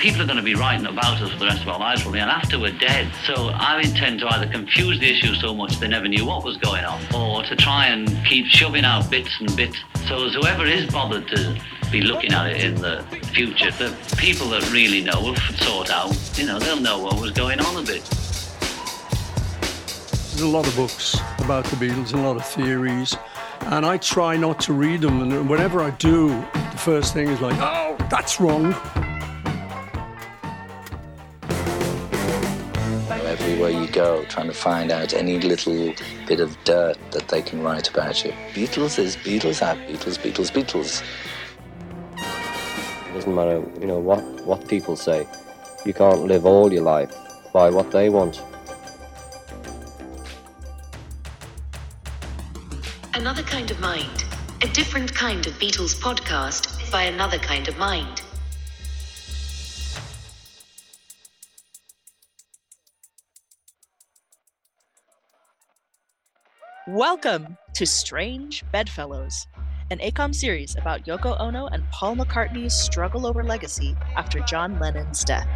people are going to be writing about us for the rest of our lives, probably, and after we're dead. So I intend to either confuse the issue so much they never knew what was going on, or to try and keep shoving out bits and bits. So as whoever is bothered to be looking at it in the future, the people that really know will sort out, you know, they'll know what was going on a bit. There's a lot of books about the Beatles, and a lot of theories, and I try not to read them. And whenever I do, the first thing is like, oh, that's wrong. Everywhere you go, trying to find out any little bit of dirt that they can write about you. Beatles is Beatles are Beatles, Beatles, Beatles. It doesn't matter, you know, what, what people say. You can't live all your life by what they want. Another Kind of Mind, a different kind of Beatles podcast by another kind of mind. Welcome to Strange Bedfellows, an AKOM series about Yoko Ono and Paul McCartney's struggle over legacy after John Lennon's death.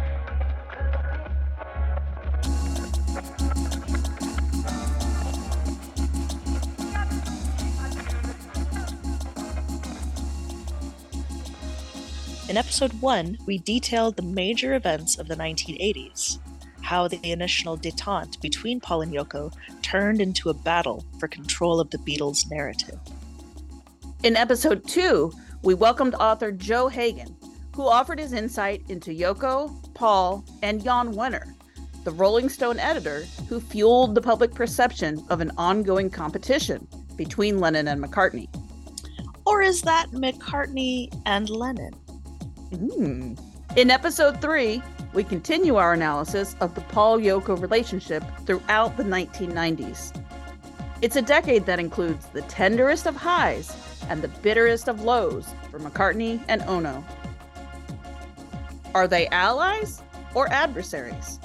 In episode 1, we detailed the major events of the 1980s, how the initial detente between Paul and Yoko turned into a battle for control of the Beatles' narrative. In episode two, we welcomed author Joe Hagan, who offered his insight into Yoko, Paul, and Jan Wenner, the Rolling Stone editor who fueled the public perception of an ongoing competition between Lennon and McCartney. Or is that McCartney and Lennon? Mm. In episode three, we continue our analysis of the Paul Yoko relationship throughout the 1990s. It's a decade that includes the tenderest of highs and the bitterest of lows for McCartney and Ono. Are they allies or adversaries?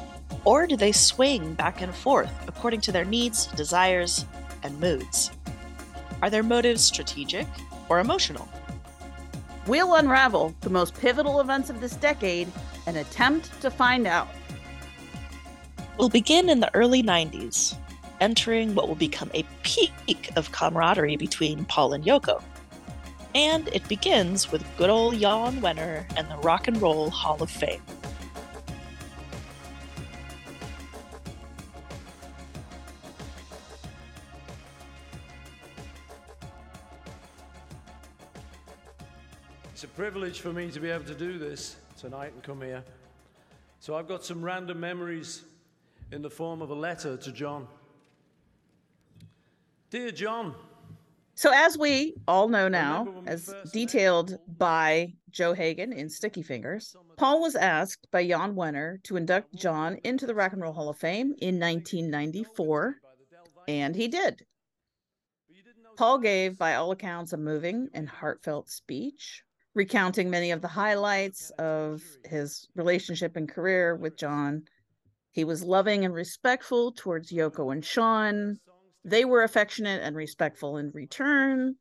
Or do they swing back and forth according to their needs, desires, and moods? Are their motives strategic or emotional? We'll unravel the most pivotal events of this decade and attempt to find out. We'll begin in the early 90s, entering what will become a peak of camaraderie between Paul and Yoko. And it begins with good old Jan Wenner and the Rock and Roll Hall of Fame. Privilege for me to be able to do this tonight and come here. So I've got some random memories in the form of a letter to John. Dear John, So, as we all know now, Remember when we as detailed by Joe Hagan in Sticky Fingers, Paul was asked by Jan Wenner to induct John into the Rock and Roll Hall of Fame in 1994, and he did. Paul gave, by all accounts, a moving and heartfelt speech, recounting many of the highlights of his relationship and career with John. He was loving and respectful towards Yoko and Sean. They were affectionate and respectful in return.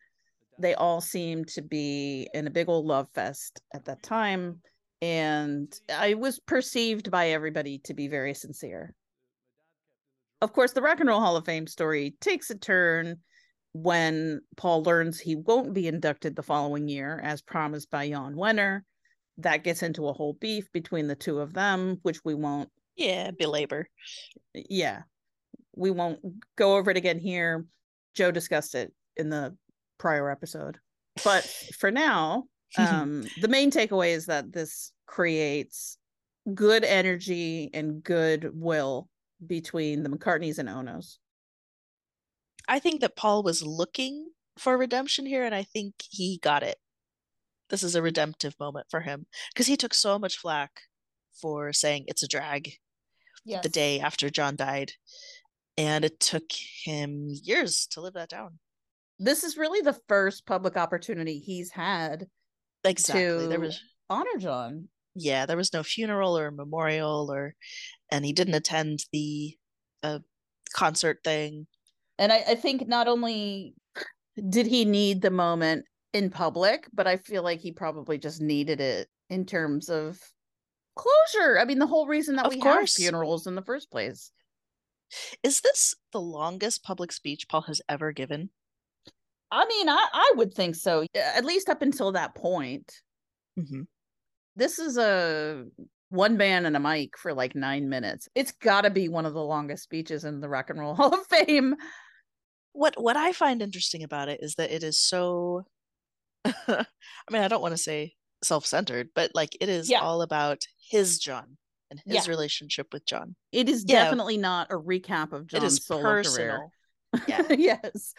They all seemed to be in a big old love fest at that time. And I was perceived by everybody to be very sincere. Of course, the Rock and Roll Hall of Fame story takes a turn when Paul learns he won't be inducted the following year, as promised by Jan Wenner. That gets into a whole beef between the two of them, which we won't, Yeah, belabor. yeah, we won't go over it again here. Joe discussed it in the prior episode. But for now, um, the main takeaway is that this creates good energy and goodwill between the McCartneys and Onos. I think that Paul was looking for redemption here, and I think he got it. This is a redemptive moment for him because he took so much flack for saying it's a drag Yes. the day after John died. And it took him years to live that down. This is really the first public opportunity he's had Exactly. There was honor John. yeah, there was no funeral or memorial or and he didn't attend the uh, concert thing. And I, I think not only did he need the moment in public, but I feel like he probably just needed it in terms of closure. I mean, the whole reason that Of we course. have funerals in the first place. Is this the longest public speech Paul has ever given? I mean, I, I would think so, at least up until that point. Mm-hmm. This is a one man and a mic for like nine minutes. It's got to be one of the longest speeches in the Rock and Roll Hall of Fame. What what I find interesting about it is that it is so I mean, I don't want to say self-centered, but like it is Yeah. all about his John and his Yeah. relationship with John. It is Yeah. definitely not a recap of John's is solo personal. Yeah. yes.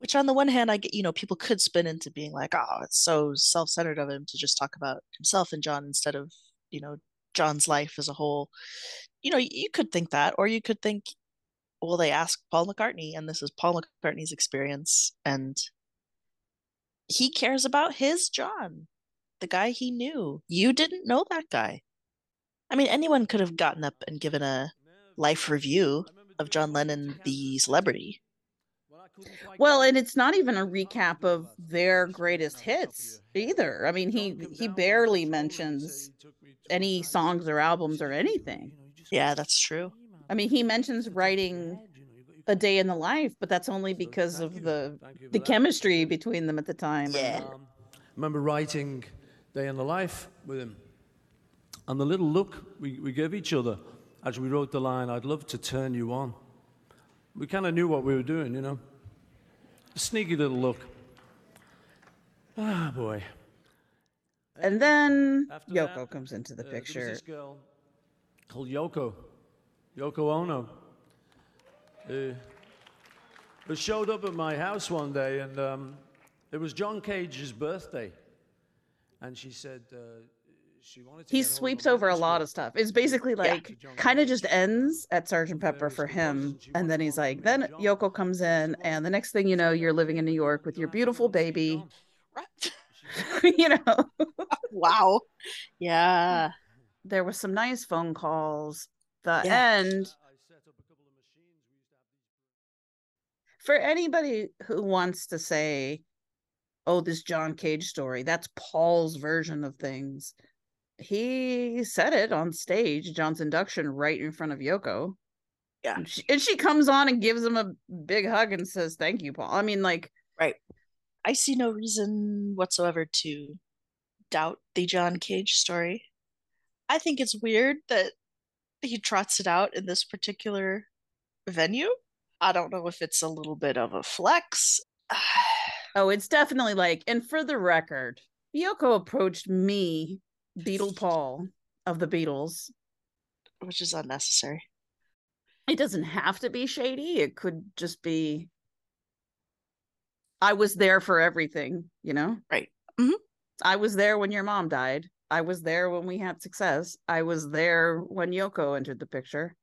Which on the one hand, I get, you know, people could spin into being like, oh, it's so self-centered of him to just talk about himself and John instead of, you know, John's life as a whole. You know, you could think that, or you could think, well, they ask Paul McCartney, and this is Paul McCartney's experience, and he cares about his John, the guy he knew. You didn't know that guy. I mean, anyone could have gotten up and given a life review of John Lennon, the celebrity. Well, and it's not even a recap of their greatest hits either. I mean, he he barely mentions any songs or albums or anything. Yeah, that's true. I mean, he mentions writing a day in the life, but that's only because of the the chemistry between them at the time. Yeah. Um, remember writing Day in the Life with him. And the little look we, we gave each other as we wrote the line, I'd love to turn you on. We kind of knew what we were doing, you know. A sneaky little look. Ah, boy. And then After Yoko that, comes into the Uh, there was picture. this girl called Yoko, Yoko Ono, who, who showed up at my house one day, and um, it was John Cage's birthday, and she said uh, she wanted to. He get hold of sweeps over a lot of stuff. It's basically like kind of just ends at Sergeant Pepper for him. And then he's like, then Yoko comes in, and the next thing you know, you're living in New York with your beautiful baby. you know, wow. Yeah. there was some nice phone calls. The Yeah. end. For anybody who wants to say, oh, this John Cage story, that's Paul's version of things. He said it on stage, John's induction, right in front of Yoko. Yeah. And she, and she comes on and gives him a big hug and says, Thank you, Paul. I mean, like, Right. I see no reason whatsoever to doubt the John Cage story. I think it's weird that he trots it out in this particular venue. I don't know if it's a little bit of a flex. oh, it's definitely like, and for the record, Yoko approached me, Beatle Paul of the Beatles. which is unnecessary. It doesn't have to be shady. It could just be I was there for everything, you know? Right. Mhm. I was there when your mom died. I was there when we had success. I was there when Yoko entered the picture.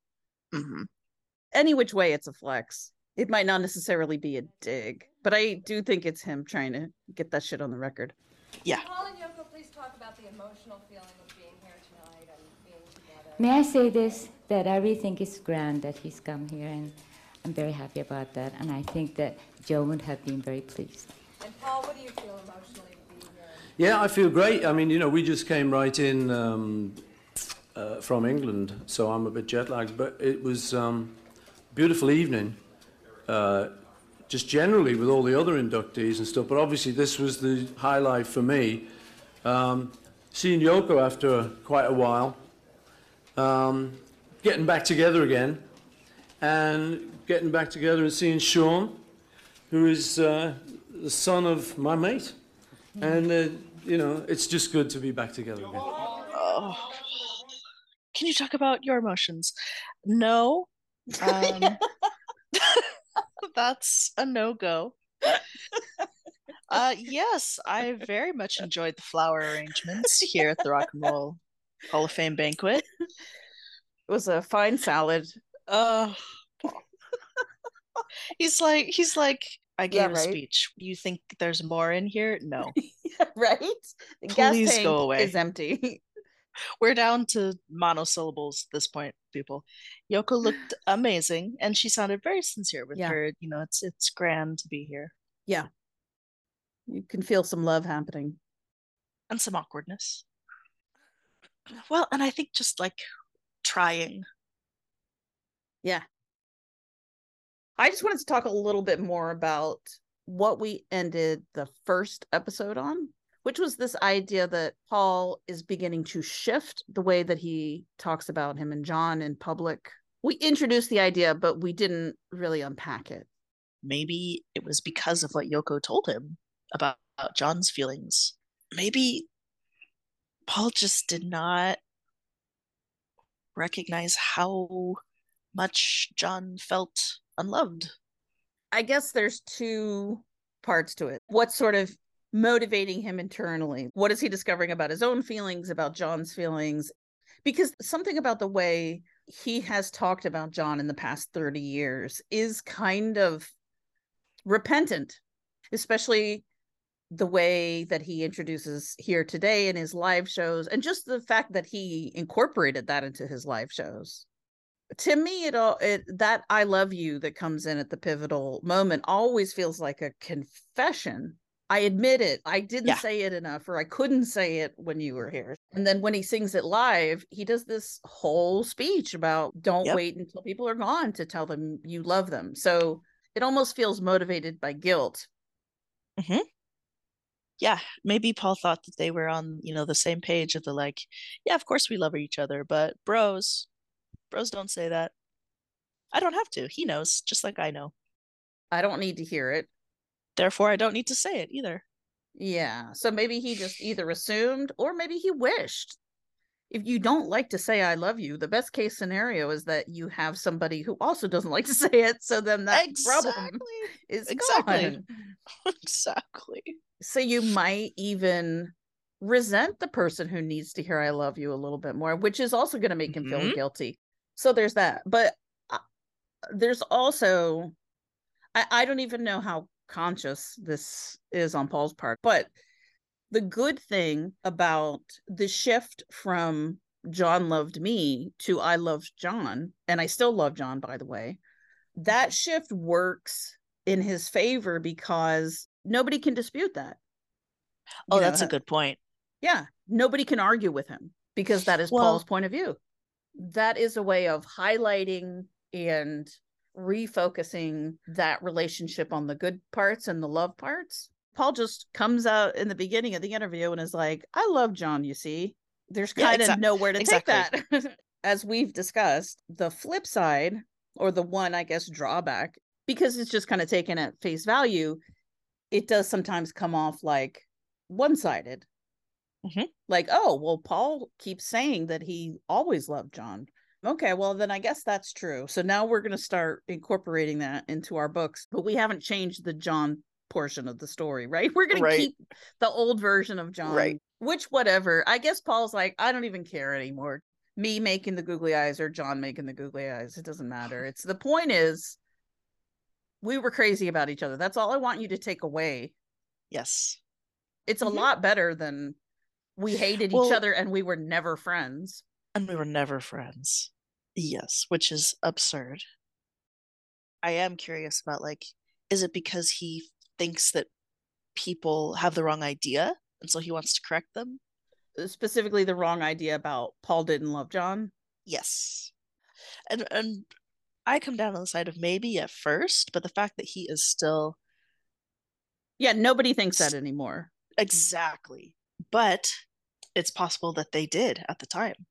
hmm Any which way, it's a flex. It might not necessarily be a dig, but I do think it's him trying to get that shit on the record. Yeah. Paul and Yoko, please talk about the emotional feeling of being here tonight and being together. May I say this, that I really think it's grand that he's come here, and I'm very happy about that, and I think that Joe would have been very pleased. And Paul, what do you feel emotionally to be here? Yeah, I feel great. I mean, you know, we just came right in um, uh, from England, so I'm a bit jet lagged, but it was um, beautiful evening, uh, just generally with all the other inductees and stuff. But obviously, this was the highlight for me. Um, seeing Yoko after quite a while, um, getting back together again, and getting back together and seeing Sean, who is uh, the son of my mate. And, uh, you know, it's just good to be back together again. Oh. Can you talk about your emotions? No. Um, that's a no go. Uh, yes, I very much enjoyed the flower arrangements here at the Rock and Roll Hall of Fame banquet. It was a fine salad. Uh, he's like, he's like, I gave Yeah, a speech. You think there's more in here? No, right? The gas Please tank go away. is empty. we're down to monosyllables at this point, people. Yoko looked amazing, and she sounded very sincere with Yeah. her. You know, it's it's grand to be here, Yeah. you can feel some love happening. and some awkwardness. Well, and I think just like trying. Yeah. I just wanted to talk a little bit more about what we ended the first episode on, which was this idea that Paul is beginning to shift the way that he talks about him and John in public. We introduced the idea, but we didn't really unpack it. Maybe it was because of what Yoko told him about, John's feelings. Maybe Paul just did not recognize how much John felt unloved. I guess there's two parts to it. What's sort of motivating him internally? What is he discovering about his own feelings, about John's feelings? Because something about the way he has talked about John in the past 30 years is kind of repentant, especially the way that he introduces here today in his live shows and just the fact that he incorporated that into his live shows to me it all it that i love you that comes in at the pivotal moment always feels like a confession i admit it i didn't yeah. say it enough or i couldn't say it when you were here and then when he sings it live he does this whole speech about don't yep. wait until people are gone to tell them you love them so it almost feels motivated by guilt mm-hmm. yeah maybe paul thought that they were on you know the same page of the like yeah of course we love each other but bros Bros don't say that. I don't have to. He knows, just like I know. I don't need to hear it. Therefore, I don't need to say it either. Yeah. So maybe he just either assumed or maybe he wished. If you don't like to say I love you, the best case scenario is that you have somebody who also doesn't like to say it. So then that exactly. problem is exactly. gone. exactly. So you might even resent the person who needs to hear I love you a little bit more, which is also going to make him mm-hmm. feel guilty so there's that but uh, there's also I, I don't even know how conscious this is on paul's part but the good thing about the shift from john loved me to i loved john and i still love john by the way that shift works in his favor because nobody can dispute that. Oh you that's know, a good point. Yeah nobody can argue with him because that is well, paul's point of view that is a way of highlighting and refocusing that relationship on the good parts and the love parts. Paul just comes out in the beginning of the interview and is like, I love John, you see. There's kind yeah, of nowhere to exactly. take that. As we've discussed, the flip side, or the one, I guess, drawback, because it's just kind of taken at face value, it does sometimes come off like one sided. Mm-hmm. Like, oh, well, Paul keeps saying that he always loved John. Okay, well, then I guess that's true. So now we're going to start incorporating that into our books, but we haven't changed the John portion of the story, right? We're going right. to keep the old version of John, right. which, whatever. I guess Paul's like, I don't even care anymore. Me making the googly eyes or John making the googly eyes, it doesn't matter. It's the point is, we were crazy about each other. That's all I want you to take away. Yes. It's mm-hmm. a lot better than we hated well, each other and we were never friends. And we were never friends. Yes, which is absurd. I am curious about like, is it because he thinks that people have the wrong idea and so he wants to correct them? Uh, specifically the wrong idea about Paul didn't love John? Yes. And and I come down on the side of maybe at first, but the fact that he is still Yeah, nobody thinks that anymore. Exactly. But it's possible that they did at the time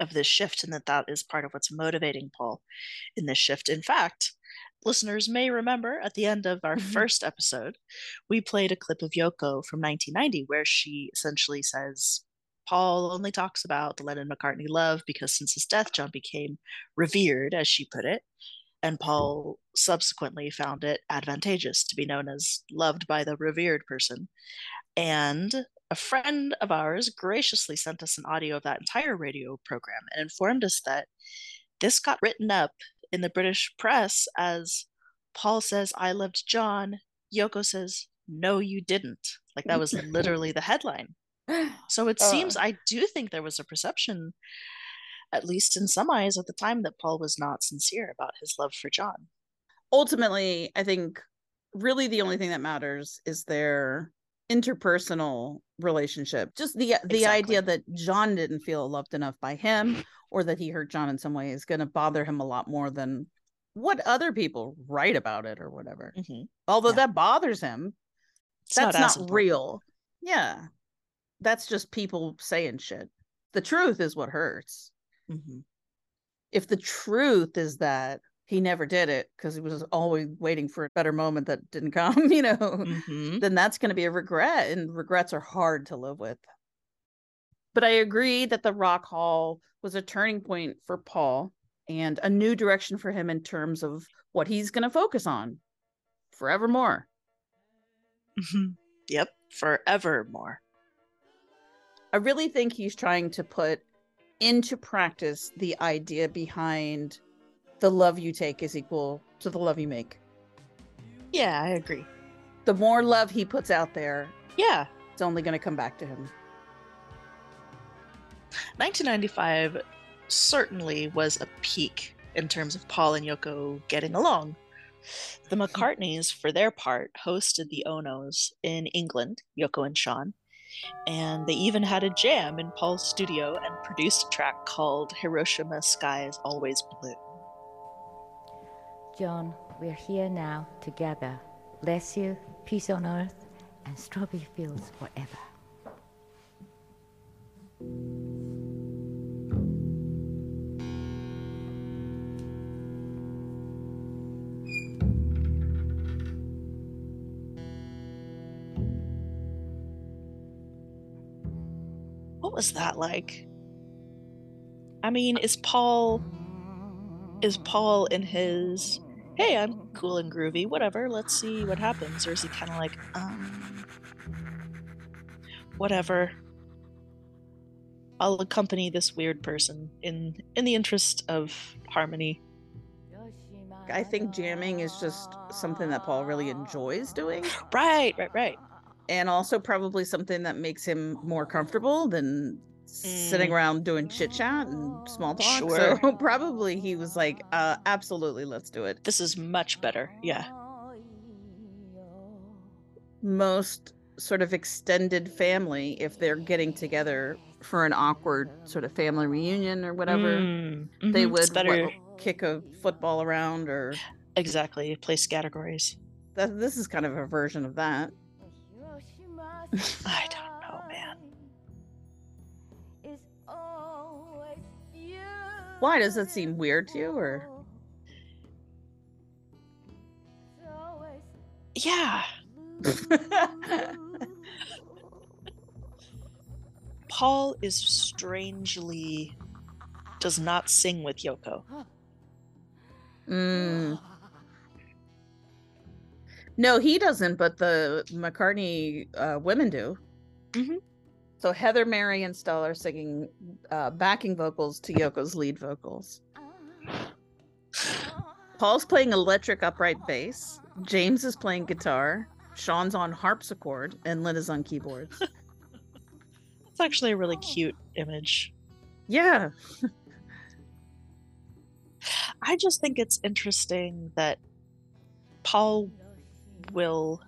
of this shift and that that is part of what's motivating Paul in this shift. In fact, listeners may remember at the end of our mm-hmm. first episode, we played a clip of Yoko from 1990 where she essentially says, Paul only talks about the Lennon McCartney love because since his death, John became revered, as she put it. And Paul subsequently found it advantageous to be known as loved by the revered person. And a friend of ours graciously sent us an audio of that entire radio program and informed us that this got written up in the British press as Paul says, I loved John. Yoko says, No, you didn't. Like that was literally the headline. So it seems, I do think there was a perception, at least in some eyes at the time, that Paul was not sincere about his love for John. Ultimately, I think really the only thing that matters is their interpersonal relationship. Just the the Exactly. idea that John didn't feel loved enough by him or that he hurt John in some way is going to bother him a lot more than what other people write about it or whatever. Mhm. Although Yeah. that bothers him, It's that's as not, real. Yeah. That's just people saying shit. The truth is what hurts. Mhm. If the truth is that he never did it because he was always waiting for a better moment that didn't come, you know, Mhm. then that's going to be a regret, and regrets are hard to live with. But I agree that the Rock Hall was a turning point for Paul and a new direction for him in terms of what he's going to focus on forevermore. Mhm. Yep, forevermore. I really think he's trying to put into practice the idea behind the love you take is equal to the love you make. Yeah, I agree. The more love he puts out there, Yeah, it's only going to come back to him. 1995 certainly was a peak in terms of Paul and Yoko getting along. The McCartneys, for their part, hosted the Onos in England, Yoko and Sean, and they even had a jam in Paul's studio and produced a track called Hiroshima Sky is Always Blue. John, we're here now together. Bless you, peace on earth, and strawberry fields forever. What was that like? I mean, is Paul is Paul in his hey, I'm cool and groovy, whatever, let's see what happens, or is he kind of like, um, whatever. I'll accompany this weird person in in the interest of harmony. I think jamming is just something that Paul really enjoys doing. Right, right, right. And also probably something that makes him more comfortable than sitting Mm. around doing chit chat and small talk. Sure. So probably he was like, uh, absolutely, let's do it. This is much better. Yeah. Most sort of extended family, if they're getting together for an awkward sort of family reunion or whatever, Mm, they mhm, it's would what, kick a football around or Exactly. Play categories. that, this is kind of a version of that. I don't Why does that seem weird to you or Yeah. Paul is strangely does not sing with Yoko. Mm. No, he doesn't, but the McCartney uh, women do. Mhm. So Heather, Mary, and Stella are singing uh, backing vocals to Yoko's lead vocals. Paul's playing electric upright bass. James is playing guitar. Sean's on harpsichord, and Lynn is on keyboards. It's actually a really cute image. yeah, I just think it's interesting that Paul will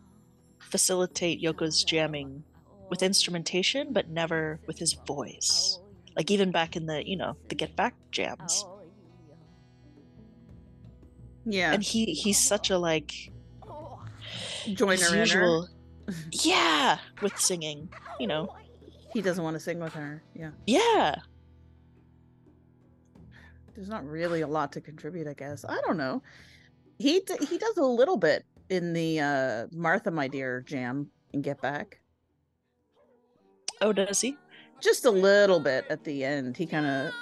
facilitate Yoko's jamming with instrumentation, but never with his voice. Like even back in the, you know, the Get Back jams. yeah. And he he's such a like Joiner usual Yeah, with singing, you know. He doesn't want to sing with her. Yeah. Yeah. there's not really a lot to contribute i guess i don't know he d- he does a little bit in the uh martha my dear jam and get back Oh, does he? just a little bit at the end he kind of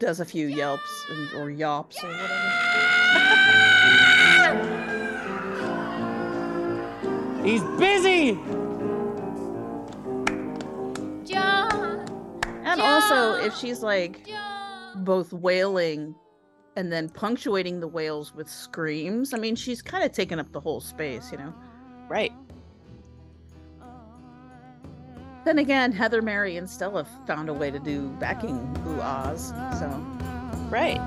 does a few yelps and, or yops or whatever He's busy. John. and also if she's like both wailing and then punctuating the wails with screams i mean she's kind of taken up the whole space you know Right. Then again, Heather, Mary, and Stella found a way to do backing ooh ahs. So Right.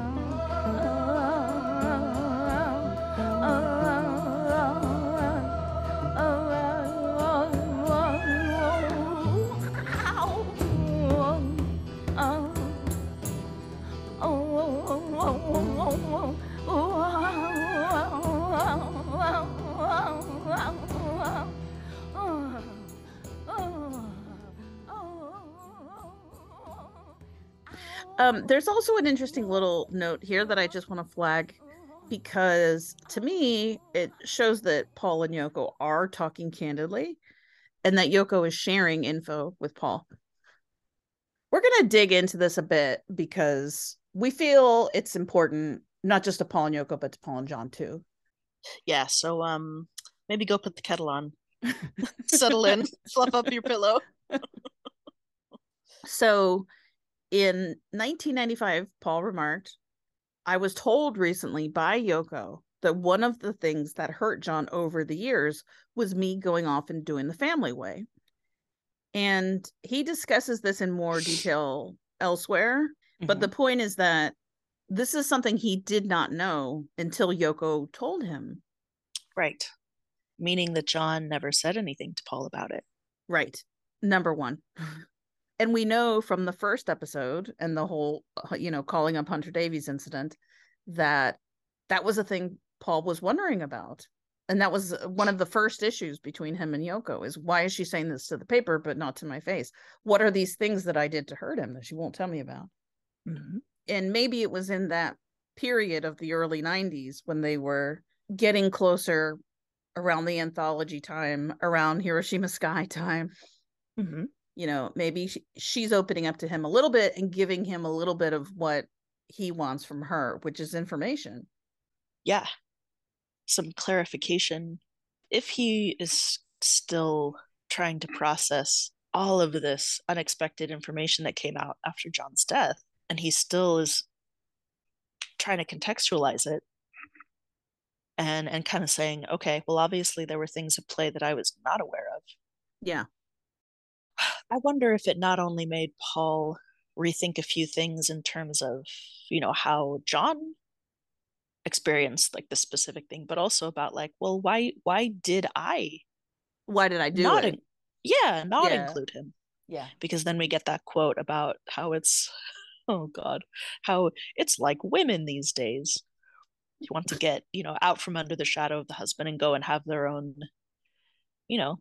Um, there's also an interesting little note here that I just want to flag because to me, it shows that Paul and Yoko are talking candidly and that Yoko is sharing info with Paul. We're going to dig into this a bit because we feel it's important, not just to Paul and Yoko, but to Paul and John too. Yeah, so um maybe go put the kettle on. Settle in, fluff up your pillow. So in 1995, Paul remarked, I was told recently by Yoko that one of the things that hurt John over the years was me going off and doing the family way. And he discusses this in more detail elsewhere. But the mm-hmm. point is that this is something he did not know until Yoko told him. Right. Meaning that John never said anything to Paul about it. Right. Number one. And we know from the first episode and the whole, uh, you know, calling up Hunter Davies incident that that was a thing Paul was wondering about. And that was uh, one of the first issues between him and Yoko is why is she saying this to the paper but not to my face? What are these things that I did to hurt him that she won't tell me about? Mhm. And maybe it was in that period of the early 90s when they were getting closer around the anthology time, around Hiroshima Sky time. Mhm. You know, maybe she, she's opening up to him a little bit and giving him a little bit of what he wants from her, which is information. Yeah. Some clarification. If he is still trying to process all of this unexpected information that came out after John's death, and he still is trying to contextualize it and and kind of saying, okay, well, obviously there were things at play that I was not aware of. Yeah. I wonder if it not only made Paul rethink a few things in terms of, you know, how John experienced like the specific thing, but also about like, well, why why did I Why did I do not it? in- yeah, not Yeah. include him? Yeah. Because then we get that quote about how it's oh God, how it's like women these days. You want to get, you know, out from under the shadow of the husband and go and have their own, you know,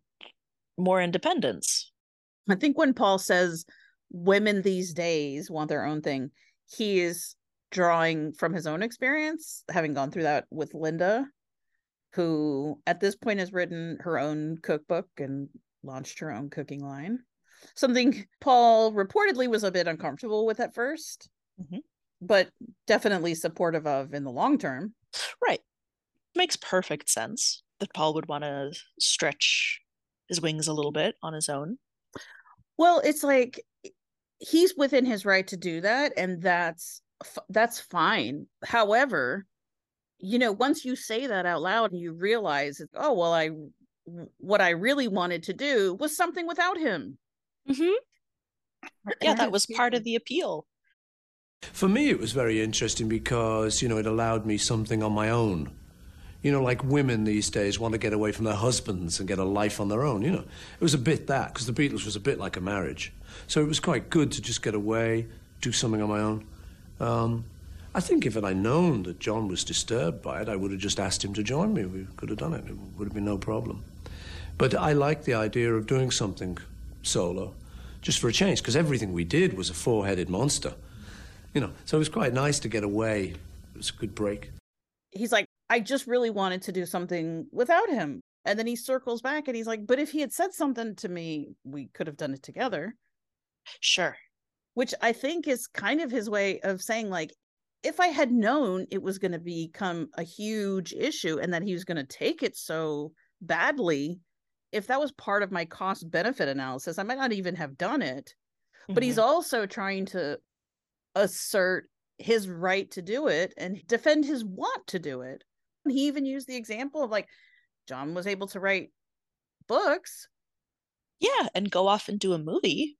more independence. I think when Paul says women these days want their own thing, he is drawing from his own experience, having gone through that with Linda, who at this point has written her own cookbook and launched her own cooking line. Something Paul reportedly was a bit uncomfortable with at 1st Mhm. but definitely supportive of in the long term. Right. Makes perfect sense that Paul would want to stretch his wings a little bit on his own. Well, it's like he's within his right to do that, and that's that's fine. However, you know, once you say that out loud and you realize, oh well, I what I really wanted to do was something without him. Mm-hmm. Yeah, that was part of the appeal. For me, it was very interesting because, you know, it allowed me something on my own. You know, like women these days want to get away from their husbands and get a life on their own, you know. It was a bit that, because the Beatles was a bit like a marriage. So it was quite good to just get away, do something on my own. Um, I think if I'd known that John was disturbed by it, I would have just asked him to join me. We could have done it. It would have been no problem. But I like the idea of doing something solo, just for a change, because everything we did was a four-headed monster. You know, so it was quite nice to get away. It was a good break. He's like, I just really wanted to do something without him. And then he circles back and he's like, but if he had said something to me, we could have done it together. Sure. which I think is kind of his way of saying, like, if I had known it was going to become a huge issue and that he was going to take it so badly, if that was part of my cost benefit analysis, I might not even have done it. But he's mm-hmm. also trying to assert his right to do it and defend his want to do it. He even used the example of like, John was able to write books Yeah, and go off and do a movie.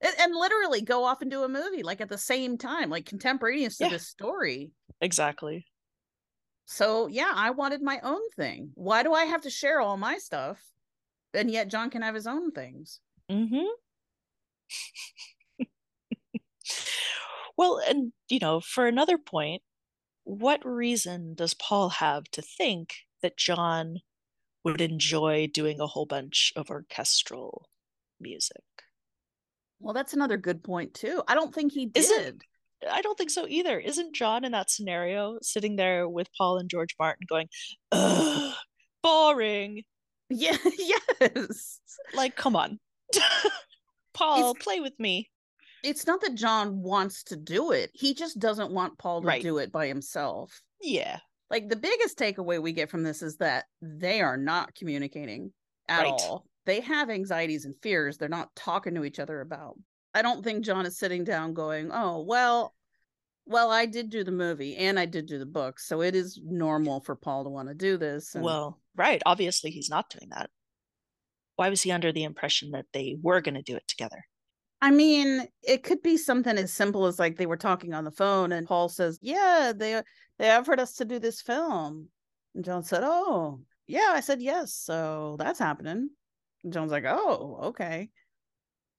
and, and literally go off and do a movie like at the same time, like contemporaneous to Yeah. this story. Exactly. So yeah, I wanted my own thing. Why do I have to share all my stuff? And yet John can have his own things. Mm-hmm. well, and you know, for another point, what reason does Paul have to think that John would enjoy doing a whole bunch of orchestral music? Well, that's another good point too. I don't think he did. Isn't- I don't think so either. Isn't John in that scenario sitting there with Paul and George Martin going, Ugh, boring? Yeah, yes. Like, come on. Paul, play with me. It's not that John wants to do it. He just doesn't want Paul to Right. do it by himself. Yeah. Like the biggest takeaway we get from this is that they are not communicating at Right. all. They have anxieties and fears they're not talking to each other about. I don't think John is sitting down going, "Oh, well, well, I did do the movie and I did do the book, so it is normal for Paul to want to do this." And Well, right. Obviously, he's not doing that. Why was he under the impression that they were going to do it together? I mean, it could be something as simple as like they were talking on the phone and Paul says, "Yeah, they they offered us to do this film." And John said, "Oh, yeah." I said, "Yes." So that's happening. And John's like, "Oh, okay."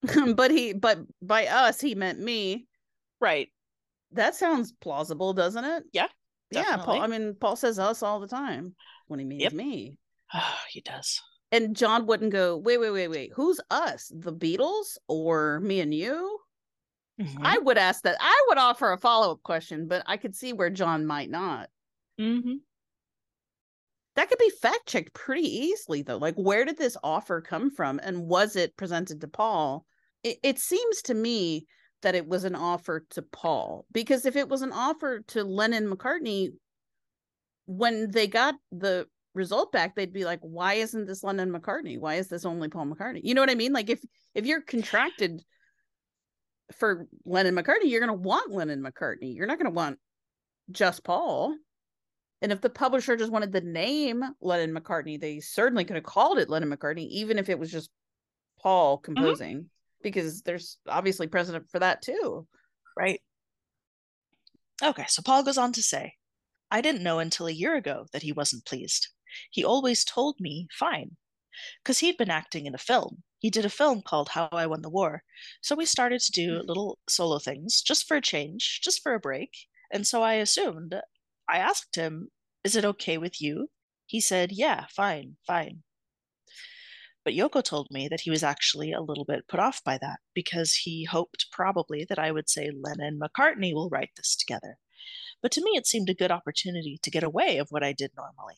but he but by us he meant me. Right. That sounds plausible, doesn't it? Yeah. Yeah, Paul. I mean, Paul says us all the time when he means Yep. me. Oh, he does. And John wouldn't go, "Wait, wait, wait, wait. Who's us? The Beatles or me and you?" Mhm. I would ask that. I would offer a follow up question, but I could see where John might not. Mhm. That could be fact checked pretty easily, though. Like, where did this offer come from, and was it presented to Paul? It, it seems to me that it was an offer to Paul because if it was an offer to Lennon McCartney, when they got the result back, they'd be like, "Why isn't this Lennon McCartney? Why is this only Paul McCartney?" You know what I mean? Like, if if you're contracted for Lennon McCartney, you're going to want Lennon McCartney. You're not going to want just Paul. And if the publisher just wanted the name Lennon McCartney, they certainly could have called it Lennon McCartney, even if it was just Paul mm-hmm. composing, because there's obviously precedent for that too. Right. Okay, so Paul goes on to say, I didn't know until a year ago that he wasn't pleased. He always told me fine, because he'd been acting in a film. He did a film called How I Won the War. So we started to do mm-hmm. little solo things just for a change, just for a break. And so I assumed, I asked him, Is it okay with you? He said, Yeah, fine, fine. But Yoko told me that he was actually a little bit put off by that because he hoped probably that I would say Lennon McCartney will write this together. But to me, it seemed a good opportunity to get away of what I did normally.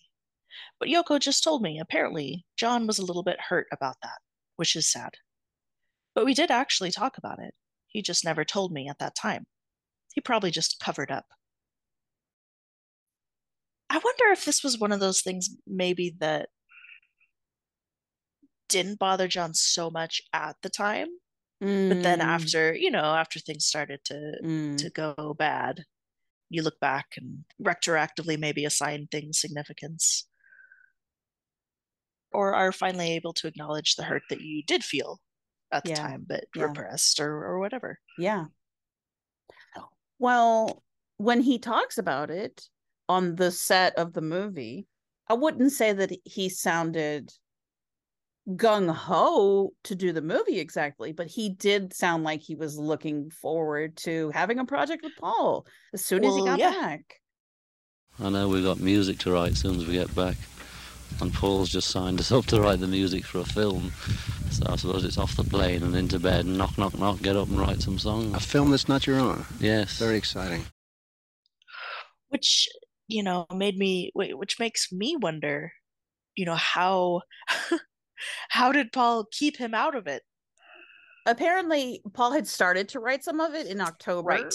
But Yoko just told me apparently John was a little bit hurt about that, which is sad. But we did actually talk about it. He just never told me at that time. He probably just covered up. I wonder if this was one of those things maybe that didn't bother John so much at the time, but then Mm, after, you know, after things started to mm. to go bad, you look back and retroactively maybe assign things significance. Or are finally able to acknowledge the hurt that you did feel at the Yeah, time, but yeah. repressed or, or whatever. Yeah. Well, when he talks about it on the set of the movie, I wouldn't say that he sounded gung ho to do the movie exactly, but he did sound like he was looking forward to having a project with Paul as soon as he got yeah. back. I know we've got music to write as soon as we get back. And Paul's just signed us up to write the music for a film. So I suppose it's off the plane and into bed and knock, knock, knock, get up and write some songs. A film that's not your own. Yes. Very exciting. Which, you know, made me which makes me wonder, you know, how how did Paul keep him out of it? Apparently, Paul had started to write some of it in October. Right.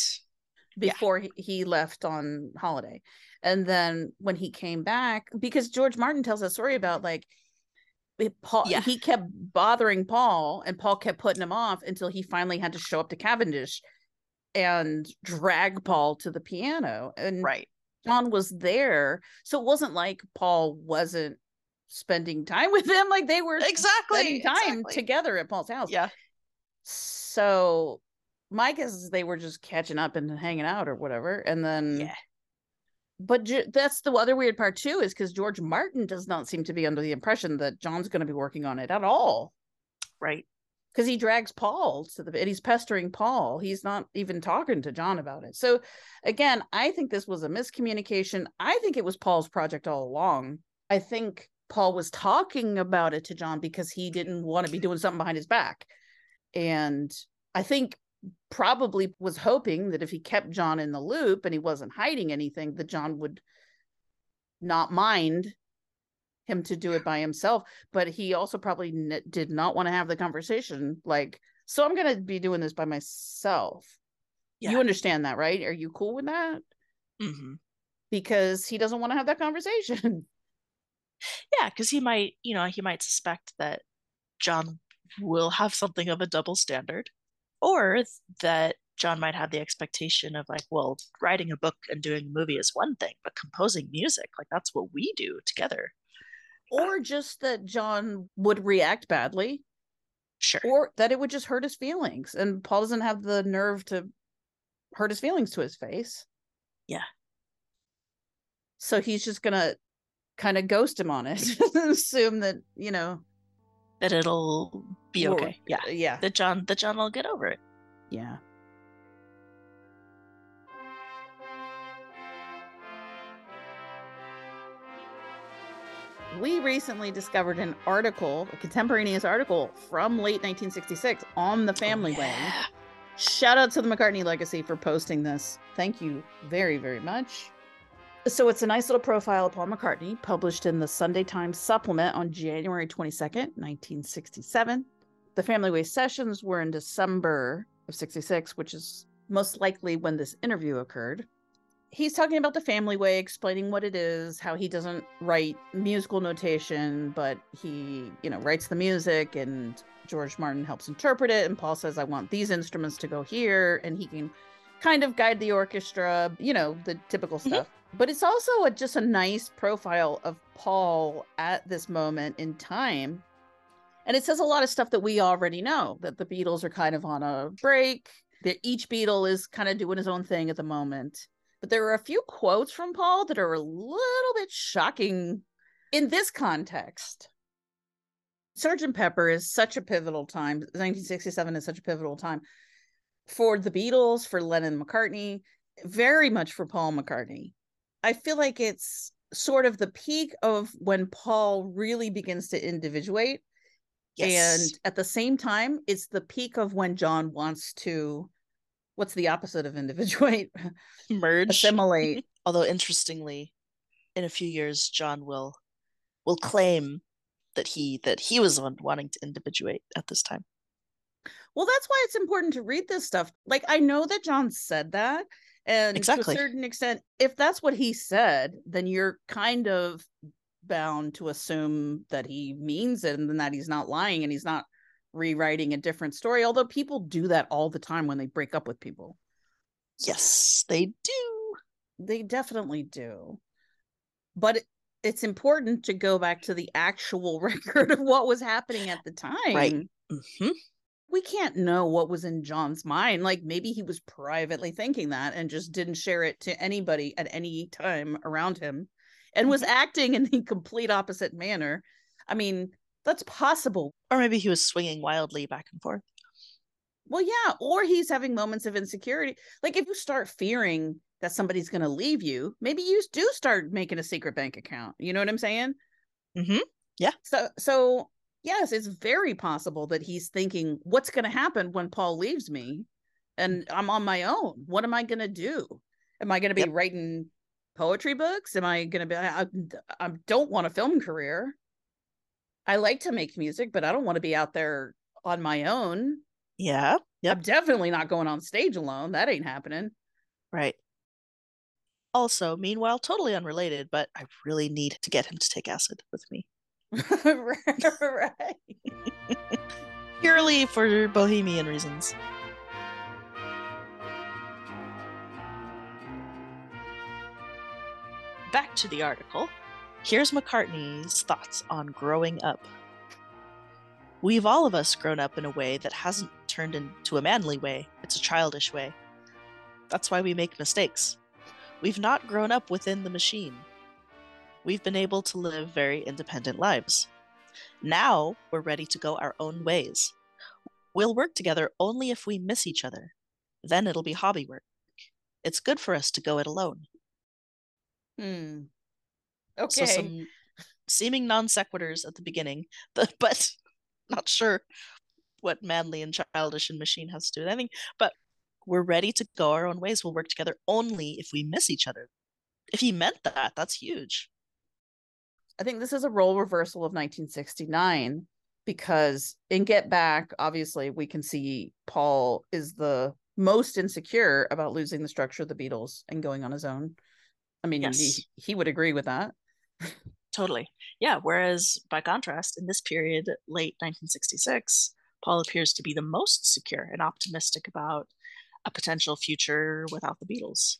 Yeah. before he, he left on holiday. And then when he came back, because George Martin tells a story about like Paul, Yeah. he kept bothering Paul, and Paul kept putting him off until he finally had to show up to Cavendish and drag Paul to the piano. And Right. John was there, so it wasn't like Paul wasn't spending time with him; like they were Exactly. spending time exactly. together at Paul's house. Yeah. So my guess is they were just catching up and hanging out or whatever. And then Yeah. but Ge- that's the other weird part too, is because George Martin does not seem to be under the impression that John's going to be working on it at all. Right. Because he drags Paul to the and he's pestering Paul. He's not even talking to John about it. So again, I think this was a miscommunication. I think it was Paul's project all along. I think Paul was talking about it to John because he didn't want to be doing something behind his back. And I think probably was hoping that if he kept John in the loop and he wasn't hiding anything, that John would not mind him to do it by himself. But he also probably n- did not want to have the conversation like, so I'm going to be doing this by myself. You understand that, right? Are you cool with that? hmm Because he doesn't want to have that conversation. Yeah, because he might, you know, he might suspect that John will have something of a double standard, or that John might have the expectation of like, well, writing a book and doing a movie is one thing, but composing music, like that's what we do together. or uh, just that John would react badly, Sure. or that it would just hurt his feelings. And Paul doesn't have the nerve to hurt his feelings to his face. Yeah. So he's just gonna kind of ghost him on it, assume that you know, That it'll be or- okay. Yeah. Uh, yeah, That John that John will get over it. yeah. We recently discovered an article, a contemporaneous article from late 1966 on the oh, family way. Yeah. Shout out to the McCartney Legacy for posting this. Thank you very, very much. So it's a nice little profile of Paul McCartney published in the Sunday Times supplement on January 22nd, 1967. The Family Way sessions were in December of 66, which is most likely when this interview occurred. He's talking about the Family Way, explaining what it is, how he doesn't write musical notation, but he, you know, writes the music and George Martin helps interpret it. And Paul says, I want these instruments to go here. And he can kind of guide the orchestra, you know, the typical Mhm. stuff. But it's also a, just a nice profile of Paul at this moment in time. And it says a lot of stuff that we already know that the Beatles are kind of on a break, that each Beatle is kind of doing his own thing at the moment. But there are a few quotes from Paul that are a little bit shocking in this context. Sergeant Pepper is such a pivotal time. 1967 is such a pivotal time for the Beatles, for Lennon McCartney, very much for Paul McCartney. I feel like it's sort of the peak of when Paul really begins to individuate. Yes. And at the same time, it's the peak of when John wants to, what's the opposite of individuate? merge. Assimilate. Although interestingly, in a few years, John will will claim that he that he was the one wanting to individuate at this time. Well, that's why it's important to read this stuff. Like, I know that John said that. And Exactly. to a certain extent, if that's what he said, then you're kind of bound to assume that he means it and that he's not lying and he's not rewriting a different story. Although people do that all the time when they break up with people. Yes, they do. They definitely do. But it, it's important to go back to the actual record of what was happening at the time. hmm we can't know what was in John's mind. Like maybe he was privately thinking that and just didn't share it to anybody at any time around him and was acting in the complete opposite manner. I mean, that's possible. Or maybe he was swinging wildly back and forth. Well, yeah, or he's having moments of insecurity. Like if you start fearing that somebody's going to leave you, maybe you do start making a secret bank account. You know what I'm saying? Mm-hmm. Yeah. So so yes, it's very possible that he's thinking what's going to happen when Paul leaves me and I'm on my own. What am I going to do? Am I going to be Yep. writing poetry books? Am I going to be I, I don't want a film career. I like to make music, but I don't want to be out there on my own. Yeah. Yep. I'm definitely not going on stage alone. That ain't happening. Right. Also, meanwhile, totally unrelated, but I really need to get him to take acid with me. right. Purely for bohemian reasons. Back to the article. Here's McCartney's thoughts on growing up. We've all of us grown up in a way that hasn't turned into a manly way, it's a childish way. That's why we make mistakes. We've not grown up within the machine. We've been able to live very independent lives. Now we're ready to go our own ways. We'll work together only if we miss each other. Then it'll be hobby work. It's good for us to go it alone. Hmm. Okay. So some seeming non sequiturs at the beginning, but, but not sure. what manly and childish and machine has to do with anything. But we're ready to go our own ways. We'll work together only if we miss each other. If he meant that, that's huge. I think this is a role reversal of 1969 because in Get Back, obviously, we can see Paul is the most insecure about losing the structure of the Beatles and going on his own. I mean, Yes. he, he would agree with that. Totally. Yeah. Whereas by contrast, in this period, late 1966, Paul appears to be the most secure and optimistic about a potential future without the Beatles.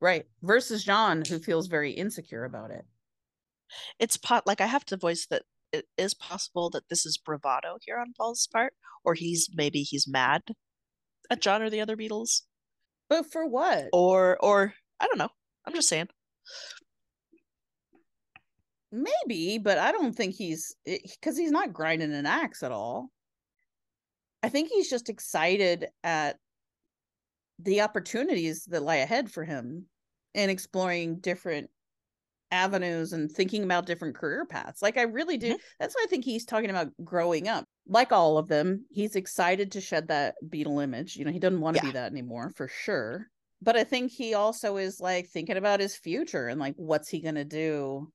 Right. Versus John, who feels very insecure about it. It's pot like I have to voice that it is possible that this is bravado here on Paul's part, or he's maybe he's mad at John or the other Beatles, But for what? or or I don't know. I'm just saying. Maybe, but I don't think he's because he's not grinding an axe at all. I think he's just excited at the opportunities that lie ahead for him and exploring different avenues and thinking about different career paths. Like I really do. Mm-hmm. That's why I think he's talking about growing up. Like all of them, he's excited to shed that Beatle image. You know, he doesn't want to be that anymore for sure. But I think he also is like thinking about his future and like what's he going to do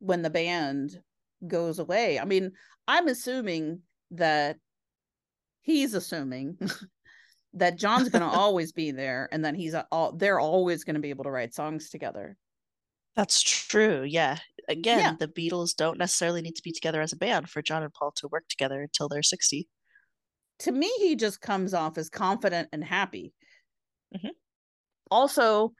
when the band goes away. I mean, I'm assuming that he's assuming that John's going to always be there and that he's all they're always going to be able to write songs together. That's true. Yeah. Again, Yeah. the Beatles don't necessarily need to be together as a band for John and Paul to work together until they're 60. To me, he just comes off as confident and happy. Mhm. Also,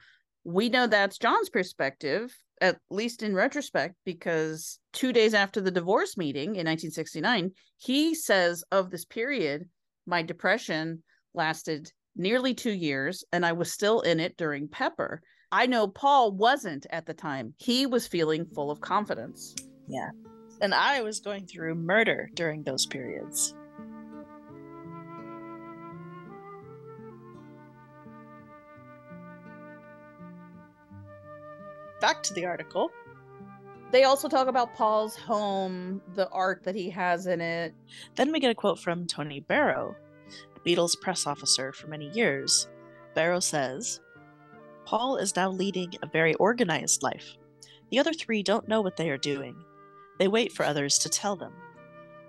we know that's John's perspective, at least in retrospect, because two days after the divorce meeting in 1969, he says of this period, my depression lasted nearly two years and I was still in it during Pepper. I know Paul wasn't at the time. He was feeling full of confidence. Yeah. And I was going through murder during those periods. Back to the article. They also talk about Paul's home, the art that he has in it. Then we get a quote from Tony Barrow, the Beatles press officer for many years. Barrow says, Paul is now leading a very organized life. The other three don't know what they are doing. They wait for others to tell them.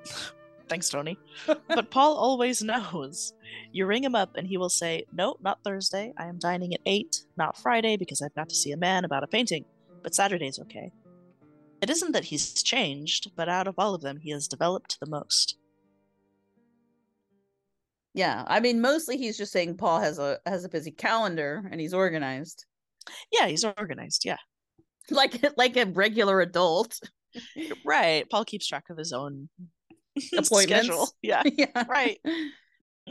Thanks, Tony. but Paul always knows. You ring him up and he will say, No, not Thursday. I am dining at 8, not Friday because I've got to see a man about a painting, but Saturday's okay. It isn't that he's changed, but out of all of them, he has developed the most. Yeah, I mean mostly he's just saying Paul has a has a busy calendar and he's organized. Yeah, he's organized. Yeah. Like like a regular adult. Right. Paul keeps track of his own Appointments. schedule. Yeah. yeah. Right.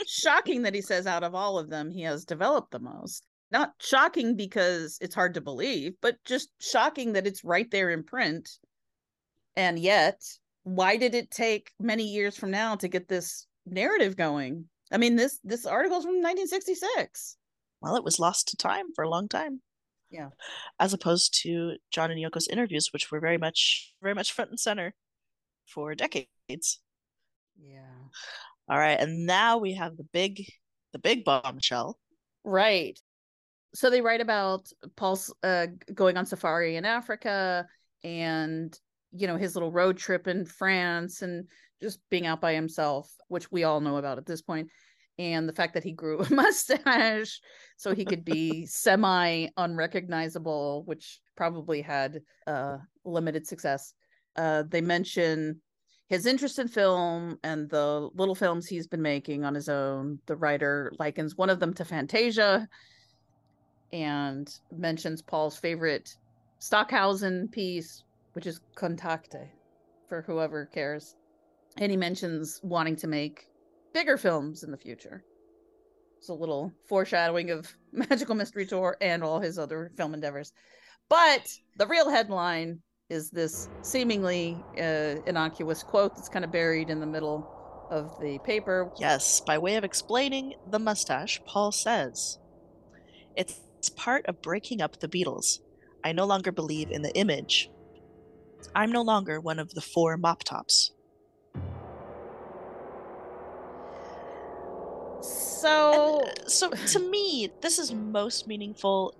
Shocking that he says out of all of them he has developed the most. Not shocking because it's hard to believe, but just shocking that it's right there in print. And yet, why did it take many years from now to get this narrative going? I mean, this this article's from 1966. Well, it was lost to time for a long time. Yeah. As opposed to John and Yoko's interviews, which were very much very much front and center for decades. Yeah. All right. And now we have the big the big bombshell. Right. So they write about Paul's uh, going on safari in Africa and, you know, his little road trip in France and just being out by himself, which we all know about at this point, And the fact that he grew a mustache so he could be semi unrecognizable, which probably had uh, limited success. Uh, they mention his interest in film and the little films he's been making on his own. The writer likens one of them to Fantasia and mentions Paul's favorite Stockhausen piece, which is Kontakte, for whoever cares. And he mentions wanting to make bigger films in the future. It's a little foreshadowing of Magical Mystery Tour and all his other film endeavors. But the real headline is this seemingly uh, innocuous quote that's kind of buried in the middle of the paper. Yes, by way of explaining the mustache, Paul says, It's part of breaking up the Beatles. I no longer believe in the image. I'm no longer one of the four mop tops. So, uh, so to me, this is most meaningful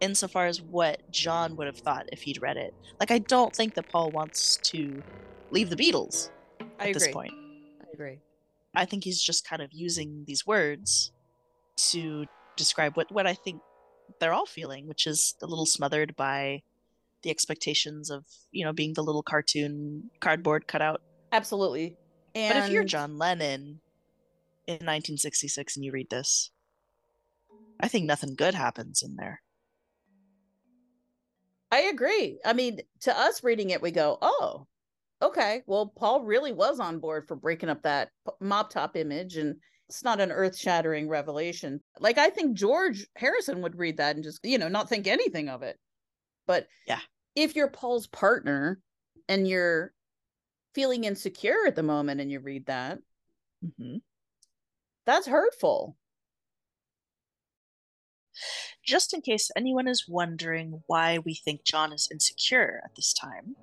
insofar as what John would have thought if he'd read it. Like, I don't think that Paul wants to leave the Beatles at I this point. I agree. I think he's just kind of using these words to describe what, what I think they're all feeling, which is a little smothered by the expectations of, you know, being the little cartoon cardboard cutout. Absolutely. And But if you're John Lennon in 1966 and you read this, I think nothing good happens in there. I agree. I mean, to us reading it, we go, oh, okay. Well, Paul really was on board for breaking up that mop top image, and it's not an earth shattering revelation. Like, I think George Harrison would read that and just, you know, not think anything of it. But Yeah. if you're Paul's partner and you're feeling insecure at the moment and you read that, hmm that's hurtful. Just in case anyone is wondering why we think John is insecure at this time,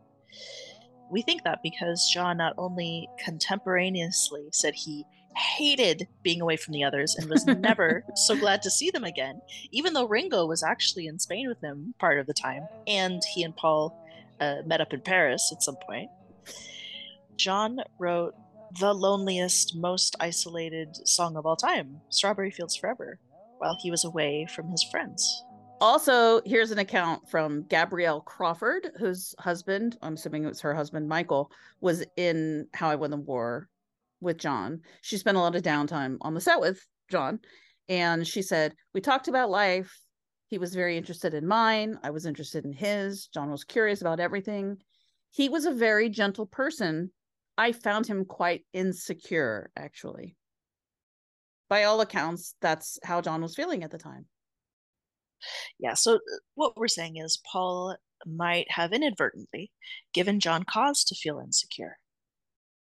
we think that because John not only contemporaneously said he hated being away from the others and was never so glad to see them again, even though Ringo was actually in Spain with him part of the time, and he and Paul uh, met up in Paris at some point. John wrote the loneliest, most isolated song of all time, Strawberry Fields Forever, while he was away from his friends. Also, here's an account from Gabrielle Crawford, whose husband, I'm assuming it was her husband, Michael, was in How I Won the War with John. She spent a lot of downtime on the set with John. And she said, We talked about life. He was very interested in mine. I was interested in his. John was curious about everything. He was a very gentle person. I found him quite insecure, actually. By all accounts, that's how John was feeling at the time. Yeah, so uh, what we're saying is Paul might have inadvertently given John cause to feel insecure.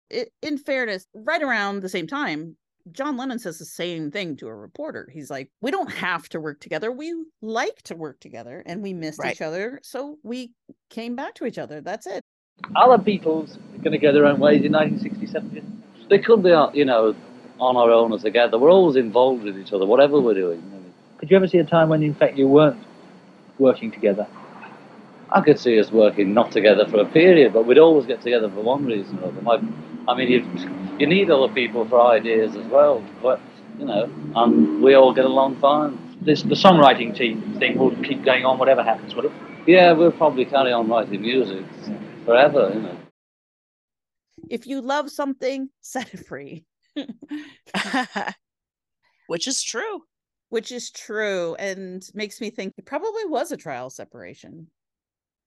it, in fairness, right around the same time, John Lennon says the same thing to a reporter. He's like, "We don't have to work together. We like to work together, and we missed Right. each other, so we came back to each other. That's it." The Beatles going to go their own ways in 1967? They couldn't be, you know, on our own or together. We're always involved with each other, whatever we're doing. Could you ever see a time when, in fact, you weren't working together? I could see us working not together for a period, but we'd always get together for one reason or other. My, I mean, you, you need other people for ideas as well, but, you know, and we all get along fine. This, the songwriting team thing will keep going on whatever happens, will it? Yeah, we'll probably carry on writing music forever, you know. If you love something, set it free. Which is true. Which is true, and makes me think it probably was a trial separation.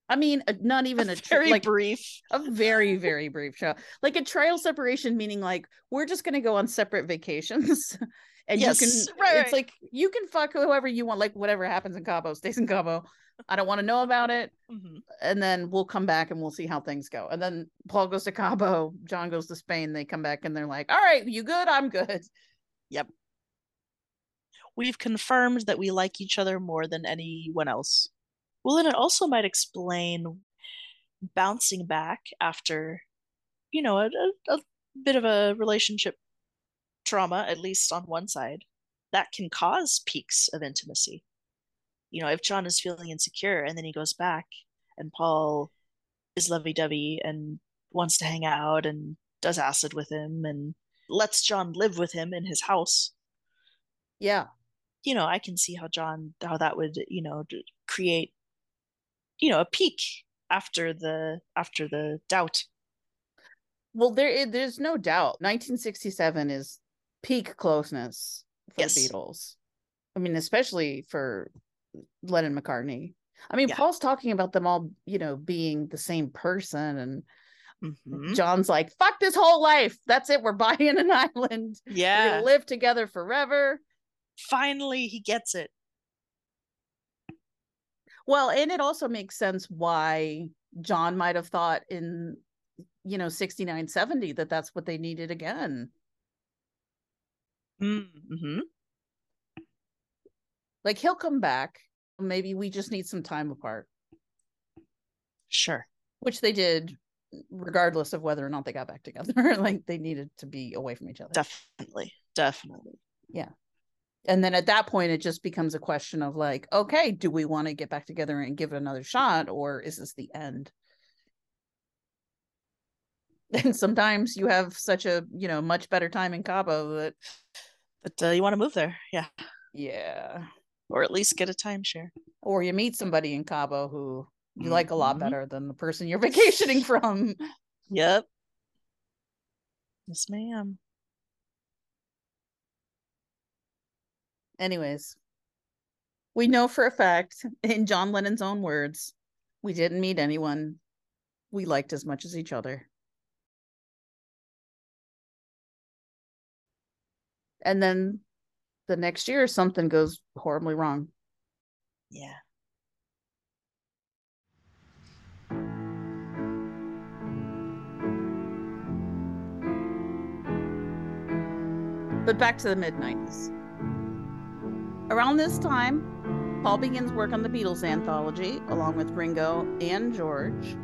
I mean, a- not even a, tri- very like brief, a very very brief show, like a trial separation, meaning like we're just going to go on separate vacations, and Yes, you can. right, it's right. like you can fuck whoever you want, like whatever happens in Cabo stays in Cabo. I don't want to know about it, Mhm. and then we'll come back and we'll see how things go. And then Paul goes to Cabo, John goes to Spain. They come back and they're like, "All right, you good? I'm good." Yep. We've confirmed that we like each other more than anyone else. Well, and it also might explain bouncing back after, you know, a, a, a bit of a relationship trauma, at least on one side, that can cause peaks of intimacy. You know, if John is feeling insecure and then he goes back and Paul is lovey dovey and wants to hang out and does acid with him and lets John live with him in his house, Yeah, you know, I can see how John, how that would, you know, create, you know, a peak after the after the doubt. Well, there there's no doubt. 1967 is peak closeness for Yes. Beatles. I mean, especially for Lennon McCartney. I mean, Yeah. Paul's talking about them all, you know, being the same person, and Mhm. John's like, "Fuck this whole life. That's it. We're buying an island. Yeah. gonna live together forever." Finally, he gets it. Well, and it also makes sense why John might have thought in, you know, 69, 70 that that's what they needed again. Mm-hmm. Like he'll come back. Maybe we just need some time apart, Sure. which they did regardless of whether or not they got back together. like they needed to be away from each other. Definitely. Definitely. Yeah. And then at that point, it just becomes a question of like, okay, do we want to get back together and give it another shot, or is this the end? And sometimes you have such a you know much better time in Cabo that But uh, you want to move there, yeah, yeah, or at least get a timeshare. or you meet somebody in Cabo who you like a lot Mhm. better than the person you're vacationing from. Yep. Yes, ma'am. Anyways, we know for a fact, in John Lennon's own words, we didn't meet anyone we liked as much as each other. And then the next year, something goes horribly wrong. Yeah. But back to the mid 90s. Around this time, Paul begins work on the Beatles anthology along with Ringo and George.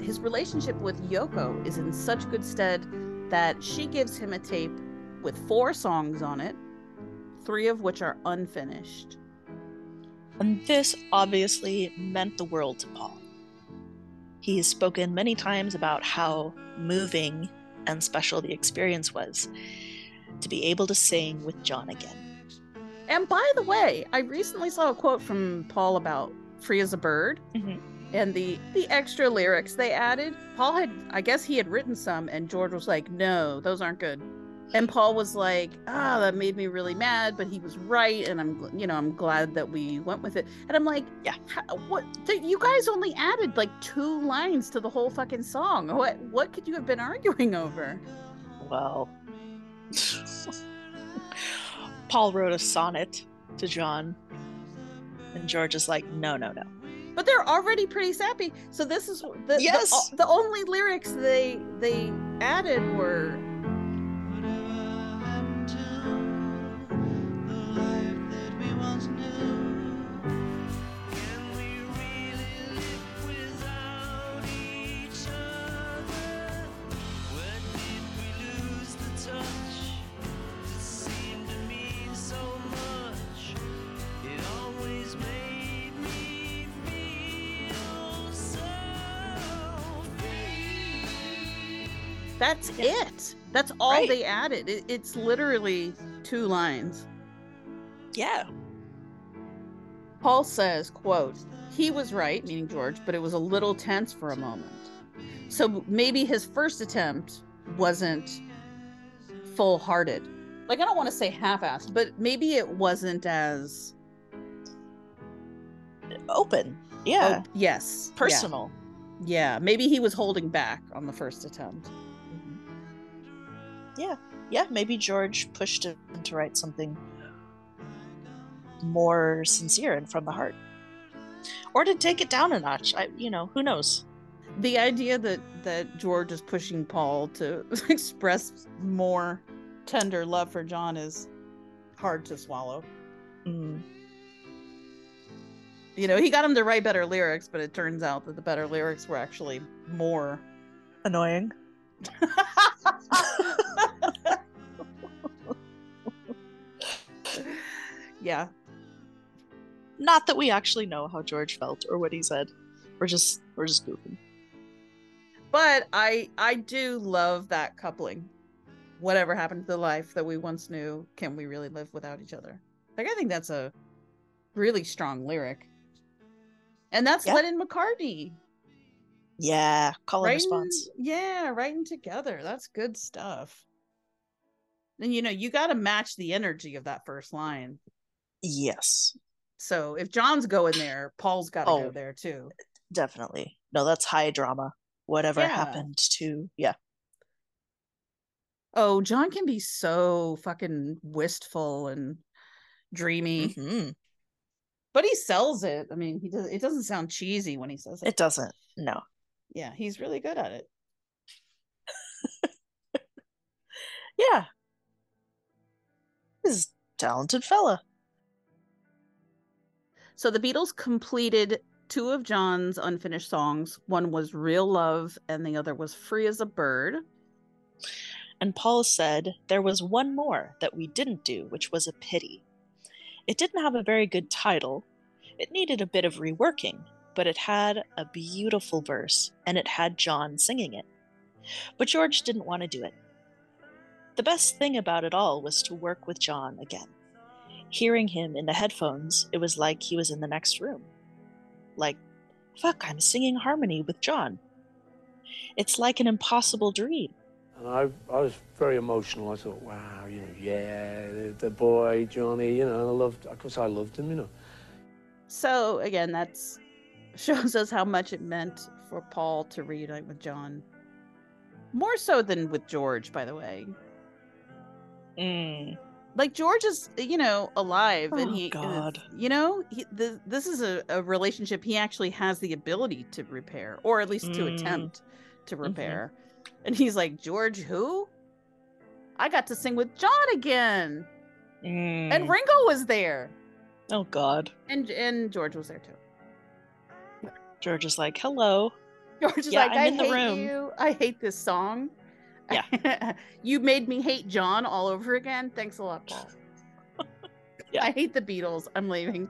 His relationship with Yoko is in such good stead that she gives him a tape with four songs on it, three of which are unfinished. And this obviously meant the world to Paul. He has spoken many times about how moving and special the experience was to be able to sing with John again. And by the way, I recently saw a quote from Paul about "Free as a Bird" mm-hmm. and the the extra lyrics they added. Paul had, I guess, he had written some, and George was like, "No, those aren't good." And Paul was like, "Ah, that made me really mad," but he was right, and I'm, you know, I'm glad that we went with it. And I'm like, "Yeah, what? th- you guys only added like two lines to the whole fucking song. What? What could you have been arguing over?" Well, Paul wrote a sonnet to John, and George is like, no, no, no. but they're already pretty sappy. So this is the, Yes. the, the only lyrics they they added were that's it. That's all Right. they added. It, it's literally two lines. Yeah. Paul says, quote, he was right, meaning George, but it was a little tense for a moment. So maybe his first attempt wasn't full hearted. Like, I don't want to say half assed, but maybe it wasn't as Open. Yeah. Oh, yes. yeah. Personal. Yeah. Maybe he was holding back on the first attempt. Yeah. Yeah. Maybe George pushed him to write something more sincere and from the heart. Or to take it down a notch. I you know, who knows? The idea that that George is pushing Paul to express more tender love for John is hard to swallow. Mm. You know, he got him to write better lyrics, but it turns out that the better lyrics were actually more Annoying. yeah. Not that we actually know how George felt or what he said. We're just we're just goofing. But I I do love that coupling. Whatever happened to the life that we once knew, can we really live without each other? Like I think that's a really strong lyric. And that's Yeah. Lennon McCartney. Yeah. Call and response. Yeah, writing together. That's good stuff. And you know, you got to match the energy of that first line. Yes. So if John's going there, Paul's got to go Oh. there too. Definitely. No, that's high drama. Whatever Yeah. happened to yeah. Oh, John can be so fucking wistful and dreamy, Mm-hmm. but he sells it. I mean, he does. It doesn't sound cheesy when he says it. It doesn't. No. yeah, he's really good at it. Yeah. He's a talented fella. So the Beatles completed two of John's unfinished songs. One was Real Love, and the other was Free as a Bird. And Paul said there was one more that we didn't do, which was a pity. It didn't have a very good title. It needed a bit of reworking, but it had a beautiful verse and it had John singing it. But George didn't want to do it. The best thing about it all was to work with John again. Hearing him in the headphones, it was like he was in the next room. Like, fuck, I'm singing harmony with John. It's like an impossible dream. And I, I was very emotional. I thought, wow, you know, yeah, the, the boy, Johnny, you know, and I loved, of course, I loved him, you know. So again, that shows us how much it meant for Paul to reunite with John. More so than with George, by the way. Mm. Like George is, you know, alive, and Oh, he, God. you know, he, th- this is a, a relationship he actually has the ability to repair, or at least to Mm. attempt to repair. And he's like, George, who? I got to sing with John again, and Mm. Ringo was there, Oh, God. and and George was there too. George is like, hello. George is Yeah, like, I'm I in the room." you. I hate this song. Yeah. you made me hate John all over again. Thanks a lot, Paul. Yeah. I hate the Beatles. I'm leaving.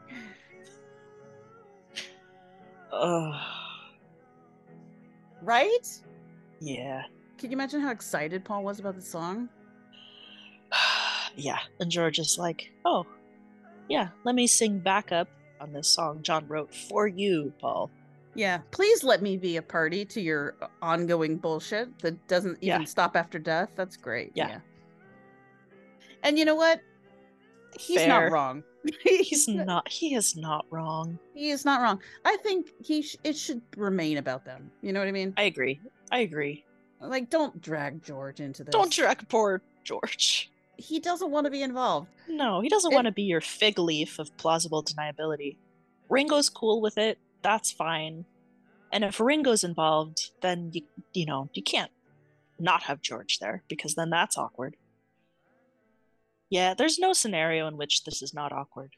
Ugh. Right? Yeah. Can you imagine how excited Paul was about the song? yeah. And George is like, oh, yeah, let me sing backup on this song John wrote for you, Paul. Yeah. Please let me be a party to your uh, ongoing bullshit that doesn't even Yeah. stop after death. That's great. Yeah. And you know what? He's Fair. not wrong. He's not, he is not wrong. He is not wrong. I think he sh- it should remain about them. You know what I mean? I agree. I agree. Like, don't drag George into this. Don't drag poor George. He doesn't want to be involved. No, he doesn't It- want to be your fig leaf of plausible deniability. Ringo's cool with it. That's fine. And if Ringo's involved, then you you know, you can't not have George there because then that's awkward. Yeah, there's no scenario in which this is not awkward.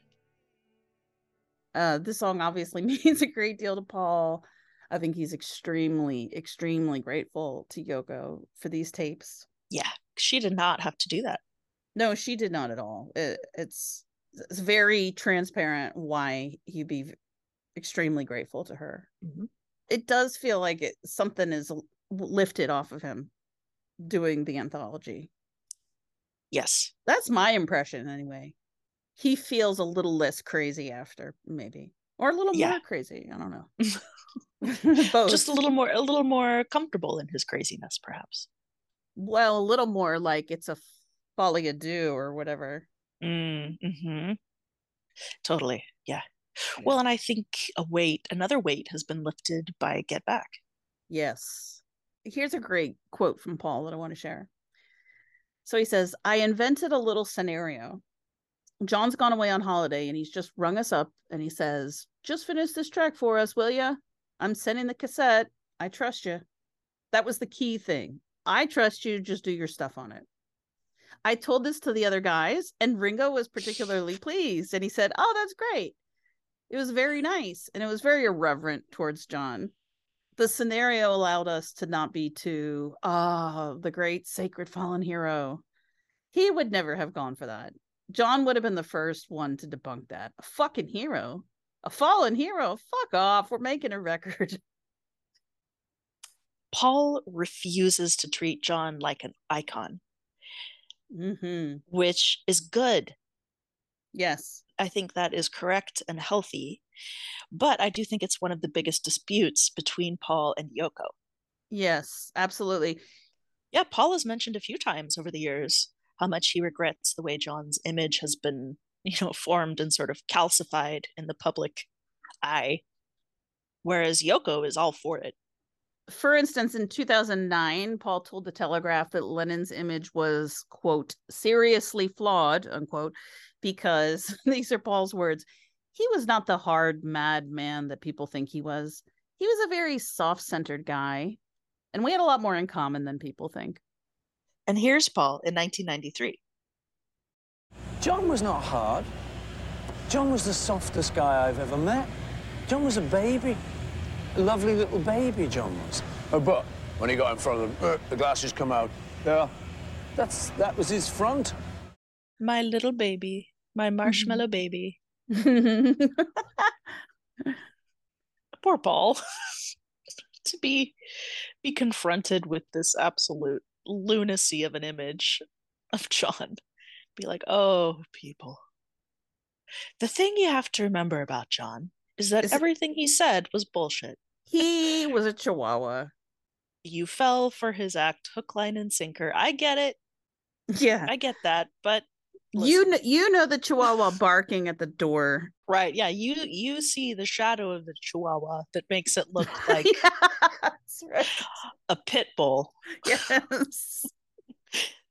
Uh, this song obviously means a great deal to Paul. I think he's extremely, extremely grateful to Yoko for these tapes. Yeah, she did not have to do that. No, she did not at all. It, it's it's very transparent why he'd be extremely grateful to her. Mhm. It does feel like it something is lifted off of him doing the anthology. Yes. That's my impression anyway. He feels a little less crazy after, maybe. Or a little Yeah. more crazy. I don't know. Both. Just a little more a little more comfortable in his craziness, perhaps. well, a little more like it's a à deux or whatever. Mm, hmm Totally. Yeah. Well, and I think a weight, another weight has been lifted by Get Back. Yes. Here's a great quote from Paul that I want to share. So he says, I invented a little scenario. John's gone away on holiday and he's just rung us up and he says, Just finish this track for us, will ya? I'm sending the cassette. I trust you. That was the key thing. I trust you. Just do your stuff on it. I told this to the other guys, and Ringo was particularly pleased. And he said, Oh, that's great. It was very nice. And it was very irreverent towards John. The scenario allowed us to not be too ah the great sacred fallen hero. He would never have gone for that. John would have been the first one to debunk that. A fucking hero? A fallen hero? Fuck off. We're making a record. Paul refuses to treat John like an icon, mm-hmm. which is good. Yes I think that is correct and healthy. But I do think it's one of the biggest disputes between Paul and Yoko. yes absolutely Yeah, Paul has mentioned a few times over the years how much he regrets the way John's image has been, you know, formed and sort of calcified in the public eye. Whereas Yoko is all for it. for instance in 2009 paul told the telegraph that lennon's image was quote seriously flawed unquote because these are paul's words he was not the hard mad man that people think he was he was a very soft-centered guy and we had a lot more in common than people think And here's Paul in 1993. John was not hard. John was the softest guy I've ever met. John was a baby. A lovely little baby, John was. Oh, but when he got in front of them, uh, the glasses come out. Yeah. That's that was his front. My little baby, My marshmallow mm-hmm. baby. Poor Paul. to be be confronted with this absolute lunacy of an image of John. Be like, oh, people. The thing you have to remember about John is that Is everything he said was bullshit. He was a chihuahua. You fell for his act, hook, line, and sinker. I get it. Yeah. I get that, but You kn- you know the chihuahua barking at the door. right, yeah, you you see the shadow of the chihuahua that makes it look like That's right. a pit bull. Yes.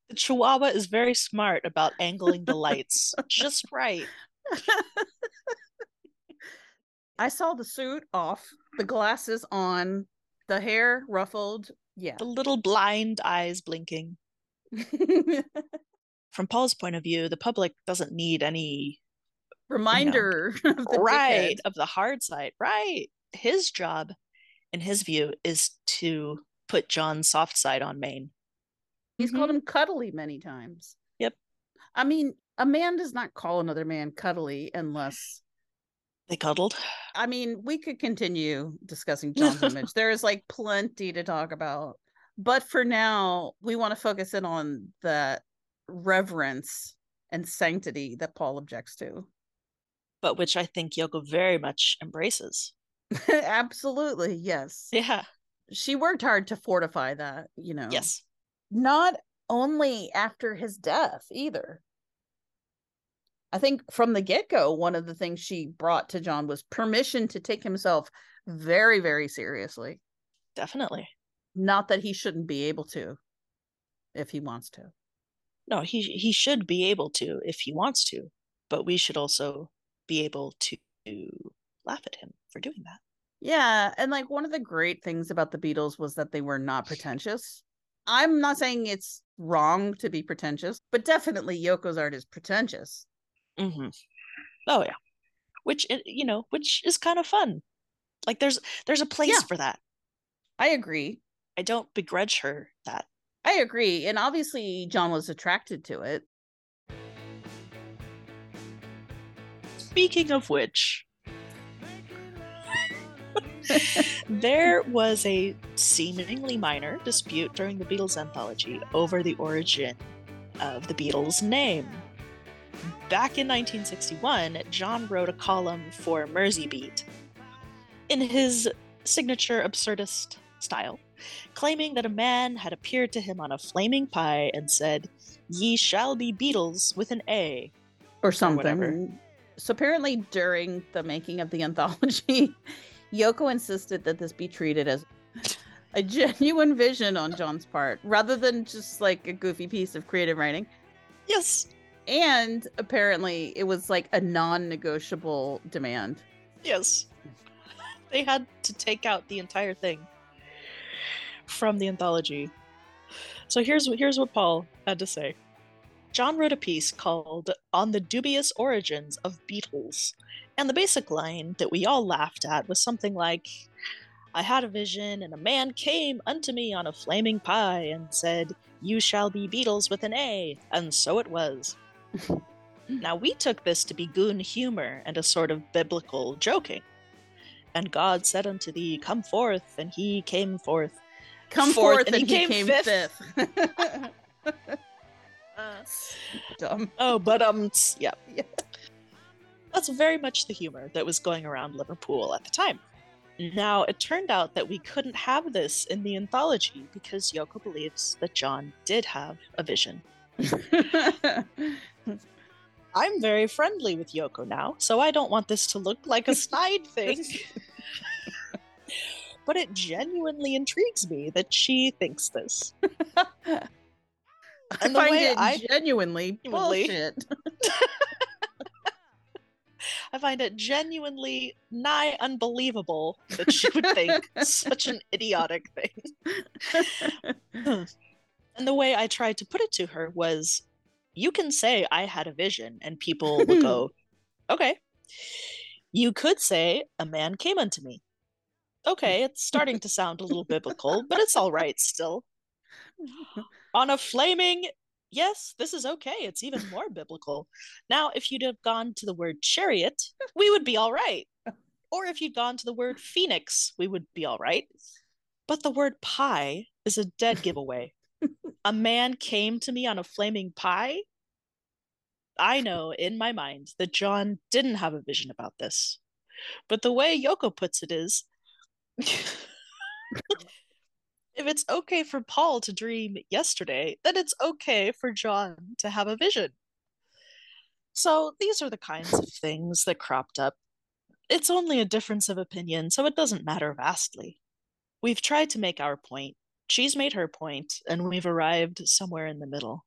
The chihuahua is very smart about angling the lights just right. I saw the suit off, the glasses on, the hair ruffled. Yeah. The little blind eyes blinking. From Paul's point of view, the public doesn't need any Reminder of the right dickhead. of the hard side. Right. His job, in his view, is to put John's soft side on Maine. He's called mm-hmm. him cuddly many times. Yep. I mean, a man does not call another man cuddly unless They cuddled. I mean, we could continue discussing John's image. There is like plenty to talk about. But for now, we want to focus in on the reverence and sanctity that Paul objects to. But which I think Yoko very much embraces. Absolutely, yes. Yeah. She worked hard to fortify that, you know. Yes. Not only after his death either. I think from the get go, one of the things she brought to John was permission to take himself very, very seriously. Definitely. Not that he shouldn't be able to if he wants to. No, he he should be able to if he wants to, but we should also be able to laugh at him for doing that. Yeah. And like one of the great things about the Beatles was that they were not pretentious. I'm not saying it's wrong to be pretentious, but definitely Yoko's art is pretentious. Mm-hmm. Oh yeah, which you know, which is kind of fun. Like there's there's a place Yeah. for that. I agree. I don't begrudge her that. I agree. And obviously, John was attracted to it. Speaking of which, there was a seemingly minor dispute during the Beatles anthology over the origin of the Beatles' name. Back in 1961, John wrote a column for Mersey Beat in his signature absurdist style, claiming that a man had appeared to him on a flaming pie and said, Ye shall be Beatles with an A. or something. whatever. So apparently, during the making of the anthology, Yoko insisted that this be treated as a genuine vision on John's part, rather than just like a goofy piece of creative writing. Yes. And apparently, it was like a non-negotiable demand. Yes. They had to take out the entire thing from the anthology. So here's here's what Paul had to say. John wrote a piece called On the Dubious Origins of Beatles. And the basic line that we all laughed at was something like I had a vision, and a man came unto me on a flaming pie and said, You shall be Beatles with an A. And so it was. now, we took this to be goon humor and a sort of biblical joking. And God said unto thee, Come forth, and he came forth. Come forth, and, he, came, fifth. Dumb. Oh, but um, tss, yeah. That's very much the humor that was going around Liverpool at the time. Now, it turned out that we couldn't have this in the anthology because Yoko believes that John did have a vision. I'm very friendly with Yoko now, so I don't want this to look like a snide thing. But it genuinely intrigues me that she thinks this. I find it I- genuinely Genuinely. bullshit. I find it genuinely nigh unbelievable that she would think such an idiotic thing. and the way I tried to put it to her was you can say I had a vision, and people will go, okay. You could say a man came unto me. Okay, it's starting to sound a little biblical, but it's all right still. On a flaming Yes, this is okay. It's even more biblical. Now, if you'd have gone to the word chariot, we would be all right. Or if you'd gone to the word phoenix, we would be all right. But the word pie is a dead giveaway. a man came to me on a flaming pie. I know in my mind that John didn't have a vision about this. But the way Yoko puts it is if it's okay for Paul to dream yesterday, then it's okay for John to have a vision. So these are the kinds of things that cropped up. It's only a difference of opinion, so it doesn't matter vastly. We've tried to make our point. She's made her point, and we've arrived somewhere in the middle.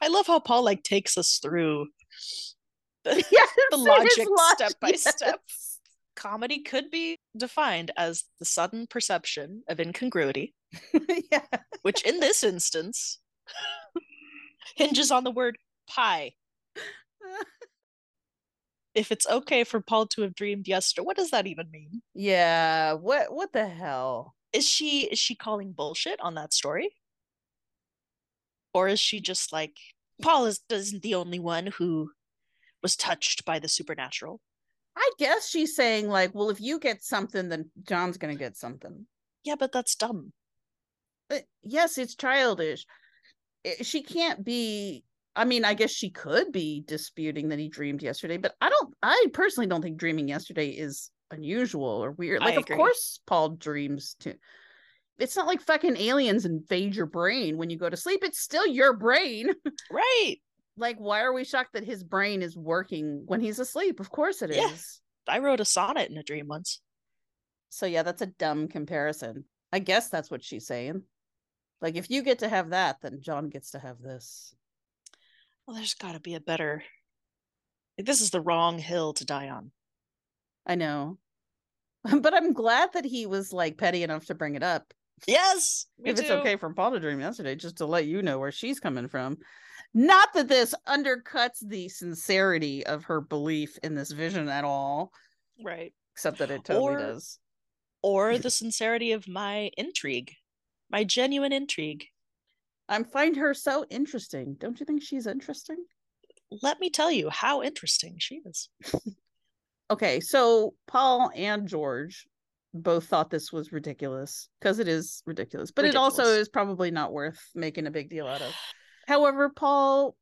I love how Paul like takes us through the, Yes, the logic logic, step by step. Comedy could be defined as the sudden perception of incongruity, yeah. which in this instance hinges on the word pie. If it's okay for Paul to have dreamed yesterday, what does that even mean? Yeah. What what the hell? Is she is she calling bullshit on that story? Or is she just like Paul is isn't the only one who was touched by the supernatural? I guess she's saying like, well, if you get something, then John's gonna get something. Yeah, but that's dumb. But yes, it's childish. She can't be. I mean, I guess she could be disputing that he dreamed yesterday, but I don't. I personally don't think dreaming yesterday is unusual or weird. Like, of course, Paul dreams too. It's not like fucking aliens invade your brain when you go to sleep. It's still your brain. Right. Like, why are we shocked that his brain is working when he's asleep? Of course it is. Yeah. I wrote a sonnet in a dream once. So yeah, that's a dumb comparison. I guess that's what she's saying. Like if you get to have that, then John gets to have this. Well, there's got to be a better. like, This is the wrong hill to die on. I know. But I'm glad that he was like petty enough to bring it up. Yes, if it's okay for Paul to dream yesterday, just to let you know where she's coming from. Not that this undercuts the sincerity of her belief in this vision at all, Right. except that it totally Or- does. Or the sincerity of my intrigue, my genuine intrigue. I find her so interesting. Don't you think she's interesting? Let me tell you how interesting she is. okay, so Paul and George both thought this was ridiculous because it is ridiculous, but it also is probably not worth making a big deal out of. However, Paul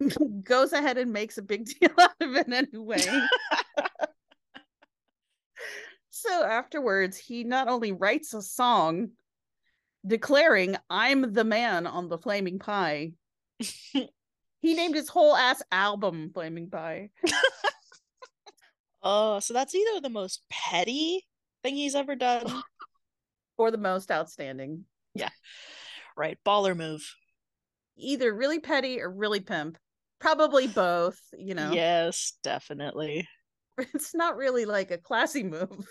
goes ahead and makes a big deal out of it anyway. so afterwards, he not only writes a song declaring, I'm the man on the flaming pie. he named his whole ass album Flaming Pie. Oh, so that's either the most petty thing he's ever done. or the most outstanding. yeah. Right. Baller move. Either really petty or really pimp. Probably both, you know. Yes, definitely. It's not really like a classy move.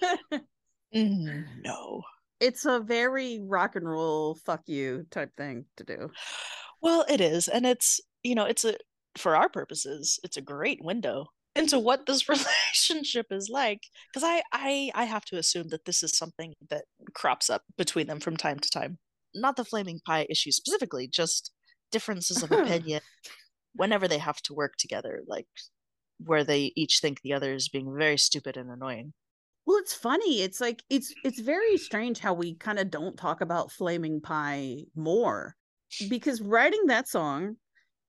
Mm, no. it's a very rock and roll fuck you type thing to do. Well, it is. And it's, you know, it's a, for our purposes, it's a great window into what this relationship is like. Because I, I, I have to assume that this is something that crops up between them from time to time. Not the flaming pie issue specifically, just differences of opinion whenever they have to work together, like where they each think the other is being very stupid and annoying. Well, it's funny. It's like it's it's very strange how we kind of don't talk about Flaming Pie more. Because writing that song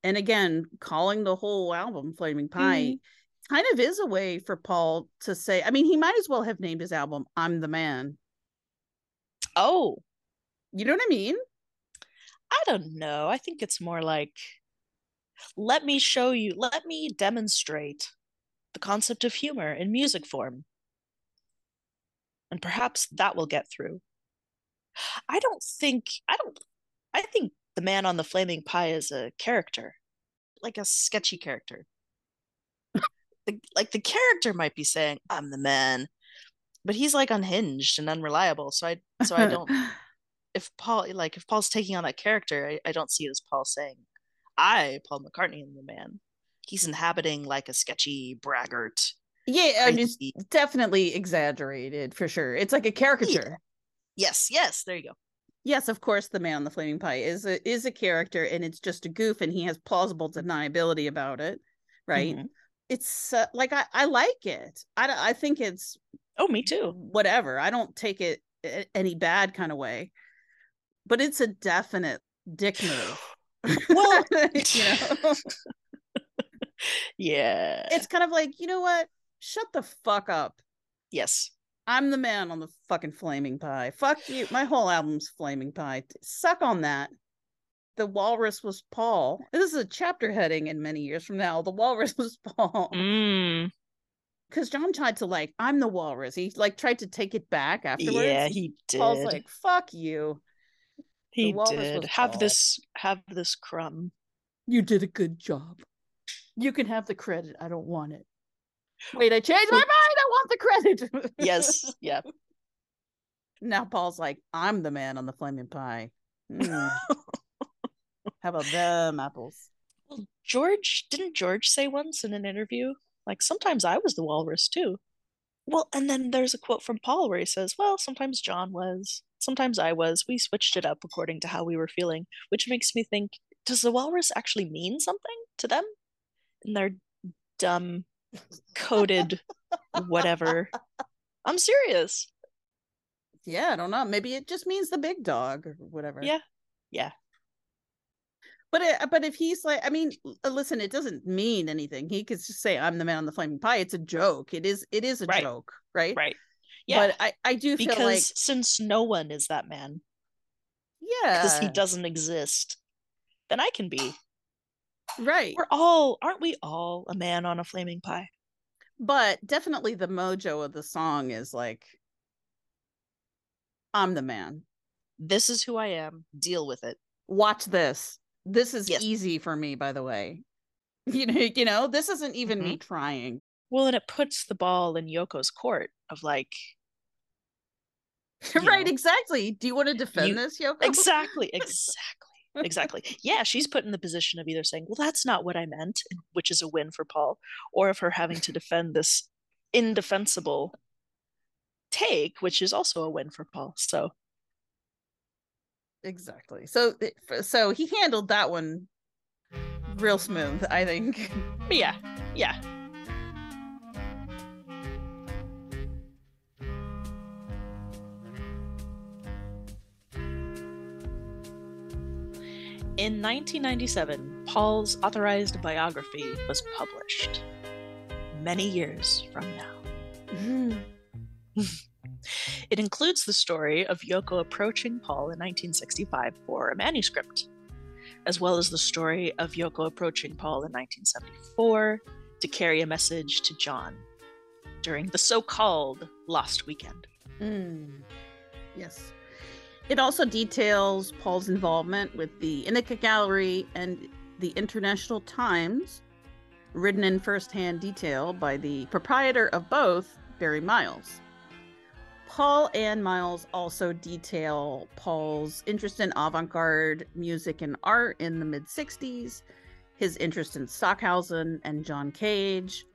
and again calling the whole album Flaming Pie mm-hmm. kind of is a way for Paul to say, I mean, he might as well have named his album I'm the Man. Oh, You know what I mean? I don't know. I think it's more like, let me show you, let me demonstrate the concept of humor in music form. And perhaps that will get through. I don't think, I don't, I think the man on the flaming pie is a character, like a sketchy character. the, like the character might be saying, I'm the man, but he's like unhinged and unreliable. So I, so I don't, if Paul like if Paul's taking on that character, I, I don't see it as Paul saying, I, Paul McCartney, am the man. He's inhabiting like a sketchy braggart. Yeah, it's definitely exaggerated for sure. It's like a caricature. Yes, yes, there you go. yes, of course, the man on the flaming pie is a is a character, and it's just a goof, and he has plausible deniability about it, right? Mhm. It's uh, like I I like it. I I think it's oh me too. Whatever. I don't take it any bad kind of way, but it's a definite dick move. Well, you know, yeah. it's kind of like you know what? Shut the fuck up. Yes. I'm the man on the fucking flaming pie. Fuck you. My whole album's flaming pie. Suck on that. The walrus was Paul. This is a chapter heading in many years from now. The walrus was Paul. Mm. Because John tried to like, I'm the walrus. He like tried to take it back afterwards. Yeah, he did. Paul's like, fuck you. He did. Have this have this crumb. You did a good job. You can have the credit. I don't want it. Wait, I changed my mind. I want the credit. Yes. Yeah. Now Paul's like, I'm the man on the flaming pie. Mm. How about them apples? Well, George didn't George say once in an interview, like sometimes I was the walrus too. Well, and then there's a quote from Paul where he says, Well, sometimes John was, sometimes I was. We switched it up according to how we were feeling, which makes me think, does the walrus actually mean something to them? In their dumb, coded whatever. I'm serious. Yeah, I don't know. Maybe it just means the big dog or whatever. Yeah. Yeah. But it, but if he's like, I mean, uh, listen, it doesn't mean anything. He could just say, "I'm the man on the flaming pie." It's a joke. It is. It is a Right. joke, right? Right. Yeah. But I, I do feel because like, since no one is that man, yeah, because he doesn't exist, then I can be. right. We're all, aren't we all a man on a flaming pie? But definitely the mojo of the song is like, "I'm the man." This is who I am. Deal with it. Watch this. This is Yes. easy for me, by the way. You know, you know, this isn't even Mm-hmm. me trying. Well, and it puts the ball in Yoko's court of like, right, exactly. Do you want to defend you- this, Yoko? exactly, exactly, exactly. Yeah, she's put in the position of either saying, well, that's not what I meant, which is a win for Paul, or of her having to defend this indefensible take, which is also a win for Paul. So, Exactly. So so he handled that one real smooth, I think. yeah, yeah. In 1997, Paul's authorized biography was published. Many years from now. Mm-hmm. It includes the story of Yoko approaching Paul in 1965 for a manuscript, as well as the story of Yoko approaching Paul in 1974 to carry a message to John during the so called Lost Weekend. Mm. Yes. It also details Paul's involvement with the Indica Gallery and the International Times, written in firsthand detail by the proprietor of both, Barry Miles. Paul and Miles also detail Paul's interest in avant garde music and art in the mid 60s, his interest in Stockhausen and John Cage,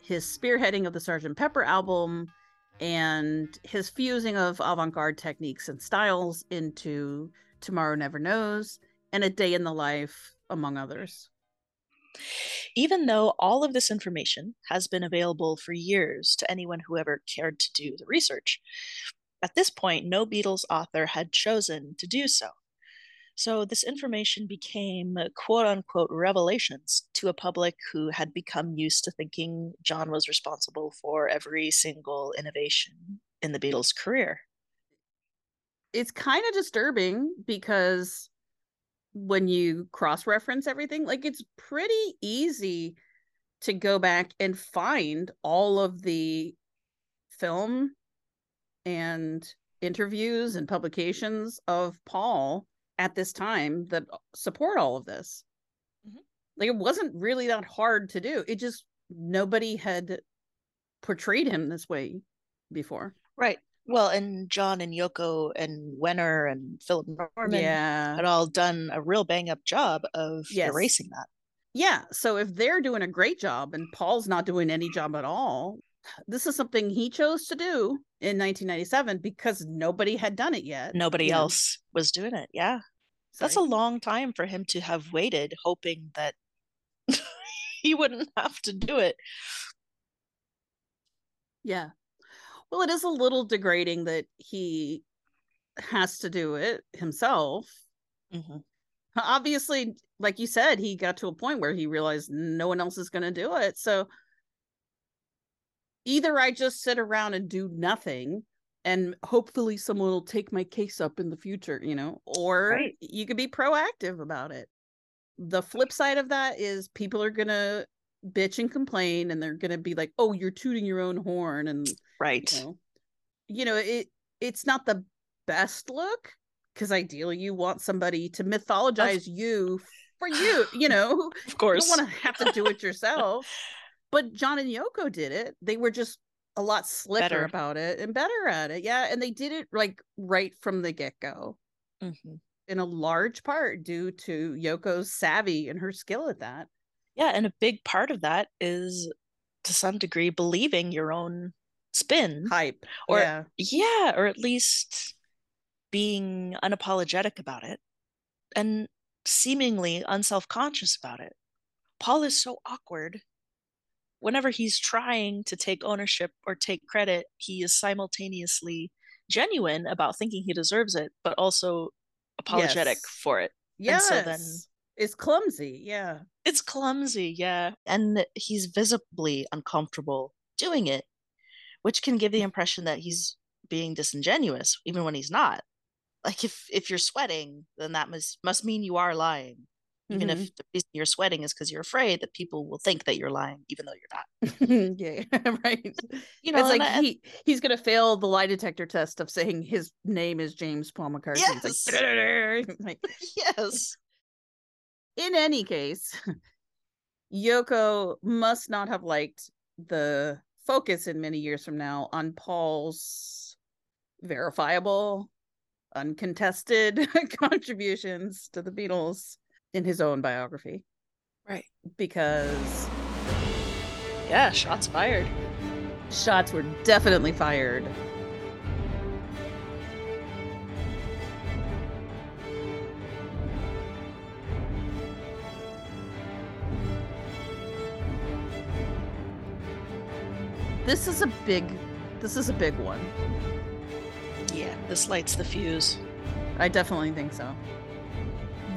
his spearheading of the Sgt. Pepper album, and his fusing of avant garde techniques and styles into Tomorrow Never Knows and A Day in the Life, among others. Even though all of this information has been available for years to anyone who ever cared to do the research, at this point, no Beatles author had chosen to do so. So this information became quote unquote revelations to a public who had become used to thinking John was responsible for every single innovation in the Beatles' career. It's kind of disturbing because when you cross reference everything, like it's pretty easy to go back and find all of the film and interviews and publications of Paul at this time that support all of this. Mhm. Like it wasn't really that hard to do. It just nobody had portrayed him this way before. Right. Well, and John and Yoko and Wenner and Philip Norman Yeah. had all done a real bang up job of Yes. erasing that. Yeah. So if they're doing a great job and Paul's not doing any job at all, this is something he chose to do in 1997 because nobody had done it yet. Nobody know. else was doing it. Yeah. That's a long time for him to have waited, hoping that he wouldn't have to do it. Yeah. Well, it is a little degrading that he has to do it himself. Mhm. Obviously, like you said, he got to a point where he realized no one else is going to do it. So either I just sit around and do nothing and hopefully someone will take my case up in the future, you know, or Right. you could be proactive about it. The flip side of that is people are going to bitch and complain and they're going to be like, "Oh, you're tooting your own horn." And Right. you know, you know it it's not the best look because ideally you want somebody to mythologize you for you you know Of course you don't want to have to do it yourself but john and yoko did it they were just a lot slicker Better. about it and better at it yeah and they did it like right from the get-go Mhm. in a large part due to yoko's savvy and her skill at that Yeah, and a big part of that is to some degree believing your own spin. hype Or yeah yeah, or at least being unapologetic about it and seemingly unself-conscious about it. Paul is so awkward. Whenever he's trying to take ownership or take credit, he is simultaneously genuine about thinking he deserves it, but also apologetic Yes. for it. yes And so then it's clumsy yeah it's clumsy, yeah. And he's visibly uncomfortable doing it, which can give the mm. impression that he's being disingenuous, even when he's not. Like if if you're sweating, then that must must mean you are lying. Even if mm-hmm. the reason you're sweating is because you're afraid that people will think that you're lying, even though you're not. yeah, right. You know, it's like I- he he's gonna fail the lie detector test of saying his name is James Paul McCartney. Like, like, yes. in any case, Yoko must not have liked the focus in many years from now on Paul's verifiable, uncontested contributions to the Beatles in his own biography. Right. Because Yeah, shots fired. shots were definitely fired. This is a big this is a big one. Yeah, this lights the fuse. I definitely think so.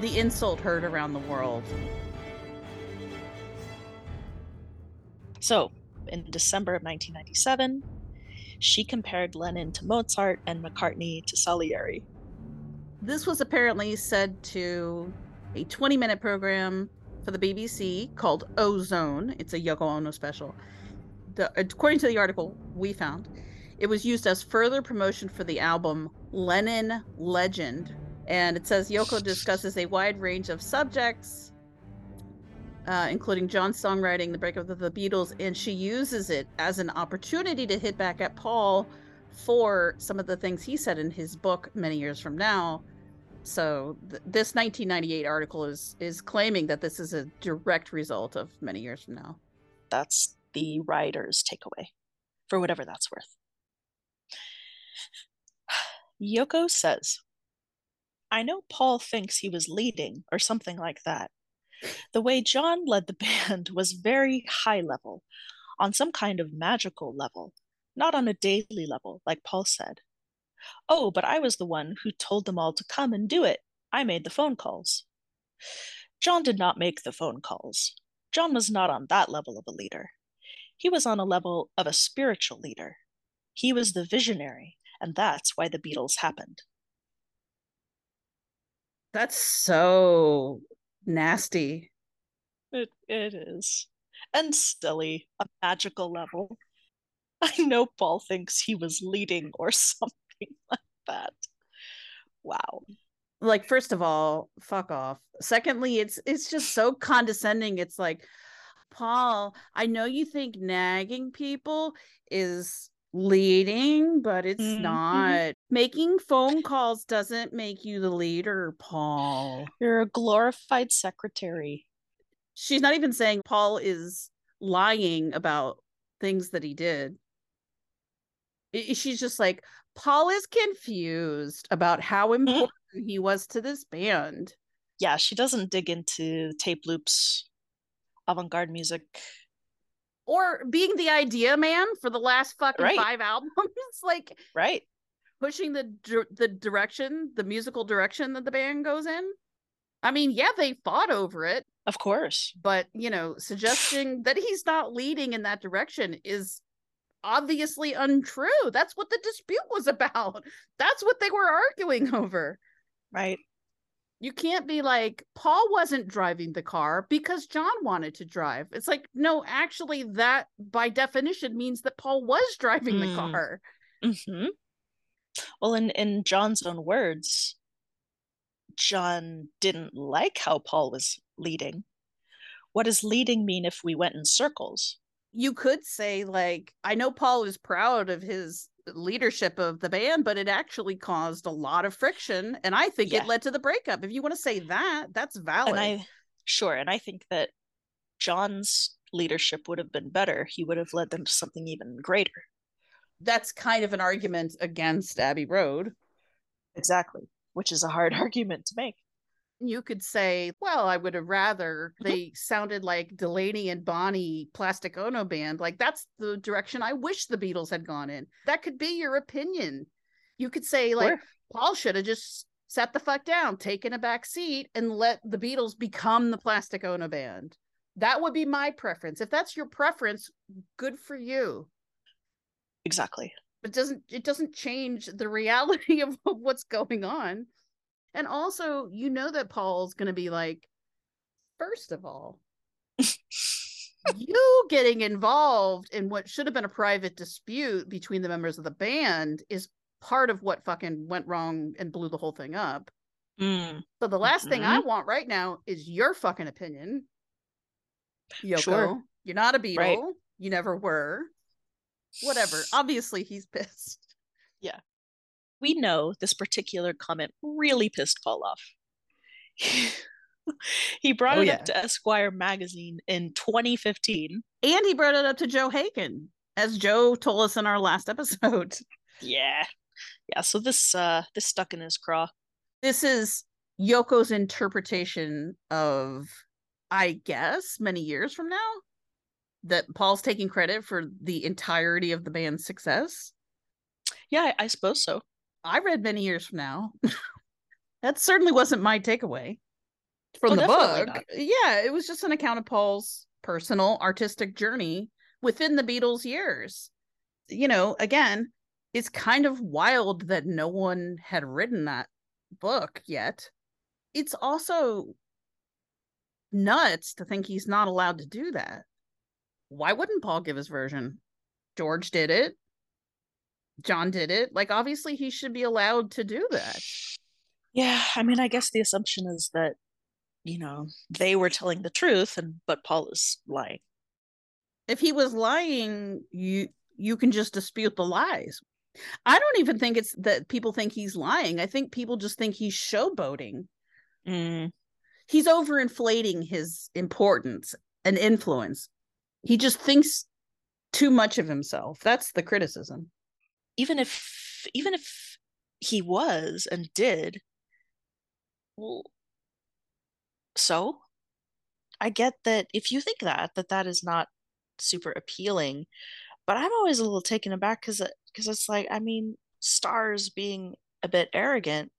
The insult heard around the world. So, in December of 1997, she compared Lennon to Mozart and McCartney to Salieri. This was apparently said to a 20 minute program for the BBC called Ozone. It's a Yoko Ono special. The, according to the article we found, it was used as further promotion for the album Lennon Legend. And it says Yoko discusses a wide range of subjects, uh, including John's songwriting, the breakup of the Beatles, and she uses it as an opportunity to hit back at Paul for some of the things he said in his book many years from now. So th- this 1998 article is is claiming that this is a direct result of many years from now. That's the writer's takeaway, for whatever that's worth. Yoko says, I know Paul thinks he was leading or something like that. The way John led the band was very high level, on some kind of magical level, not on a daily level, like Paul said. Oh, but I was the one who told them all to come and do it. I made the phone calls. John did not make the phone calls. John was not on that level of a leader. He was on a level of a spiritual leader. He was the visionary, and that's why the Beatles happened. That's so nasty. It, it is. And silly, a magical level. I know Paul thinks he was leading or something like that. Wow. Like first of all, fuck off. Secondly, it's it's just so condescending. It's like, Paul, I know you think nagging people is leading, but it's Mhm. not. Making phone calls doesn't make you the leader, Paul. You're a glorified secretary. She's not even saying Paul is lying about things that he did. She's just like, Paul is confused about how important he was to this band. Yeah, she doesn't dig into tape loops, avant garde music. Or being the idea man for the last fucking Right. five albums. like Right. pushing the the direction, the musical direction that the band goes in. I mean, yeah, they fought over it, Of course. but you know, suggesting that he's not leading in that direction is obviously untrue. That's what the dispute was about. That's what they were arguing over. Right. You can't be like, Paul wasn't driving the car because John wanted to drive. It's like, no, actually, that by definition means that Paul was driving the Hmm. car. hmm Well, in in John's own words, John didn't like how Paul was leading. What does leading mean if we went in circles? You could say, like, I know Paul is proud of his leadership of the band, but it actually caused a lot of friction. And I think Yeah. it led to the breakup. If you want to say that, that's valid. And I sure, and I think that John's leadership would have been better. He would have led them to something even greater. that's kind of an argument against Abbey Road. Exactly. Which is a hard argument to make. You could say, well, I would have rather Mm-hmm. they sounded like Delaney and Bonnie Plastic Ono band. Like that's the direction I wish the Beatles had gone in. That could be your opinion. You could say, like, Sure. Paul should have just sat the fuck down, taken a back seat, and let the Beatles become the Plastic Ono band. That would be my preference. If that's your preference, good for you. Exactly. it doesn't it doesn't change the reality of what's going on and also you know that paul's going to be like first of all you getting involved in what should have been a private dispute between the members of the band is part of what fucking went wrong and blew the whole thing up Mm, so the last thing i Mhm. want right now is your fucking opinion yoko Sure. you're not a beatle Right. you never were whatever obviously he's pissed Yeah. We know this particular comment really pissed Paul off. he brought Oh, it yeah. up to Esquire magazine in 2015. And he brought it up to Joe Hagen, as Joe told us in our last episode. Yeah. Yeah, so this uh this stuck in his craw. This is Yoko's interpretation of, I guess, many years from now, that Paul's taking credit for the entirety of the band's success. Yeah, I, I suppose so. I read many years from now. that certainly wasn't my takeaway from Oh, the book. not. Yeah, it was just an account of Paul's personal artistic journey within the Beatles' years. You know, again, it's kind of wild that no one had written that book yet. It's also nuts to think he's not allowed to do that. Why wouldn't Paul give his version? George did it. John did it. Like, obviously, he should be allowed to do that. Yeah, I mean, I guess the assumption is that, you know, they were telling the truth and but Paul is lying. If he was lying, you you can just dispute the lies. I don't even think it's that people think he's lying. I think people just think he's showboating. Mm, He's overinflating his importance and influence. He just thinks too much of himself. That's the criticism. Even if even if he was and did, well, so I get that if you think that that that is not super appealing, but I'm always a little taken aback because because it's like I mean, stars being a bit arrogant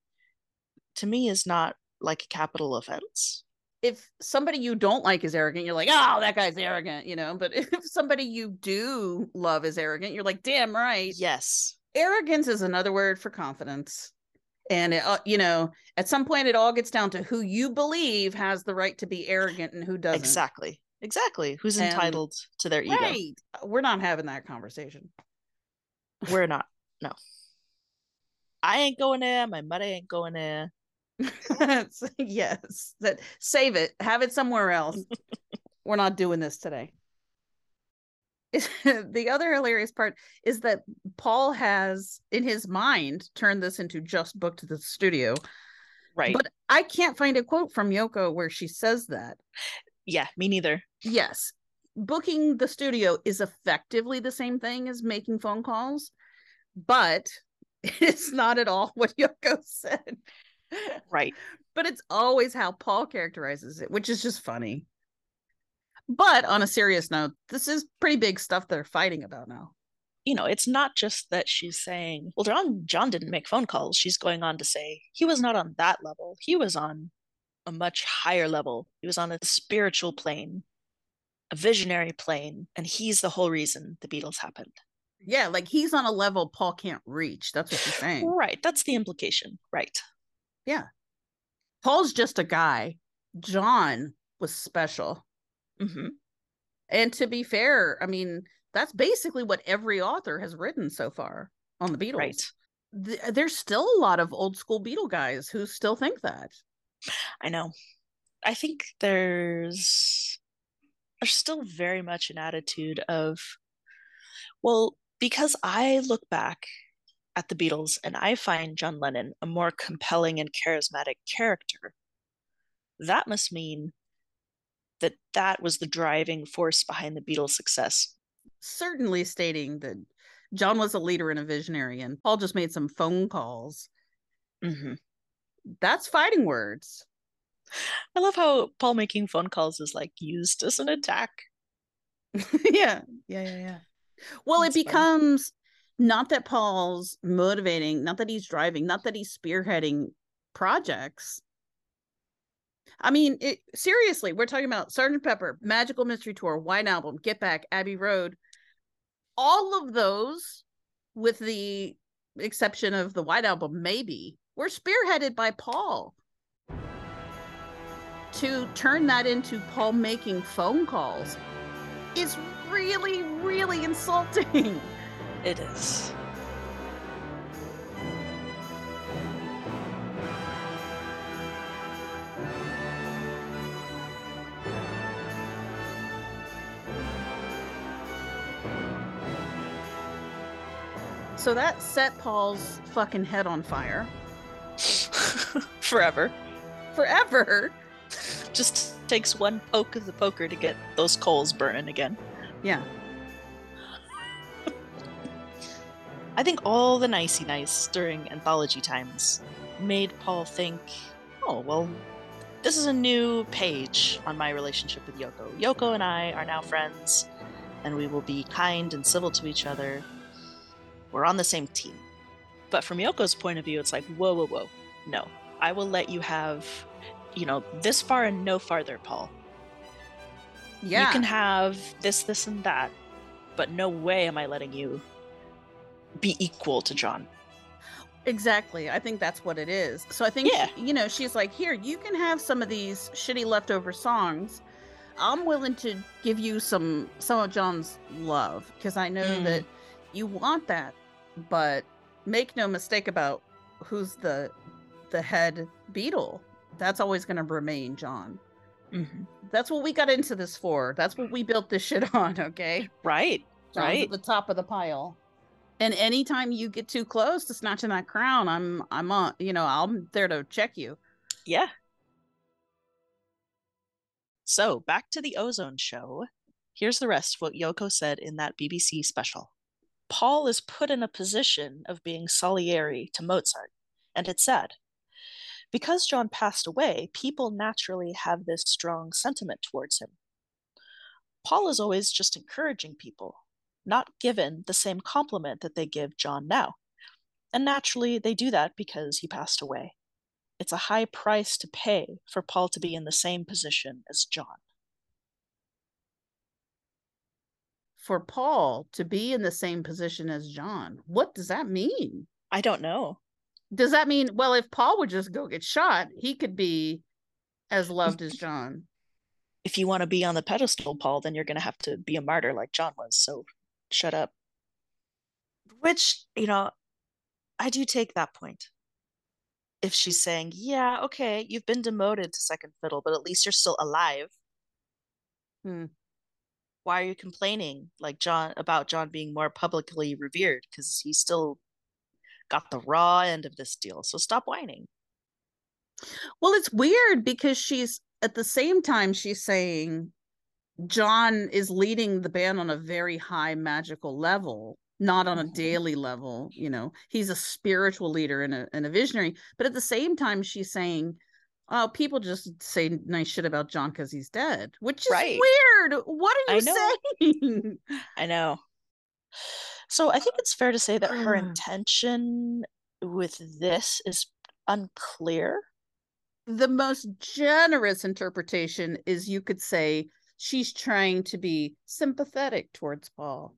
to me is not like a capital offense. If somebody you don't like is arrogant, you're like, oh, that guy's arrogant, you know. But if somebody you do love is arrogant, you're like, damn right. Yes. arrogance is another word for confidence and it, uh, you know at some point it all gets down to who you believe has the right to be arrogant and who doesn't Exactly. Exactly. Who's And- entitled to their ego? right we're not having that conversation We're not. No. I ain't going there. My mother ain't going there. yes that save it have it somewhere else we're not doing this today the other hilarious part is that paul has in his mind turned this into just book to the studio Right. but i can't find a quote from yoko where she says that yeah, me neither. yes booking the studio is effectively the same thing as making phone calls, but it's not at all what Yoko said. Right. But it's always how Paul characterizes it, which is just funny. But on a serious note, this is pretty big stuff they're fighting about now. You know, it's not just that she's saying, well, John John didn't make phone calls. She's going on to say he was not on that level. He was on a much higher level. He was on a spiritual plane, a visionary plane, and he's the whole reason the Beatles happened. Yeah, like he's on a level Paul can't reach. That's what she's saying. Right. That's the implication. Right. Yeah. Paul's just a guy. John was special. Mm-hmm. And to be fair, I mean, that's basically what every author has written so far on the Beatles. Right. Th- there's still a lot of old school Beatle guys who still think that. I know. I think there's there's still very much an attitude of well, because I look back at the Beatles and I find John Lennon a more compelling and charismatic character, that must mean that that was the driving force behind the Beatles' success. Certainly stating that John was a leader and a visionary, and Paul just made some phone calls. Mm-hmm. That's fighting words. I love how Paul making phone calls is like used as an attack. yeah, yeah, yeah, yeah. Well, That's it becomes. Not that Paul's motivating, not that he's driving, not that he's spearheading projects. I mean, it, seriously, we're talking about Sergeant Pepper, Magical Mystery Tour, White Album, Get Back, Abbey Road. All of those, with the exception of the White Album, maybe, were spearheaded by Paul. To turn that into Paul making phone calls is really, really insulting. It is. So that set Paul's fucking head on fire. Forever. Forever. Just takes one poke of the poker to get those coals burning again. Yeah. I think all the nicey nice during anthology times made Paul think, oh, well, this is a new page on my relationship with Yoko. Yoko and I are now friends, and we will be kind and civil to each other we're on the same team. But from Yoko's point of view, it's like, whoa, whoa, whoa. No, I will let you have, you know, this far and no farther, Paul. Yeah. You can have this, this, and that, but no way am I letting you be equal to John. Exactly. I think that's what it is. So I think, yeah. you know, she's like, here, you can have some of these shitty leftover songs. I'm willing to give you some some of John's love because I know mm. that you want that but make no mistake about who's the the head Beatle. That's always going to remain John. Mm-hmm. That's what we got into this for. That's what we built this shit on. Okay, right, John's right, at the top of the pile. And anytime you get too close to snatching that crown, I'm I'm on. You know, I'm there to check you. Yeah. So back to the ozone show. Here's the rest of what Yoko said in that BBC special. Paul is put in a position of being Salieri to Mozart, and it's sad. Because John passed away, people naturally have this strong sentiment towards him. Paul is always just encouraging people, not given the same compliment that they give John now. And naturally, they do that because he passed away. It's a high price to pay for Paul to be in the same position as John. for Paul to be in the same position as John. What does that mean? I don't know. Does that mean, well, if Paul would just go get shot, he could be as loved as John? If you want to be on the pedestal, Paul, then you're going to have to be a martyr like John was. So shut up. Which, you know, I do take that point. If she's saying, yeah, okay, you've been demoted to second fiddle, but at least you're still alive. Hmm why are you complaining like John about John being more publicly revered because he still got the raw end of this deal. So stop whining. Well, it's weird because she's at the same time she's saying John is leading the band on a very high magical level, not on a Mhm. daily level. You know, he's a spiritual leader and a, and a visionary. But at the same time, she's saying, oh, people just say nice shit about John because he's dead, which is Right. weird. What are you know. saying? I know. So I think it's fair to say that her intention with this is unclear. the most generous interpretation is you could say she's trying to be sympathetic towards Paul.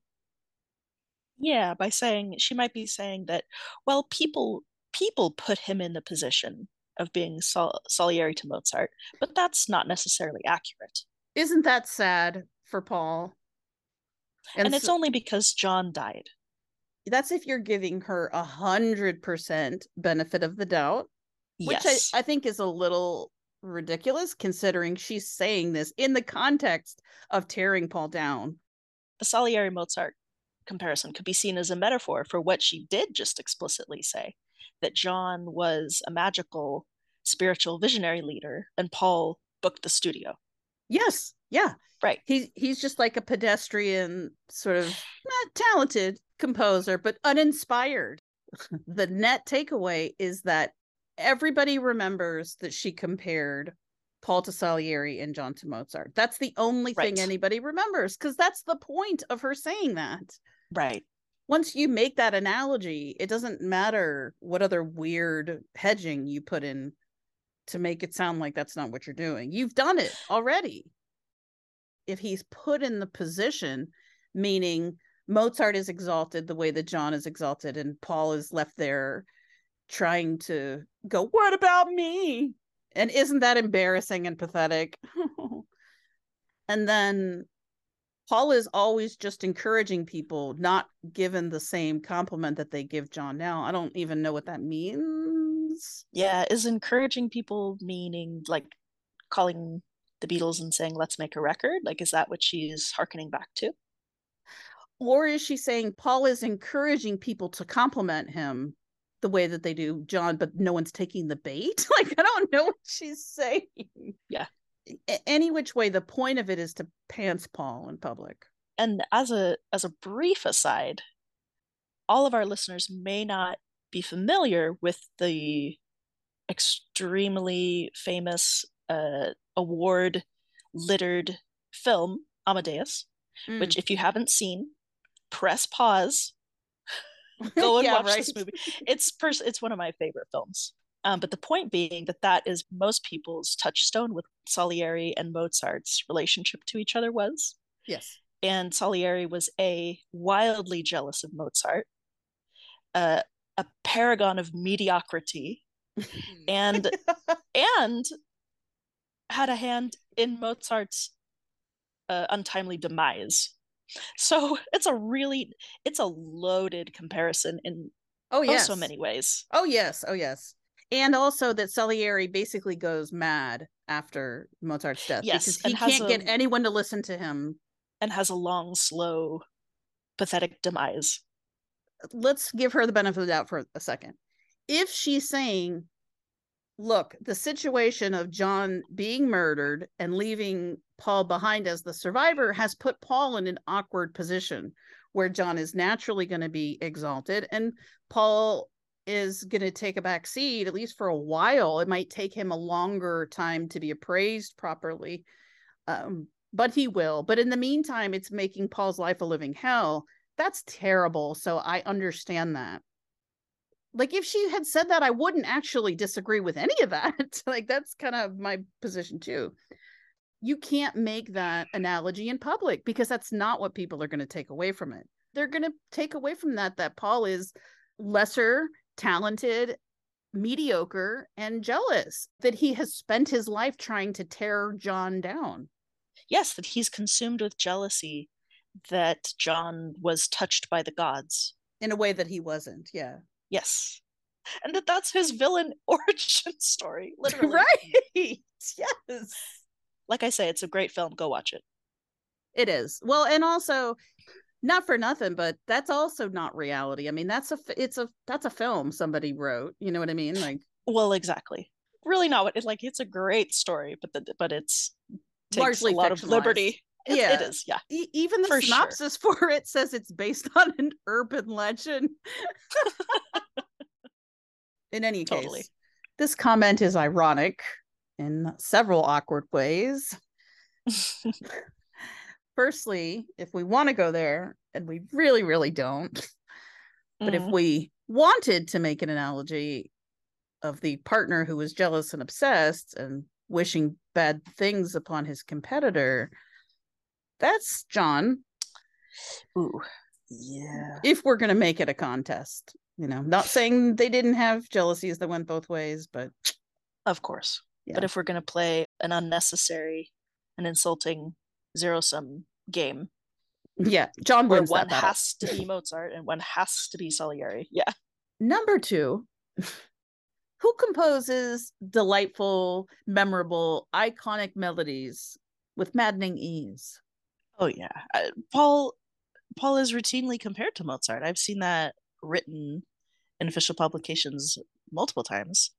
Yeah, by saying she might be saying that, well, people people put him in the position of being Sol Salieri to Mozart, but that's not necessarily accurate. Isn't that sad for Paul? And, it's so- only because John died. that's if you're giving her a hundred percent benefit of the doubt, which Yes. I, I think is a little ridiculous considering she's saying this in the context of tearing Paul down. the Salieri Mozart comparison could be seen as a metaphor for what she did just explicitly say that John was a magical spiritual visionary leader and Paul booked the studio. Yes, yeah. Right. He's he's just like a pedestrian, sort of eh, talented composer, but uninspired. the net takeaway is that everybody remembers that she compared Paul to Salieri and John to Mozart. That's the only thing anybody remembers because that's the point of her saying that. Right. Once you make that analogy, it doesn't matter what other weird hedging you put in to make it sound like that's not what you're doing. You've done it already. If he's put in the position, meaning Mozart is exalted the way that John is exalted, and Paul is left there trying to go, What about me? And isn't that embarrassing and pathetic? and then Paul is always just encouraging people, not given the same compliment that they give John now. I don't even know what that means. Yeah, is encouraging people meaning like calling the Beatles and saying, let's make a record? Like, is that what she's hearkening back to? Or is she saying Paul is encouraging people to compliment him the way that they do John, but no one's taking the bait? like, I don't know what she's saying. Yeah. Any which way, the point of it is to pants Paul in public. And as a as a brief aside, all of our listeners may not be familiar with the extremely famous uh, award littered film Amadeus, which Mm. if you haven't seen, press pause, go and Yeah, watch this movie. It's pers- it's one of my favorite films. Um, but the point being that that is most people's touchstone with Salieri and Mozart's relationship to each other was. Yes. And Salieri was a wildly jealous of Mozart, uh, a paragon of mediocrity, and and had a hand in Mozart's uh, untimely demise. So it's a really it's a loaded comparison in Oh, oh yes. so many ways. Oh yes, oh yes. And also that Salieri basically goes mad after Mozart's death Yes, because he can't get anyone to listen to him. and has a long, slow, pathetic demise. Let's give her the benefit of the doubt for a second. If she's saying, look, the situation of John being murdered and leaving Paul behind as the survivor has put Paul in an awkward position where John is naturally going to be exalted and Paul is going to take a back seat at least for a while. It might take him a longer time to be appraised properly. Um, but he will. But in the meantime, it's making Paul's life a living hell. That's terrible. So I understand that. Like if she had said that, I wouldn't actually disagree with any of that. like that's kind of my position too. You can't make that analogy in public because that's not what people are going to take away from it. They're going to take away from that that Paul is lesser, talented, mediocre, and jealous, that he has spent his life trying to tear John down. Yes, that he's consumed with jealousy that John was touched by the gods. In a way that he wasn't. Yeah. Yes. And that that's his villain origin story, literally. right. Yes. Like I say, it's a great film. Go watch it. It is. Well, and also not for nothing, but that's also not reality. I mean, that's a it's a that's a film somebody wrote. You know what I mean? Like Well, exactly. Really not what it like it's a great story, but the, but it's takes Largely a lot of liberty. It, Yeah. it is. Yeah. E- even the For sure. synopsis for it says it's based on an urban legend. In any case, this comment is ironic in several awkward ways. Firstly, if we want to go there, and we really, really don't, but if Mhm. we wanted to make an analogy of the partner who was jealous and obsessed and wishing bad things upon his competitor, that's John. Ooh. Yeah. If we're going to make it a contest, you know, not saying they didn't have jealousies that went both ways, but Of course. Yeah. But if we're going to play an unnecessary and insulting zero sum game yeah, John where one that has to be Mozart and one has to be Salieri. Yeah. Number two, who composes delightful, memorable, iconic melodies with maddening ease? Oh yeah. Uh, Paul Paul is routinely compared to Mozart. I've seen that written in official publications multiple times.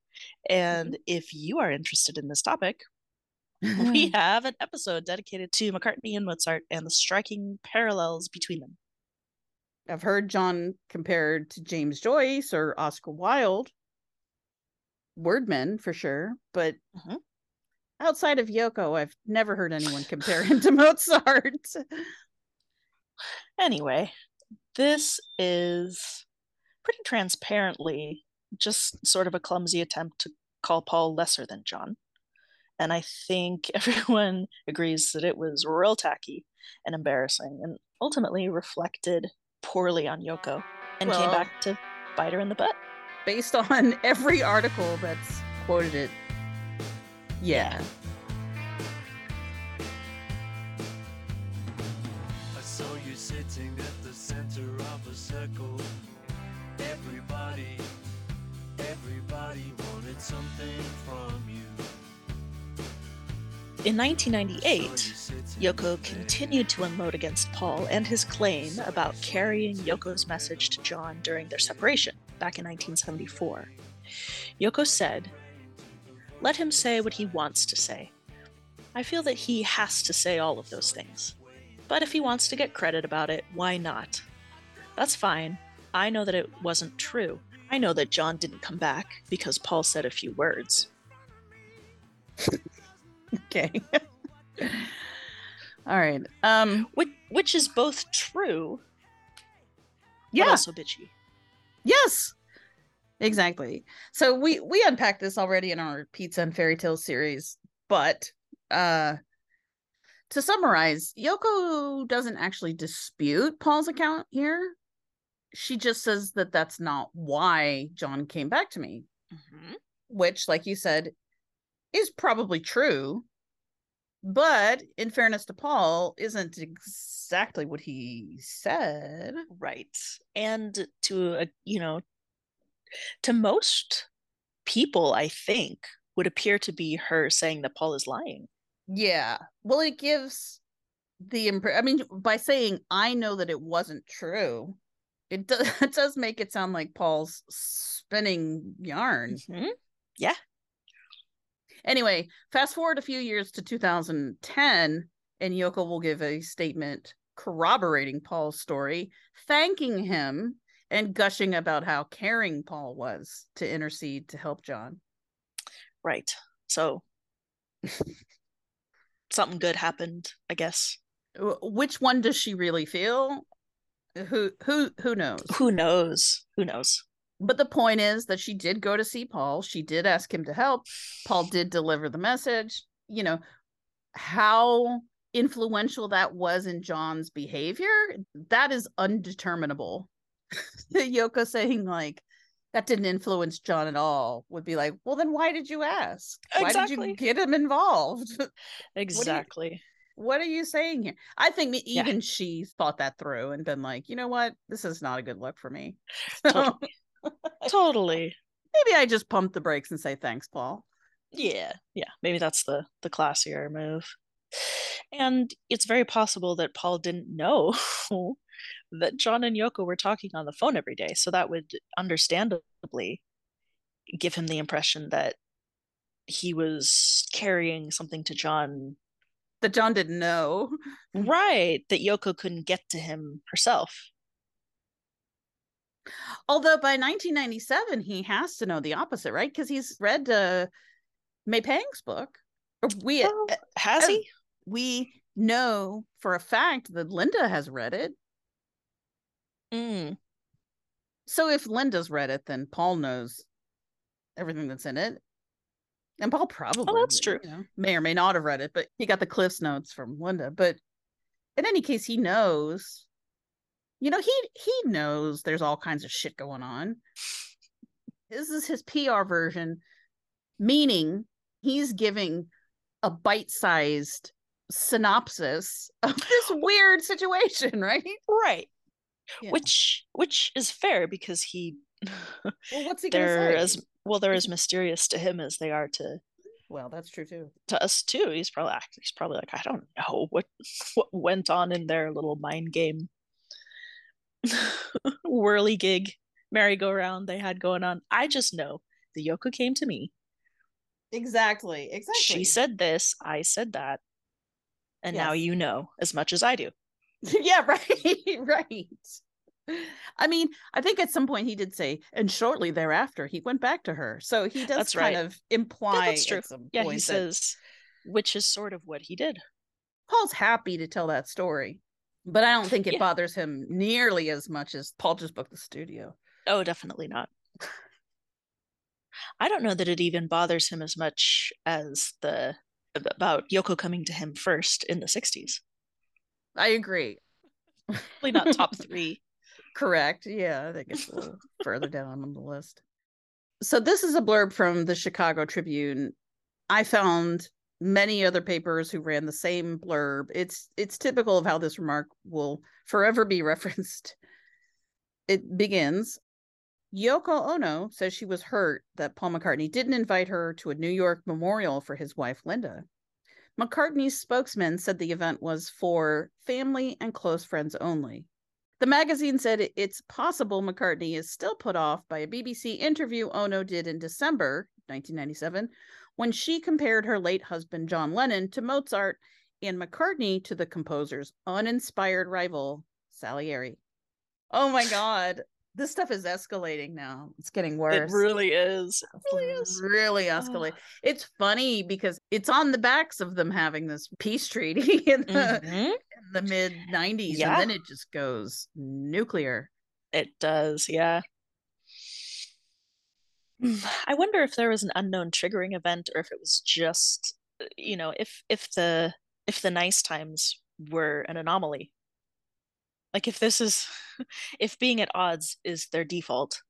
And if you are interested in this topic, we have an episode dedicated to McCartney and Mozart and the striking parallels between them. I've heard John compared to James Joyce or Oscar Wilde, wordmen for sure, but Mhm. outside of Yoko, I've never heard anyone compare him to Mozart. Anyway, this is pretty transparently just sort of a clumsy attempt to call Paul lesser than John. And I think everyone agrees that it was real tacky and embarrassing and ultimately reflected poorly on Yoko and came back to bite her in the butt. Based on every article that's quoted it. Yeah. I saw you sitting at the center of a circle. Everybody, everybody wanted something from you. In 1998, Yoko continued to unload against Paul and his claim about carrying Yoko's message to John during their separation back in 1974. Yoko said, Let him say what he wants to say. I feel that he has to say all of those things. But if he wants to get credit about it, why not? That's fine. I know that it wasn't true. I know that John didn't come back because Paul said a few words. Okay. All right. Um which which is both true Yeah. but also bitchy. Yes. Exactly. So we we unpacked this already in our pizza and fairy tale series, but uh to summarize, Yoko doesn't actually dispute Paul's account here. She just says that that's not why John came back to me, which like you said is probably true. But in fairness to Paul, isn't exactly what he said. Right. And to uh, you know to most people I think would appear to be her saying that Paul is lying. Yeah. Well, it gives the impression. I mean, by saying I know that it wasn't true, it does it does make it sound like Paul's spinning yarn. Mm-hmm. Yeah. Anyway, fast forward a few years to 2010, and Yoko will give a statement corroborating Paul's story, thanking him and gushing about how caring Paul was to intercede to help John. Right. So something good happened, I guess. Which one does she really feel? Who who who knows? Who knows? Who knows? But the point is that she did go to see Paul. She did ask him to help. Paul did deliver the message. You know, how influential that was in John's behavior, that is undeterminable. Yoko saying, like, that didn't influence John at all would be like, well, then why did you ask? Why did you get him involved? Exactly. What are you saying here? I think me- Yeah. even she thought that through and been like, you know what? This is not a good look for me. Totally. totally. Maybe I just pump the brakes and say thanks, Paul. Yeah, yeah. Maybe that's the the classier move. And it's very possible that Paul didn't know that John and Yoko were talking on the phone every day, so that would understandably give him the impression that he was carrying something to John that John didn't know. Right. That Yoko couldn't get to him herself. Although by 1997, he has to know the opposite, right? Because he's read uh, May Pang's book. Or we Oh, has uh, he? We know for a fact that Linda has read it. Mm. So if Linda's read it, then Paul knows everything that's in it. And Paul probably Oh, that's true. you know, may or may not have read it, but he got the Cliff's notes from Linda. But in any case, he knows. You know, he he knows there's all kinds of shit going on. This is his PR version, meaning he's giving a bite-sized synopsis of this weird situation, right? Right. Yeah. Which which is fair because he Well, what's he they're as well they're as mysterious to him as they are to Well, that's true too. to us too. He's probably ah, he's probably like, I don't know what what went on in their little mind game whirly gig merry-go-round they had going on. I just know the Yoko came to me. Exactly. Exactly. She said this, I said that. And now you know as much as I do. yeah, right, right. I mean, I think at some point he did say, and shortly thereafter he went back to her. So he does That's kind right. of imply Yeah, that's true. Yeah, he says which is sort of what he did. Paul's happy to tell that story, but I don't think it Yeah. bothers him nearly as much as Paul just booked the studio. Oh, definitely not. I don't know that it even bothers him as much as the about Yoko coming to him first in the 60s. I agree. Probably not top three. Correct. Yeah, I think it's a little further down on the list. So this is a blurb from the Chicago Tribune. I found many other papers who ran the same blurb. It's it's typical of how this remark will forever be referenced. It begins Yoko Ono says she was hurt that Paul McCartney didn't invite her to a New York memorial for his wife Linda. McCartney's spokesman said the event was for family and close friends only. The magazine said it's possible McCartney is still put off by a BBC interview Ono did in December 1997 when she compared her late husband John Lennon to Mozart and McCartney to the composer's uninspired rival Salieri. Oh my god, this stuff is escalating now. It's getting worse. It really is. It really is. really escalate. It's funny because it's on the backs of them having this peace treaty the, Mhm. The mid 90s Yeah. and then it just goes nuclear. It does, yeah. I wonder if there was an unknown triggering event or if it was just, uh, you know, if if the if the nice times were an anomaly. Like if this is if being at odds is their default.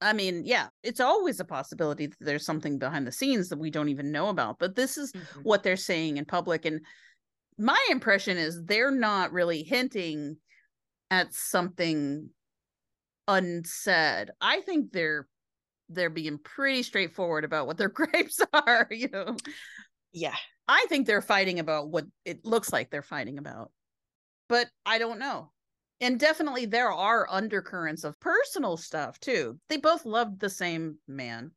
I mean, yeah, it's always a possibility that there's something behind the scenes that we don't even know about, but this is what they're saying in public. And my impression is they're not really hinting at something unsaid. I think they're they're being pretty straightforward about what their gripes are, you know. Yeah. I think they're fighting about what it looks like they're fighting about. But I don't know. And definitely there are undercurrents of personal stuff too. They both loved the same man.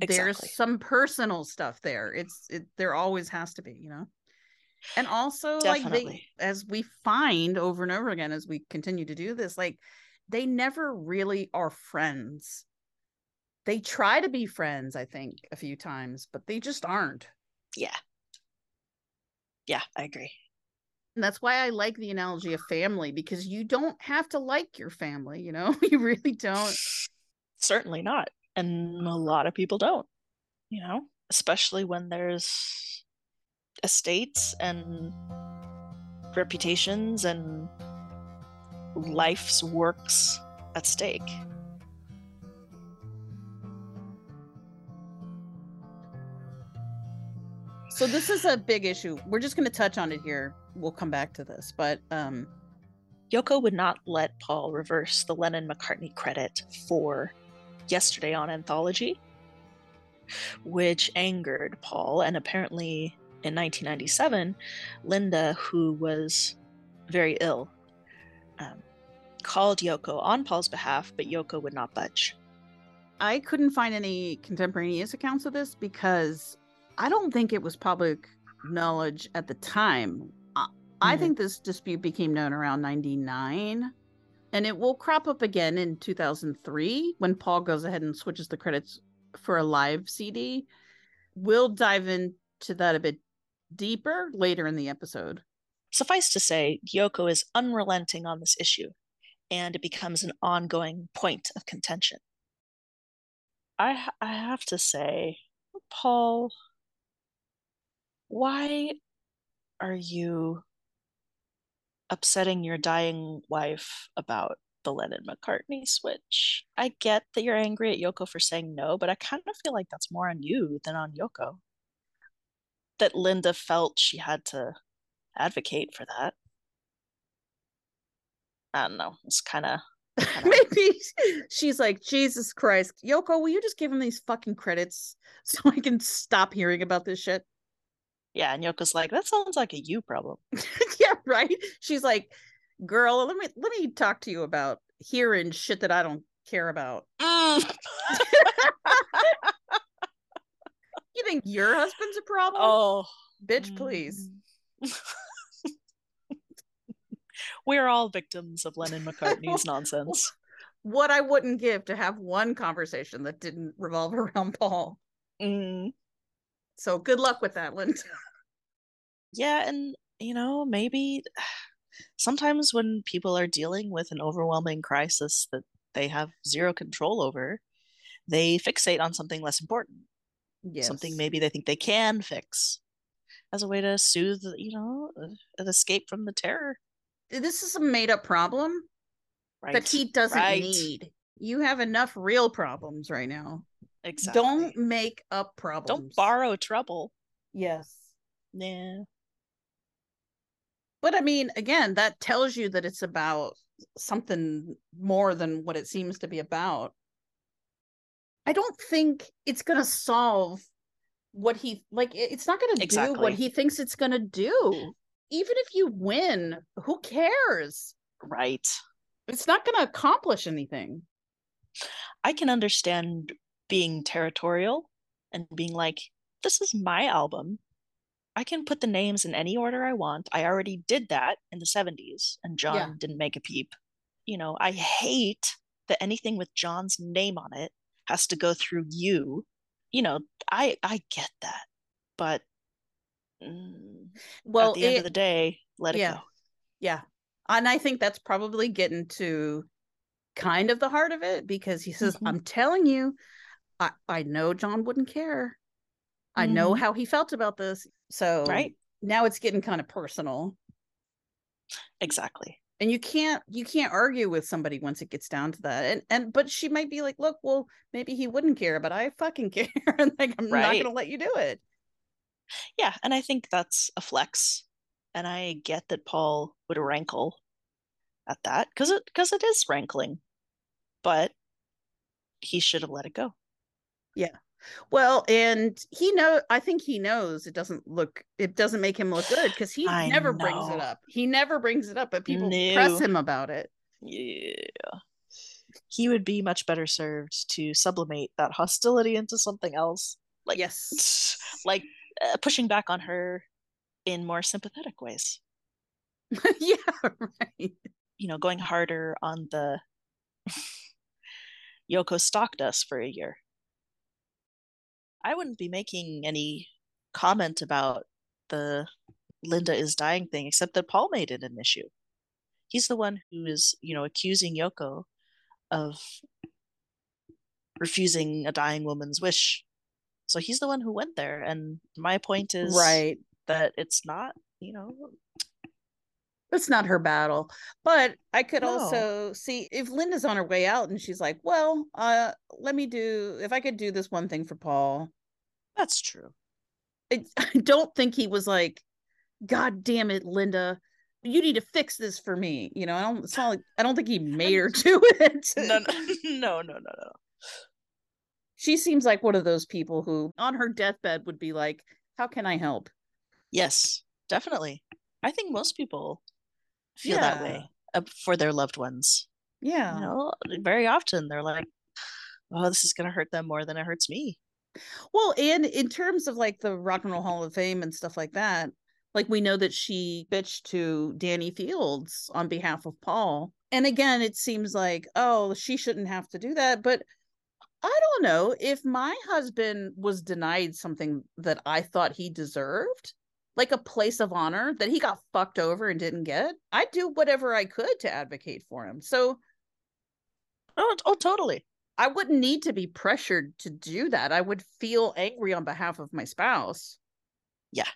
Exactly. There's some personal stuff there. It's it there always has to be, you know. And also like they as we find over and over again as we continue to do this, like they never really are friends. They try to be friends, I think, a few times, but they just aren't. Yeah. Yeah, I agree. And that's why I like the analogy of family because you don't have to like your family, you know? You really don't. Certainly not. And a lot of people don't, you know, especially when there's estates and reputations and life's works at stake. So this is a big issue. We're just going to touch on it here. We'll come back to this, but um Yoko would not let Paul reverse the Lennon McCartney credit for Yesterday on Anthology, which angered Paul. And apparently in 1997, Linda, who was very ill, um, called Yoko on Paul's behalf, but Yoko would not budge. I couldn't find any contemporaneous accounts of this because I don't think it was public knowledge at the time. I, I Mhm. think this dispute became known around 99 and it will crop up again in 2003 when Paul goes ahead and switches the credits for a live CD. We'll dive into that a bit deeper later in the episode. Suffice to say, Yoko is unrelenting on this issue, and it becomes an ongoing point of contention. I I have to say, Paul, why are you upsetting your dying wife about the Lennon McCartney switch? I get that you're angry at Yoko for saying no, but I kind of feel like that's more on you than on Yoko. That Linda felt she had to advocate for that. I don't know. It's kind of Maybe she's like, Jesus Christ, Yoko, will you just give him these fucking credits so I can stop hearing about this shit? yeah. And Yoko's like, that sounds like a you problem. yeah, right. She's like, girl, let me let me talk to you about hearing shit that I don't care about. Mm. You think your husband's a problem? Oh, bitch, please. we're all victims of Lennon McCartney's nonsense. What I wouldn't give to have one conversation that didn't revolve around Paul. Mm. So good luck with that, Linda. Yeah, and you know, maybe sometimes when people are dealing with an overwhelming crisis that they have zero control over, they fixate on something less important. Something maybe they think they can fix as a way to soothe, you know, uh, an escape from the terror. This is a made up problem Right. that he doesn't right. need. You have enough real problems right now. Exactly. Don't make up problems. Don't borrow trouble. Yes. Yeah. But I mean, again, that tells you that it's about something more than what it seems to be about. I don't think it's going to solve what he like it's not going to do what he thinks it's going to do. Even if you win, who cares? Right. It's not going to accomplish anything. I can understand being territorial and being like, this is my album. I can put the names in any order I want. I already did that in the 70s, and John Yeah. didn't make a peep. You know, I hate that anything with John's name on it has to go through you. You know, I I get that. But mm, Well, at the end of the day, let it go. Yeah. And I think that's probably getting to kind of the heart of it because he says, Mhm. I'm telling you, I, I know John wouldn't care. I know Mhm. how he felt about this. So Right. now it's getting kind of personal. Exactly. And you can't you can't argue with somebody once it gets down to that. And and but she might be like, look, well, maybe he wouldn't care, but I fucking care. and like I'm right. not gonna let you do it. Yeah, and I think that's a flex. And I get that Paul would rankle at that because it because it is rankling. But he should have let it go. Yeah. Well, and he know I think he knows it doesn't look it doesn't make him look good because he I never brings it up. He never brings it up, but people press him about it. Yeah. He would be much better served to sublimate that hostility into something else. Like yes. Like uh, pushing back on her in more sympathetic ways. yeah, right. You know, going harder on the Yoko stalked us for a year. I wouldn't be making any comment about the Linda is dying thing, except that Paul made it an issue. He's the one who is, you know, accusing Yoko of refusing a dying woman's wish. So he's the one who went there. And my point is Right. that it's not, you know, That's not her battle. But I could No. also see if Linda's on her way out and she's like, well, uh, let me do if I could do this one thing for Paul. That's true. I, I don't think he was like, God damn it, Linda. You need to fix this for me. You know, I don't it's not like I don't think he made her do it. no, no, no, no, no, no. She seems like one of those people who on her deathbed would be like, How can I help? Yes, definitely. I think most people feel that way uh, for their loved ones. Yeah. You know, very often they're like, "Oh, this is going to hurt them more than it hurts me." Well, and in terms of like the Rock and Roll Hall of Fame and stuff like that, like we know that she bitched to Danny Fields on behalf of Paul. And again, it seems like, oh, she shouldn't have to do that. But I don't know if my husband was denied something that I thought he deserved, like a place of honor that he got fucked over and didn't get. I'd do whatever I could to advocate for him. So, oh, oh, totally. I wouldn't need to be pressured to do that. I would feel angry on behalf of my spouse. Yeah.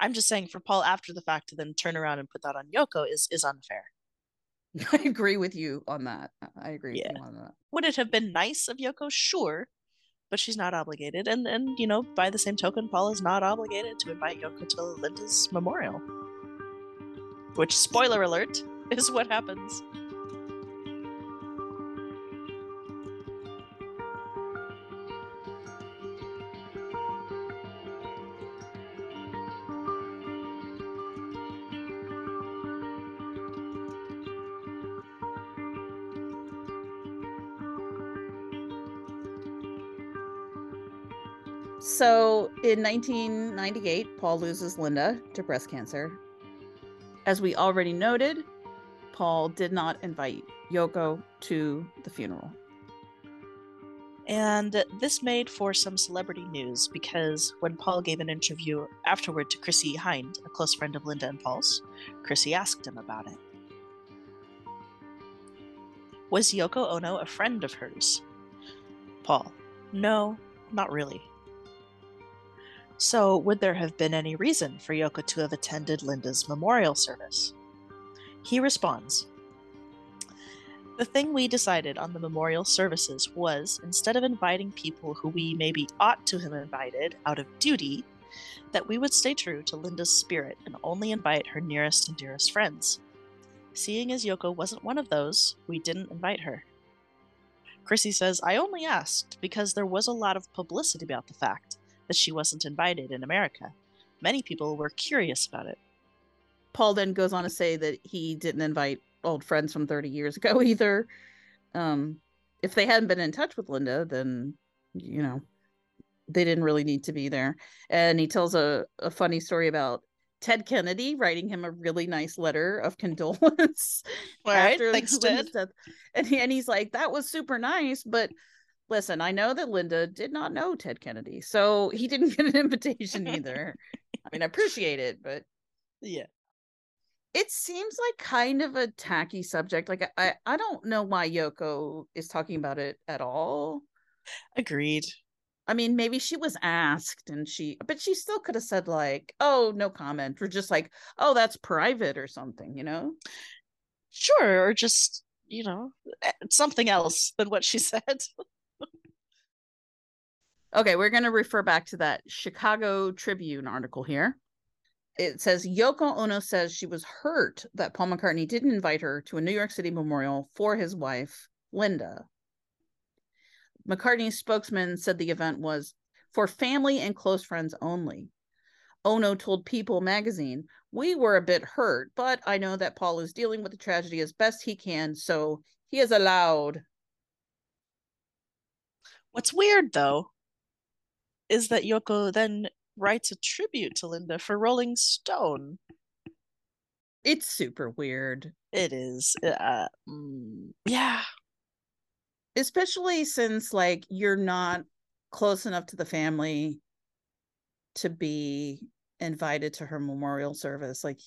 I'm just saying for Paul after the fact to then turn around and put that on Yoko is is unfair. I agree with you on that. I agree Yeah. with you on that. Would it have been nice of Yoko? Sure. But she's not obligated. And and you know, by the same token, Paul is not obligated to invite Yoko to Linda's memorial. Which spoiler alert is what happens. So in 1998, Paul loses Linda to breast cancer. As we already noted, Paul did not invite Yoko to the funeral. And this made for some celebrity news because when Paul gave an interview afterward to Chrissie Hynde, a close friend of Linda and Paul's, Chrissie asked him about it. Was Yoko Ono a friend of hers? Paul, no, not really. So, would there have been any reason for Yoko to have attended Linda's memorial service? He responds The thing we decided on the memorial services was instead of inviting people who we maybe ought to have invited out of duty, that we would stay true to Linda's spirit and only invite her nearest and dearest friends. Seeing as Yoko wasn't one of those, we didn't invite her. Chrissie says, I only asked because there was a lot of publicity about the fact that she wasn't invited in America. Many people were curious about it. Paul then goes on to say that he didn't invite old friends from 30 years ago either. Um, if they hadn't been in touch with Linda, then, you know, they didn't really need to be there. And he tells a, a funny story about Ted Kennedy writing him a really nice letter of condolence right, after thanks, Linda's Ted. death. And, he, and he's like, that was super nice, but listen, I know that Linda did not know Ted Kennedy, so he didn't get an invitation either. I mean, I appreciate it, but Yeah. it seems like kind of a tacky subject. Like I, I don't know why Yoko is talking about it at all. Agreed. I mean, maybe she was asked and she, but she still could have said like, "Oh, no comment," or just like, "Oh, that's private" or something, you know? Sure, or just, you know, eh, something else than what she said. Okay, we're going to refer back to that Chicago Tribune article here. It says Yoko Ono says she was hurt that Paul McCartney didn't invite her to a New York City memorial for his wife, Linda. McCartney's spokesman said the event was for family and close friends only. Ono told People magazine, We were a bit hurt, but I know that Paul is dealing with the tragedy as best he can, so he is allowed. What's weird, though, is that Yoko then writes a tribute to Linda for Rolling Stone. It's super weird. It is. Uh, mm, yeah. especially since like you're not close enough to the family to be invited to her memorial service like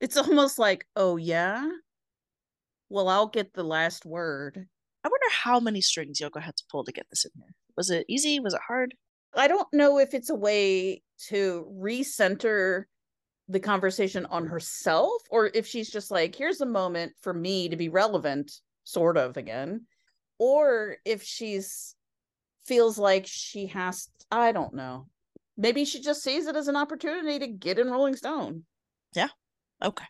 it's almost like oh yeah well i'll get the last word I wonder how many strings Yoko had to pull to get this in here. Was it easy? Was it hard? I don't know if it's a way to recenter the conversation on herself or if she's just like here's a moment for me to be relevant sort of again or if she's feels like she has i don't know maybe she just sees it as an opportunity to get in rolling stone Yeah. Okay.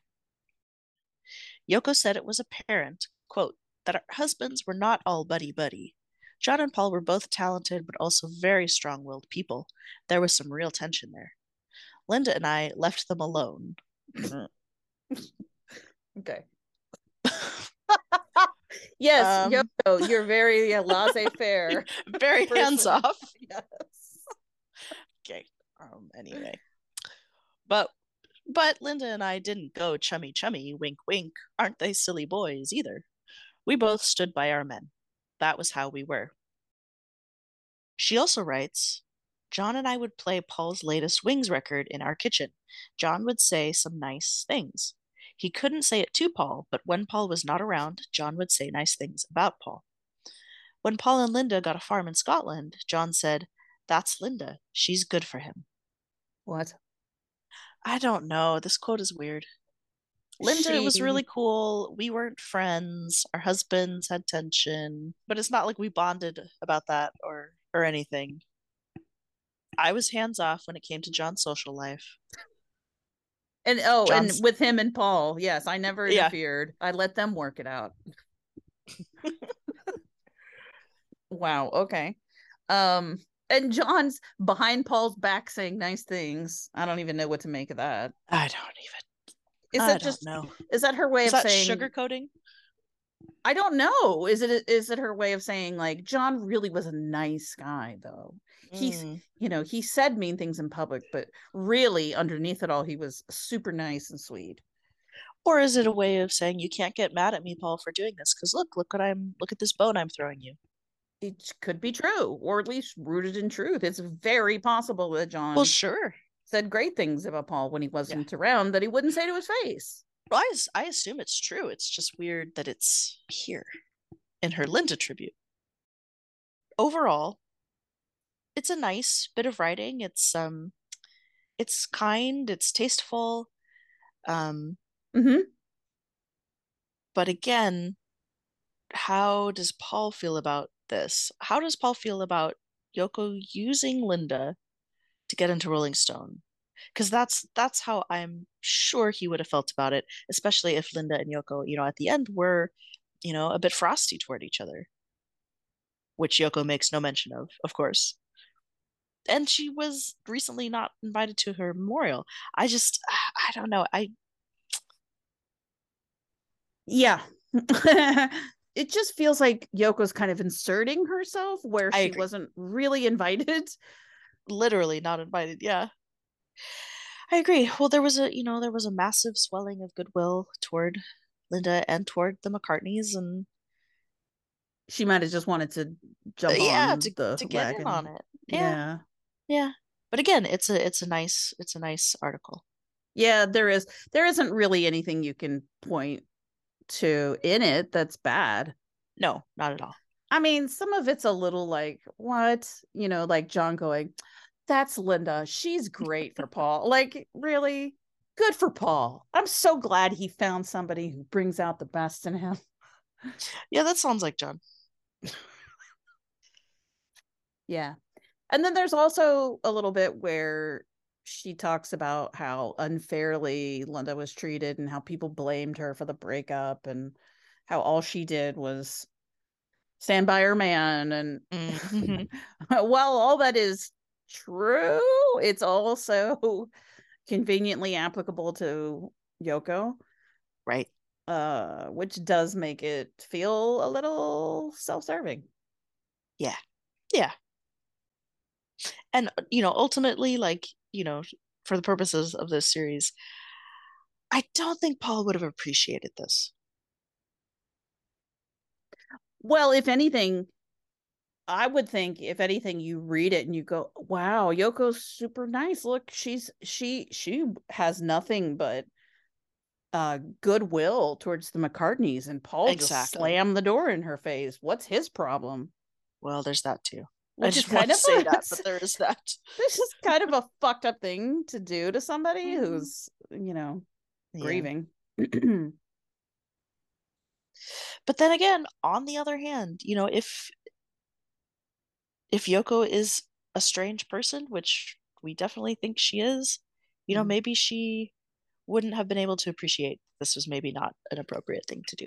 Yoko said it was apparent, quote, that our husbands were not all buddy buddy. John and Paul were both talented but also very strong willed people. There was some real tension there. Linda and I left them alone. okay Yes, Um, Yoko, you're very uh, laissez-faire. very person. hands off. Yes. Okay. Um. Anyway, but but Linda and I didn't go chummy chummy, wink wink. Aren't they silly boys either? We both stood by our men. That was how we were. She also writes, John and I would play Paul's latest Wings record in our kitchen. John would say some nice things. He couldn't say it to Paul, but when Paul was not around, John would say nice things about Paul. When Paul and Linda got a farm in Scotland, John said, That's Linda. She's good for him. What? I don't know. This quote is weird. Linda was really cool. We weren't friends. Our husbands had tension, but it's not like we bonded about that or or anything. I was hands off when it came to John's social life. And oh, John's- and with him and Paul, yes, I never Yeah. interfered. I let them work it out. wow. Okay. Um, and John's behind Paul's back saying nice things. I don't even know what to make of that. I don't even. Is I that just know. is that her way Is of saying sugarcoating? I don't know. Is it is it her way of saying like John really was a nice guy though? He's Mm. you know, he said mean things in public, but really underneath it all he was super nice and sweet. Or is it a way of saying you can't get mad at me, Paul, for doing this? Because look, look what I'm look at this bone I'm throwing you. It could be true, or at least rooted in truth. It's very possible that John Well, sure. Said great things about Paul when he wasn't around that he wouldn't say to his face. Well, I, I assume it's true. It's just weird that it's here in her Linda tribute. Overall, it's a nice bit of writing. It's um it's kind, it's tasteful. Um Mhm. but again, how does Paul feel about this? How does Paul feel about Yoko using Linda to get into Rolling Stone? Because that's that's how I'm sure he would have felt about it, especially if Linda and Yoko, you know, at the end were, you know, a bit frosty toward each other, which Yoko makes no mention of, of course. And she was recently not invited to her memorial. I just, I don't know. I Yeah. it just feels like Yoko's kind of inserting herself where she wasn't really invited. Literally not invited. Yeah. I agree. Well, there was a, you know, there was a massive swelling of goodwill toward Linda and toward the McCartneys and She might have just wanted to jump yeah, on to, the to get in on it. Yeah. Yeah. Yeah. But again, it's a it's a nice it's a nice article. Yeah, there is there isn't really anything you can point to in it that's bad. No, not at all. I mean, some of it's a little like, what? You know, like John going, that's Linda. She's great for Paul. Like, really? Good for Paul. I'm so glad he found somebody who brings out the best in him. Yeah, that sounds like John. Yeah. And then there's also a little bit where she talks about how unfairly Linda was treated and how people blamed her for the breakup and how all she did was stand by her man. And Mhm. while all that is true, it's also conveniently applicable to Yoko. Right. Uh, which does make it feel a little self-serving. Yeah. Yeah. And uh, you know, ultimately like, you know, for the purposes of this series, I don't think Paul would have appreciated this. Well, if anything, I would think if anything, you read it and you go, "Wow, Yoko's super nice. Look, she's she she has nothing but uh goodwill towards the McCartneys, and Paul just Exactly. slammed the door in her face. What's his problem?" Well, there's that too. I Which is just want kind to of say a- that, but there is that. This is kind of a fucked up thing to do to somebody Mhm. who's, you know, Yeah. But then again, on the other hand, you know, if if Yoko is a strange person, which we definitely think she is, you know, Mhm. maybe she wouldn't have been able to appreciate this was maybe not an appropriate thing to do.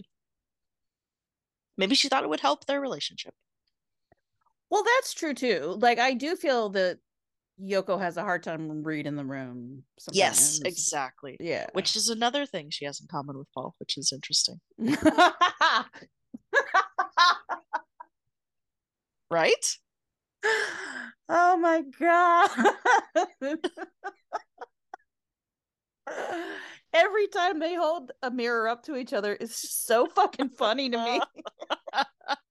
Maybe she thought it would help their relationship. Well, that's true too. Like I do feel that Yoko has a hard time reading the room. Yes, exactly. Yeah. Which is another thing she has in common with Paul, which is interesting. right? Oh my god. Every time they hold a mirror up to each other just so fucking funny to me.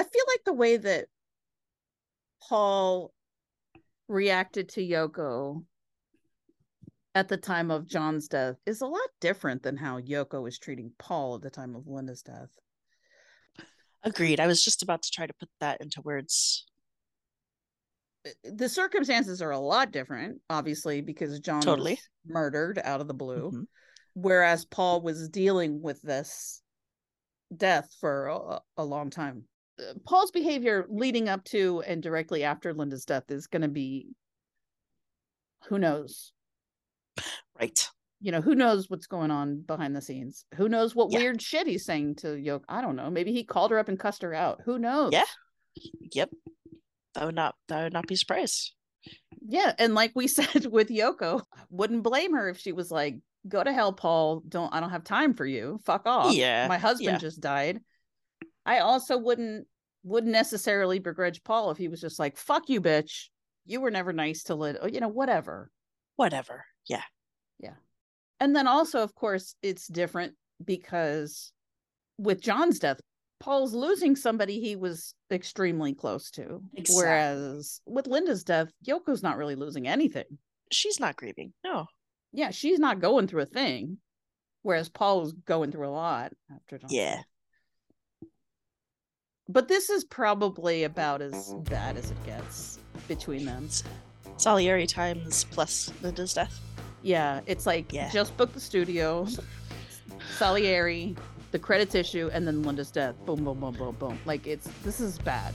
I feel like the way that Paul reacted to Yoko at the time of John's death is a lot different than how Yoko was treating Paul at the time of Linda's death. Agreed. I was just about to try to put that into words. The circumstances are a lot different, obviously, because John Totally. was murdered out of the blue, Mhm. whereas Paul was dealing with this death for a, a long time. Paul's behavior leading up to and directly after Linda's death is going to be who knows Right. you know, who knows what's going on behind the scenes? Who knows what Yeah. weird shit he's saying to Yoko? I don't know. Maybe he called her up and cussed her out. Who knows? Yeah. Yep. That would not that would not be surprised. Yeah. And like we said with Yoko, wouldn't blame her if she was like, go to hell, Paul. Don't, I don't have time for you. Fuck off. Yeah, My husband yeah. just died. I also wouldn't, wouldn't necessarily begrudge Paul if he was just like, fuck you, bitch. You were never nice to Lid, or, you know, whatever. Whatever. Yeah. Yeah. And then also, of course, it's different because with John's death, Paul's losing somebody he was extremely close to. Exactly. Whereas with Linda's death, Yoko's not really losing anything. She's not grieving. No. Yeah, she's not going through a thing. Whereas Paul was going through a lot after John's Yeah. But this is probably about as bad as it gets between them. Salieri times plus Linda's death. Yeah, it's like Yeah. just book the studio, Salieri, the credits issue, and then Linda's death. Boom, boom, boom, boom, boom. Like it's this is bad.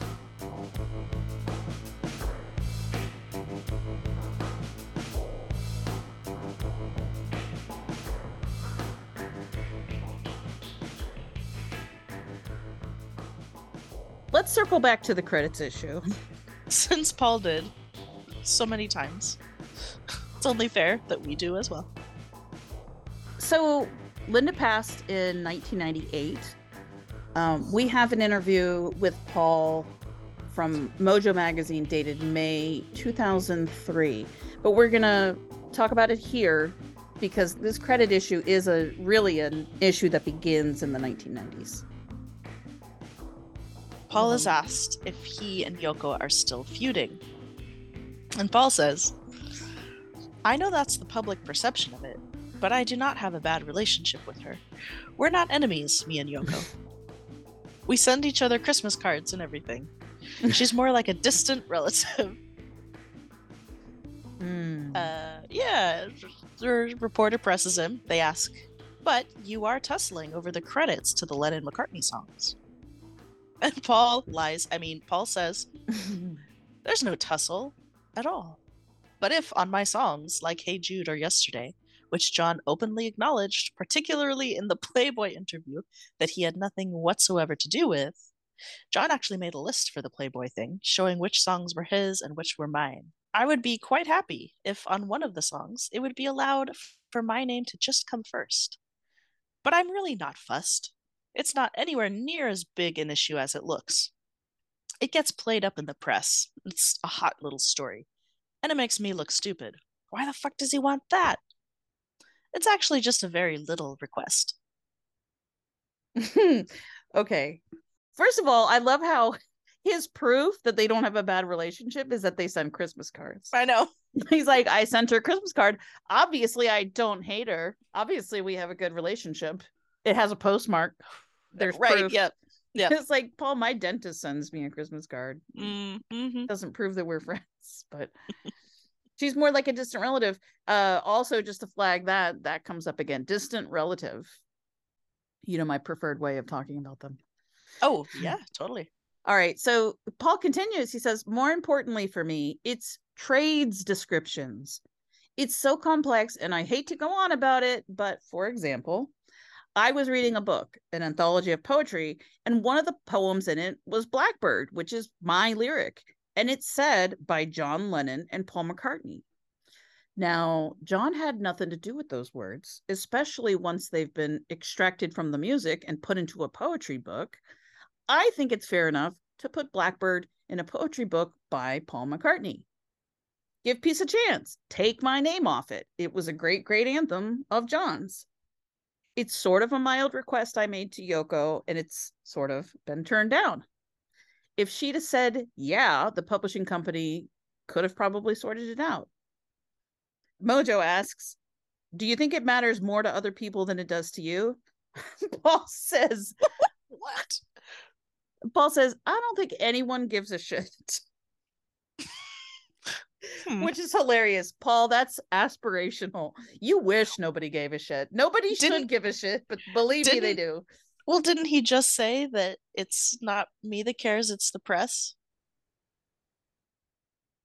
Let's circle back to the credits issue. Since Paul did so many times. It's only fair that we do as well. So Linda passed in 1998. Um, we have an interview with Paul from Mojo Magazine dated May 2003, but we're gonna talk about it here because this credit issue is a really an issue that begins in the 1990s. Paul is asked if he and Yoko are still feuding. And Paul says, I know that's the public perception of it, but I do not have a bad relationship with her. We're not enemies, me and Yoko. we send each other Christmas cards and everything. She's more like a distant relative. Uh, yeah, the reporter presses him. They ask, But you are tussling over the credits to the Lennon McCartney songs. And Paul lies. I mean, Paul says, There's no tussle at all. But if on my songs, like Hey Jude or Yesterday, which John openly acknowledged, particularly in the Playboy interview, that he had nothing whatsoever to do with, John actually made a list for the Playboy thing, showing which songs were his and which were mine. I would be quite happy if on one of the songs it would be allowed for my name to just come first. But I'm really not fussed. It's not anywhere near as big an issue as it looks. It gets played up in the press. It's a hot little story. And it makes me look stupid. Why the fuck does he want that? It's actually just a very little request. okay. First of all, I love how his proof that they don't have a bad relationship is that they send Christmas cards. I know. He's like, I sent her a Christmas card. Obviously, I don't hate her. Obviously, we have a good relationship. It has a postmark. There's Right, proof. yep, yeah It's like Paul, my dentist sends me a Christmas card. Mm-hmm. Doesn't prove that we're friends, but she's more like a distant relative. Uh, also, just to flag that that comes up again. Distant relative. You know, my preferred way of talking about them. Oh, yeah, totally. All right. So Paul continues. He says, More importantly for me, it's trades descriptions. It's so complex, and I hate to go on about it, but for example, I was reading a book, an anthology of poetry, and one of the poems in it was Blackbird, which is my lyric. And it's said by John Lennon and Paul McCartney. Now, John had nothing to do with those words, especially once they've been extracted from the music and put into a poetry book. I think it's fair enough to put Blackbird in a poetry book by Paul McCartney. Give Peace a chance. Take my name off it. It was a great, great anthem of John's. It's sort of a mild request I made to Yoko, and it's sort of been turned down. If she'd have said, yeah, the publishing company could have probably sorted it out. Mojo asks, Do you think it matters more to other people than it does to you? Paul says, What? Paul says, I don't think anyone gives a shit. Hmm. Which is hilarious. Paul, that's aspirational. You wish nobody gave a shit. Nobody should Didn't- give a shit, but believe me, they do. Well, didn't he just say that it's not me that cares, it's the press?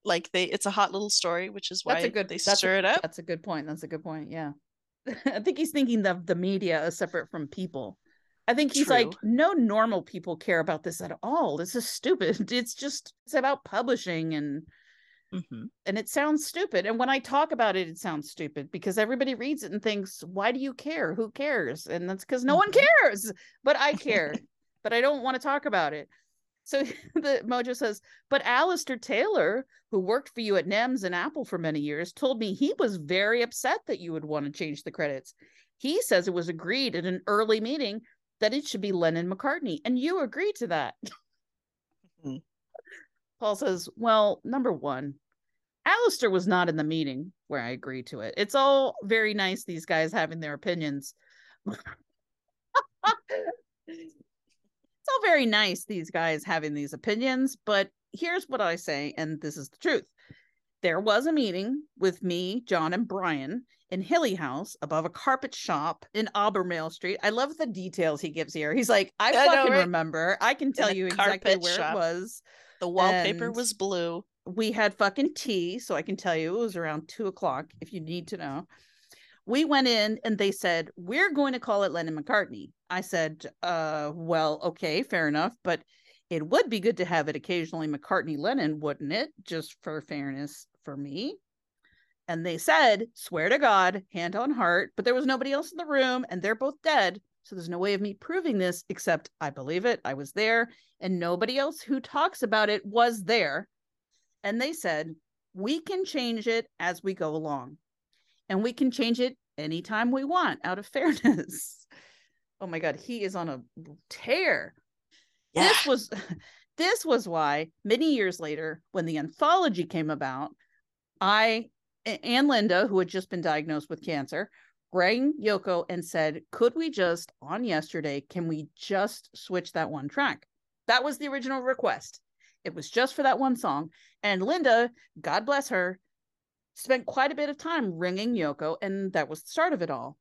Like they it's a hot little story, which is why That's a good they that's stir a, it up. That's a good point. That's a good point. Yeah. I think he's thinking of the media as separate from people. I think he's like, no normal people care about this at all. This is stupid. It's just it's about publishing and Mhm. and it sounds stupid. And when I talk about it, it sounds stupid because everybody reads it and thinks, why do you care? Who cares? And that's because no one cares. But I care. but I don't want to talk about it. So the Mojo says, but Alistair Taylor, who worked for you at NEMS and Apple for many years, told me he was very upset that you would want to change the credits. He says it was agreed at an early meeting that it should be Lennon McCartney, and you agreed to that. Mhm. Paul says, Well, number one, Alistair was not in the meeting where I agreed to it. It's all very nice, these guys having their opinions. it's all very nice, these guys having these opinions, but here's what I say, and this is the truth. There was a meeting with me, John, and Brian in Hilly House above a carpet shop in Albemarle Street. I love the details he gives here. He's like, I I know, fucking right? remember. I can tell you exactly where shop. it was. The wallpaper And was blue. We had fucking tea, so I can tell you it was around two o'clock if you need to know. We went in and they said, We're going to call it Lennon McCartney. I said, uh, well, okay, fair enough, but it would be good to have it occasionally McCartney Lennon, wouldn't it? Just for fairness for me. And they said, swear to God, hand on heart, but there was nobody else in the room and they're both dead. So there's no way of me proving this except I believe it. I was there and nobody else who talks about it was there. And they said, we can change it as we go along. And we can change it anytime we want out of fairness. oh my God, he is on a tear. This was this was why many years later, when the anthology came about, I and Linda, who had just been diagnosed with cancer, rang Yoko and said, Could we just on yesterday, can we just switch that one track? That was the original request. It was just for that one song. And Linda, God bless her, spent quite a bit of time ringing Yoko, and that was the start of it all.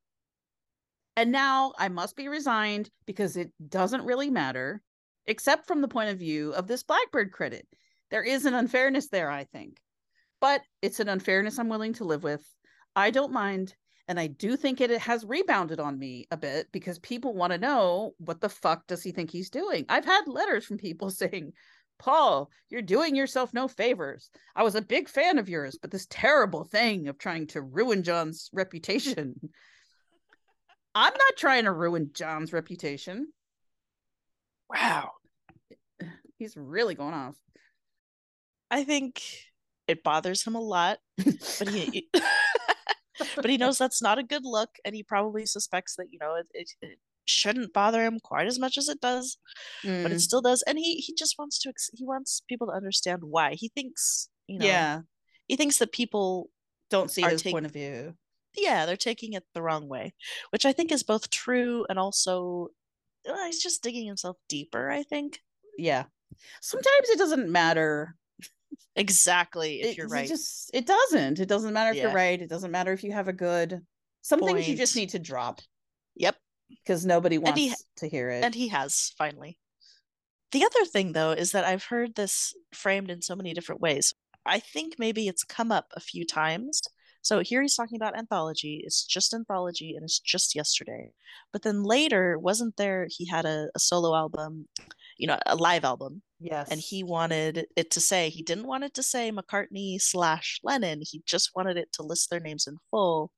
And now I must be resigned because it doesn't really matter, except from the point of view of this Blackbird credit. There is an unfairness there, I think, but it's an unfairness I'm willing to live with. I don't mind. And I do think it has rebounded on me a bit because people want to know what the fuck does he think he's doing? I've had letters from people saying, Paul, you're doing yourself no favors. I was a big fan of yours, but this terrible thing of trying to ruin John's reputation. I'm not trying to ruin John's reputation. Wow. He's really going off. I think it bothers him a lot, but he but he knows that's not a good look, and he probably suspects that you know it, it, it shouldn't bother him quite as much as it does, but Mm. it still does. And he he just wants to ex- he wants people to understand why he thinks you know Yeah. he thinks that people Don't see his take- point of view. yeah they're taking it the wrong way, which I think is both true and also uh, he's just digging himself deeper. I think Yeah. Sometimes it doesn't matter. exactly if It, you're right it just it doesn't. It doesn't matter if Yeah. you're right. It doesn't matter if you have a good some things you just need to drop Yep. Because nobody wants he- to hear it. And he has finally. The other thing, though, is that I've heard this framed in so many different ways. I think maybe it's come up a few times. So here he's talking about anthology. It's just anthology and it's just yesterday. But then later, wasn't there, he had a, a solo album. you know, a live album. Yes. And he wanted it to say, he didn't want it to say McCartney slash Lennon. He just wanted it to list their names in full,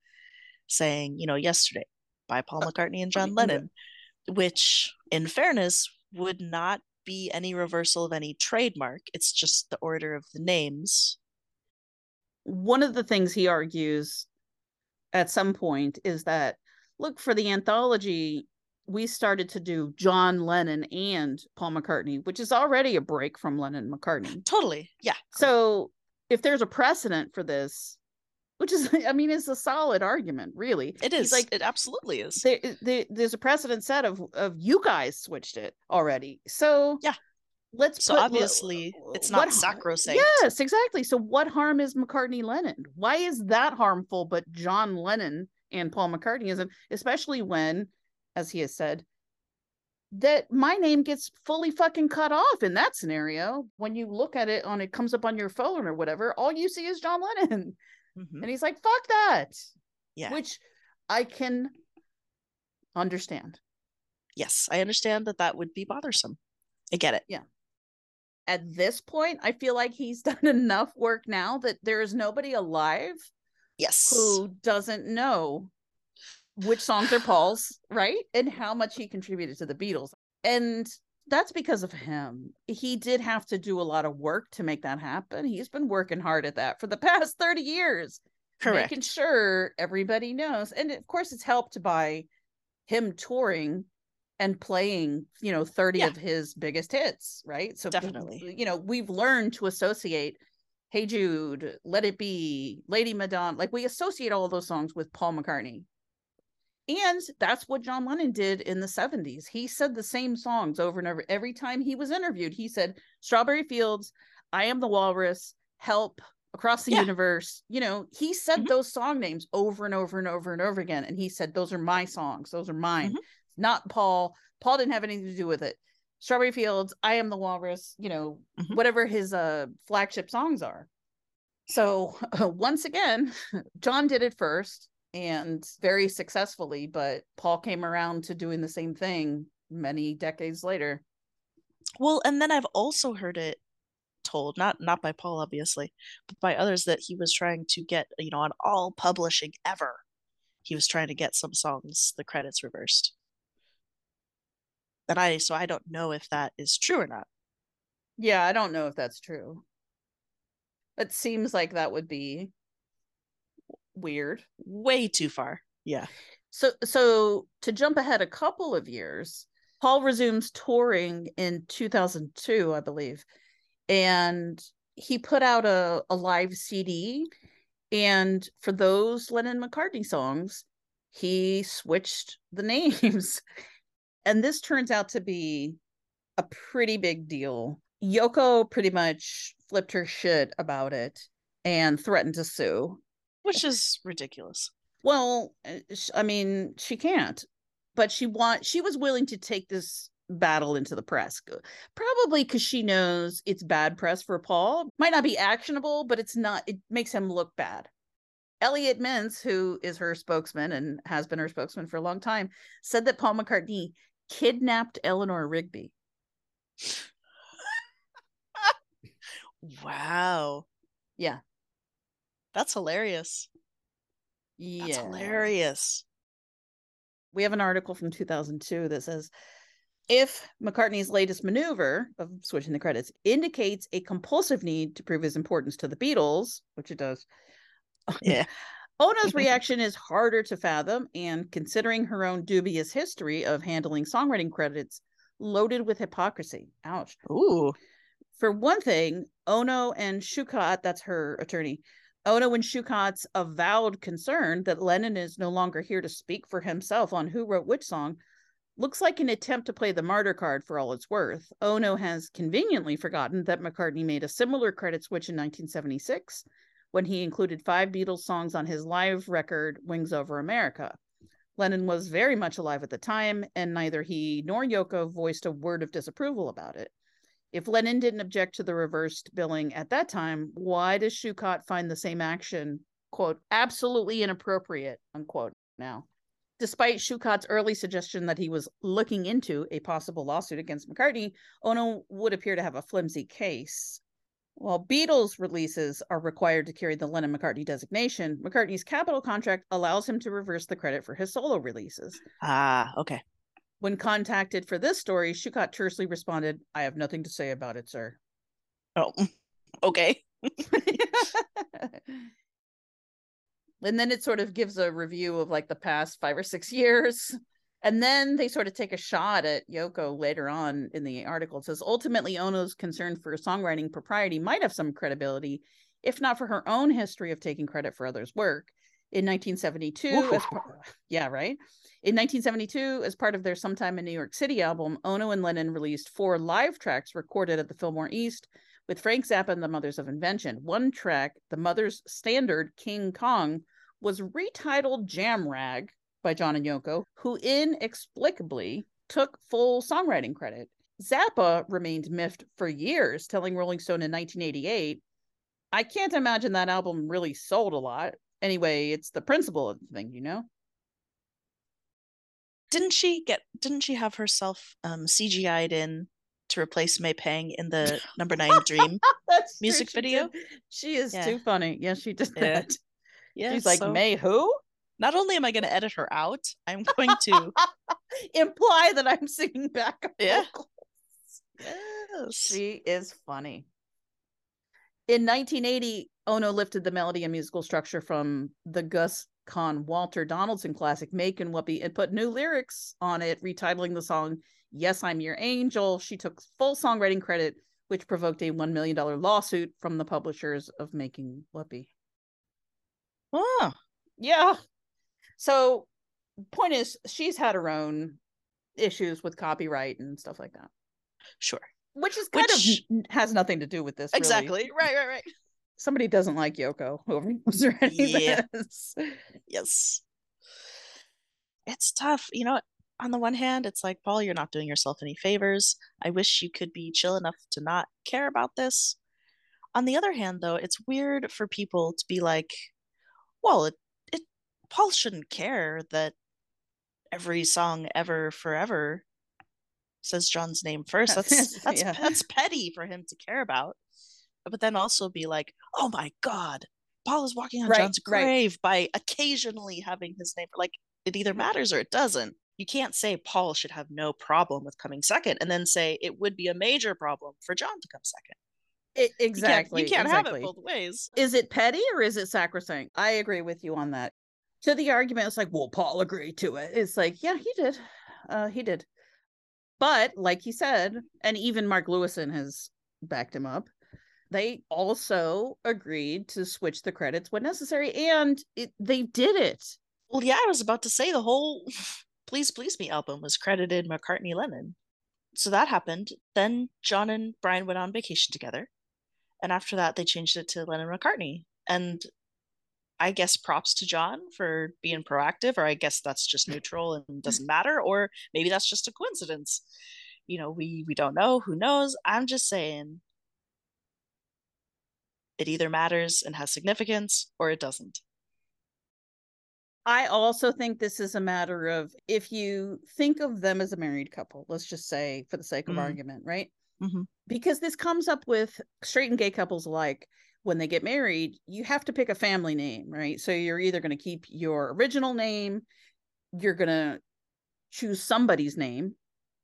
saying, you know, yesterday by Paul McCartney and John Lennon, which, in fairness, would not be any reversal of any trademark. It's just the order of the names. one of the things he argues at some point is that look for the anthology we started to do john lennon and paul mccartney which is already a break from lennon mccartney Totally. Yeah. so if there's a precedent for this which is i mean it's a solid argument really it is He's like it absolutely is. there, eh, there, there's a precedent set of of you guys switched it already so yeah let's So put- obviously, it's not har- sacrosanct. Yes, exactly. So what harm is McCartney Lennon? Why is that harmful? But John Lennon and Paul McCartney isn't, especially when, as he has said, that my name gets fully fucking cut off in that scenario. When you look at it on it comes up on your phone or whatever, all you see is John Lennon. Mm-hmm. And he's like, fuck that. Yeah. Which I can understand. Yes, I understand that that would be bothersome. I get it. Yeah. At this point, I feel like he's done enough work now that there is nobody alive yes who doesn't know which songs are Paul's, right? And how much he contributed to the Beatles. And that's because of him. He did have to do a lot of work to make that happen. He's been working hard at that for the past 30 years. Correct. Making sure everybody knows. And of course, it's helped by him touring and playing, you know, 30 Yeah. of his biggest hits, right? So Definitely. you know, we've learned to associate Hey Jude, Let It Be, Lady Madonna, like we associate all those songs with Paul McCartney. And that's what John Lennon did in the 70s. He said the same songs over and over. Every time he was interviewed, he said, Strawberry Fields, I Am the Walrus, Help, Across the Yeah. Universe. You know, he said mm-hmm. those song names over and over and over and over again. And he said, Those are my songs. Those are mine, mm-hmm. not Paul. Paul didn't have anything to do with it. Strawberry Fields, I Am the Walrus, you know, mm-hmm. whatever his uh flagship songs are. So once again, John did it first and very successfully, but Paul came around to doing the same thing many decades later. Well, and then I've also heard it told, not not by Paul, obviously, but by others that he was trying to get, you know, on all publishing ever. He was trying to get some songs the credits reversed. And I so I don't know if that is true or not. Yeah, I don't know if that's true. It seems like that would be weird. Way too far. Yeah. So so to jump ahead a couple of years, Paul resumes touring in 2002, I believe. And he put out a, a live CD. And for those Lennon McCartney songs, he switched the names. And this turns out to be a pretty big deal. Yoko pretty much flipped her shit about it and threatened to sue. Which is ridiculous. Well, uh, I mean, she can't, but she want she was willing to take this battle into the press, probably because she knows it's bad press for Paul. Might not be actionable, but it's not. It makes him look bad. Elliot Mintz, who is her spokesman and has been her spokesman for a long time, said that Paul McCartney kidnapped Eleanor Rigby. Wow. Yeah. That's hilarious. Yeah. That's hilarious. we have an article from 2002 that says if McCartney's latest maneuver of switching the credits indicates a compulsive need to prove his importance to the Beatles, which it does, Yeah. Ono's reaction is harder to fathom, and considering her own dubious history of handling songwriting credits loaded with hypocrisy. Ouch. Ooh. For one thing, Ono and Shukat, that's her attorney, Ono and Shukat's avowed concern that Lennon is no longer here to speak for himself on who wrote which song looks like an attempt to play the martyr card for all it's worth. Ono has conveniently forgotten that McCartney made a similar credit switch in 1976 when he included five Beatles songs on his live record, Wings Over America. Lennon was very much alive at the time, and neither he nor Yoko voiced a word of disapproval about it. If Lennon didn't object to the reversed billing at that time, why does Shukat find the same action, quote, absolutely inappropriate, unquote, now? Despite Shukat's early suggestion that he was looking into a possible lawsuit against McCartney, Ono would appear to have a flimsy case. While Beatles releases are required to carry the Lennon McCartney designation, McCartney's Capitol contract allows him to reverse the credit for his solo releases. Ah, okay. When contacted for this story, Shukat tersely responded, I have nothing to say about it, sir. Oh, okay. and then it sort of gives a review of like the past five or six years. And then they sort of take a shot at Yoko later on in the article. It says ultimately, Ono's concern for songwriting propriety might have some credibility, if not for her own history of taking credit for others' work. In 1972, as par- yeah, right. In 1972, as part of their Sometime in New York City album, Ono and Lennon released four live tracks recorded at the Fillmore East with Frank Zappa and the Mothers of Invention. One track, the Mothers Standard King Kong, was retitled Jam Rag by John and Yoko, who inexplicably took full songwriting credit. Zappa remained miffed for years, telling Rolling Stone in 1988, I can't imagine that album really sold a lot. Anyway, it's the principle of the thing, you know? Didn't she get didn't she have herself um CGI'd in to replace May Pang in the number nine dream true, music she video? did. She is Yeah. too funny. Yeah, she did Yeah. that. Yeah. She's like, so May who? Not only am I gonna edit her out, I'm going to Imply that I'm singing back. Yeah. Yes. She is funny. In 1980, Ono lifted the melody and musical structure from the Gus Kahn Walter Donaldson classic Makin' Whoopee and put new lyrics on it, retitling the song Yes, I'm Your Angel. She took full songwriting credit, which provoked a $1 million lawsuit from the publishers of Making Whoopee. Oh, Yeah. So, point is, she's had her own issues with copyright and stuff like that, sure. which is kind Which- of has nothing to do with this. really. Exactly. Right, right, right. Somebody doesn't like Yoko, whoever was writing Yeah. this. Yes. Yes. It's tough. You know, on the one hand, it's like, Paul, you're not doing yourself any favors. I wish you could be chill enough to not care about this. On the other hand, though, it's weird for people to be like, well, it, it Paul shouldn't care that every song ever forever says John's name first. That's that's Yeah. that's petty for him to care about. But then also be like, oh my God, Paul is walking on Right, John's right. grave by occasionally having his name. Like it either matters or it doesn't. You can't say Paul should have no problem with coming second and then say it would be a major problem for John to come second. It, You can't- exactly. You can't, exactly. have it both ways. Is it petty or is it sacrosanct? I agree with you on that. To the argument, it's like, well, Paul agreed to it. It's like, yeah, he did. Uh, he did. But like he said, and even Mark Lewisohn has backed him up. They also agreed to switch the credits when necessary, and it, they did it. Well, yeah, I was about to say the whole Please Please Me album was credited McCartney Lennon. So that happened. Then John and Brian went on vacation together. And after that, they changed it to Lennon McCartney. And I guess props to John for being proactive, or I guess that's just neutral and doesn't matter, or maybe that's just a coincidence. You know, we we don't know. Who knows? I'm just saying it either matters and has significance or it doesn't. I also think this is a matter of if you think of them as a married couple, let's just say for the sake of Mhm. argument, right? Mhm. Because this comes up with straight and gay couples alike. When they get married, you have to pick a family name, right? So you're either going to keep your original name, you're going to choose somebody's name,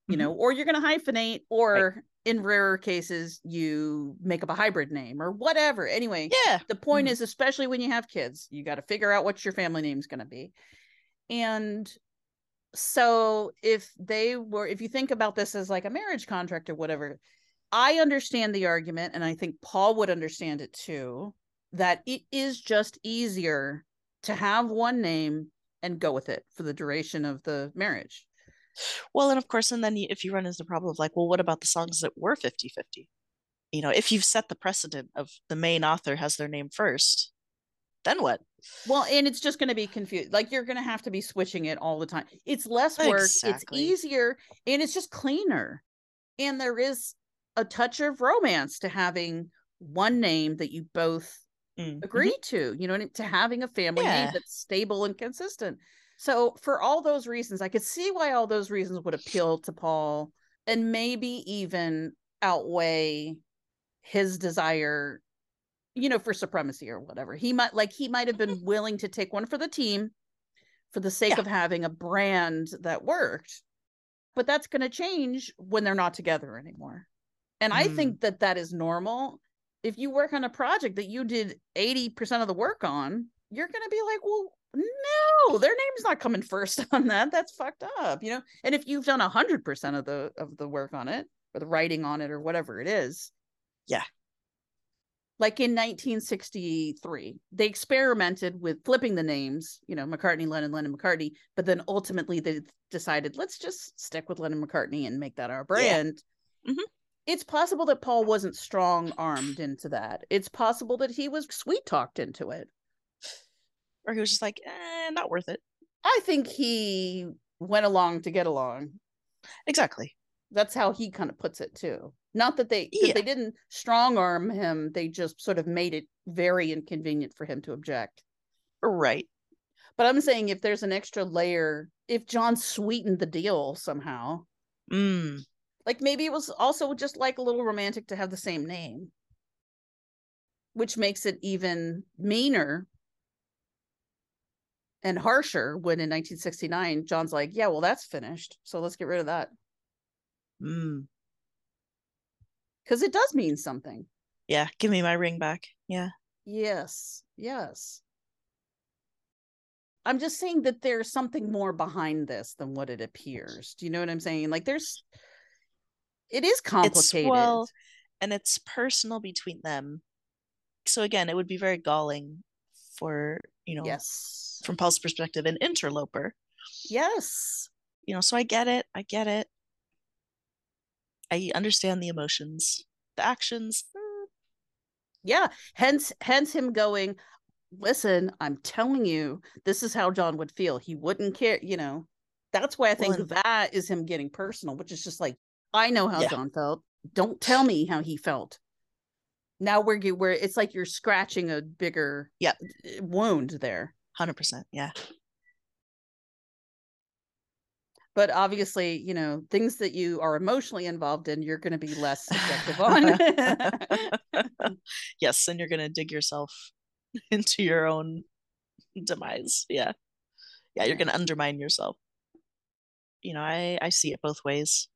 you know, or you're going to hyphenate, or in rarer cases, you make up a hybrid name or whatever. Anyway, Yeah. the point mm-hmm. is, especially when you have kids, you got to figure out what your family name is going to be. And so if they were, if you think about this as like a marriage contract or whatever, I understand the argument, and I think Paul would understand it too, that it is just easier to have one name and go with it for the duration of the marriage. Well, and of course, and then you, if you run into the problem of like, well, what about the songs that were 50 50? You know, if you've set the precedent of the main author has their name first, then what? Well, and it's just going to be confused. Like you're going to have to be switching it all the time. It's less work, it's easier, and it's just cleaner. And there is a touch of romance to having one name that you both Mm, agree to, you know, and to having a family name that's stable and consistent. So for all those reasons, I could see why all those reasons would appeal to Paul and maybe even outweigh his desire, you know, for supremacy or whatever. He might like he might have been willing to take one for the team for the sake of having a brand that worked. But that's going to change when they're not together anymore. And I Mm. think that that is normal. If you work on a project that you did 80% of the work on, you're going to be like, well, no, their name's not coming first on that. That's fucked up, you know? And if you've done 100% of the of the work on it or the writing on it or whatever it is, Yeah. like in 1963, they experimented with flipping the names, you know, McCartney, Lennon, Lennon, McCartney, but then ultimately they decided, let's just stick with Lennon McCartney and make that our brand. Mhm. It's possible that Paul wasn't strong armed into that. It's possible that he was sweet talked into it. Or he was just like, eh, not worth it. I think he went along to get along. Exactly. That's how he kind of puts it too. Not that they Yeah. they didn't strong arm him, they just sort of made it very inconvenient for him to object. Right. But I'm saying if there's an extra layer, if John sweetened the deal somehow, Mm. like maybe it was also just like a little romantic to have the same name, which makes it even meaner and harsher when in 1969 John's like, yeah, well, that's finished. So let's get rid of that. Mm. Because it does mean something. Yeah. Give me my ring back. Yeah. Yes, yes. I'm just saying that there's something more behind this than what it appears. Do you know what I'm saying? Like there's it is complicated. It's, well, and it's personal between them. So again, it would be very galling for, you know, yes. from Paul's perspective, an interloper. Yes. You know, so I get it. I get it. I understand the emotions, the actions. mm, Yeah. Hence hence him going, listen, I'm telling you, this is how John would feel. He wouldn't care, you know. That's why I think Well, that is him getting personal, which is just like, I know how Yeah. John felt. Don't tell me how he felt. Now we're where it's like you're scratching a bigger Yeah. Eh, wound there. 100%. Yeah. But obviously, you know, things that you are emotionally involved in, you're going to be less subjective on. yes. And you're going to dig yourself into your own demise. Yeah. Yeah. You're going to undermine yourself. You know, I, I see it both ways.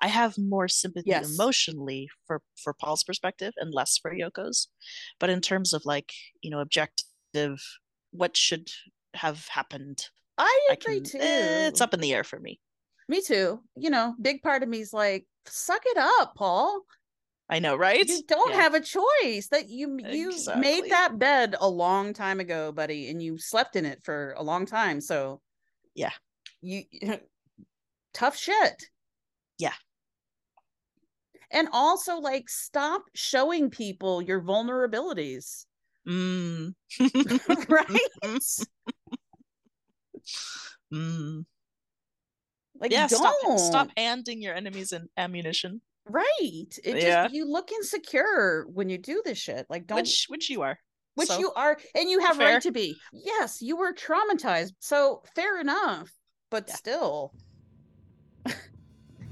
I have more sympathy Yes. emotionally for, for Paul's perspective and less for Yoko's. But in terms of like, you know, objective, what should have happened? I I agree can, too. eh, it's up in the air for me. Me too. You know, big part of me is like, suck it up, Paul. I know, right? You don't Yeah. have a choice. That you you Exactly. made that bed a long time ago, buddy, and you slept in it for a long time. So Yeah. you tough shit. Yeah. And also like stop showing people your vulnerabilities. Mm. right? Mm. Like yeah, stop don't stop handing your enemies an ammunition. right. It Yeah. just you look insecure when you do this shit. Like don't Which which you are. which So, you are and you have fair. right to be yes you were traumatized so fair enough but still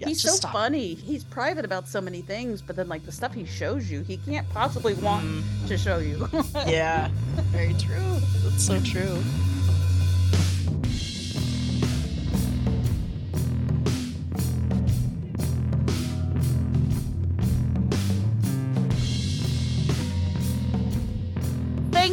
Yeah, he's so stop. funny he's private about so many things but then like the stuff he shows you he can't possibly want to show you Mm. Yeah. Very true. That's so true.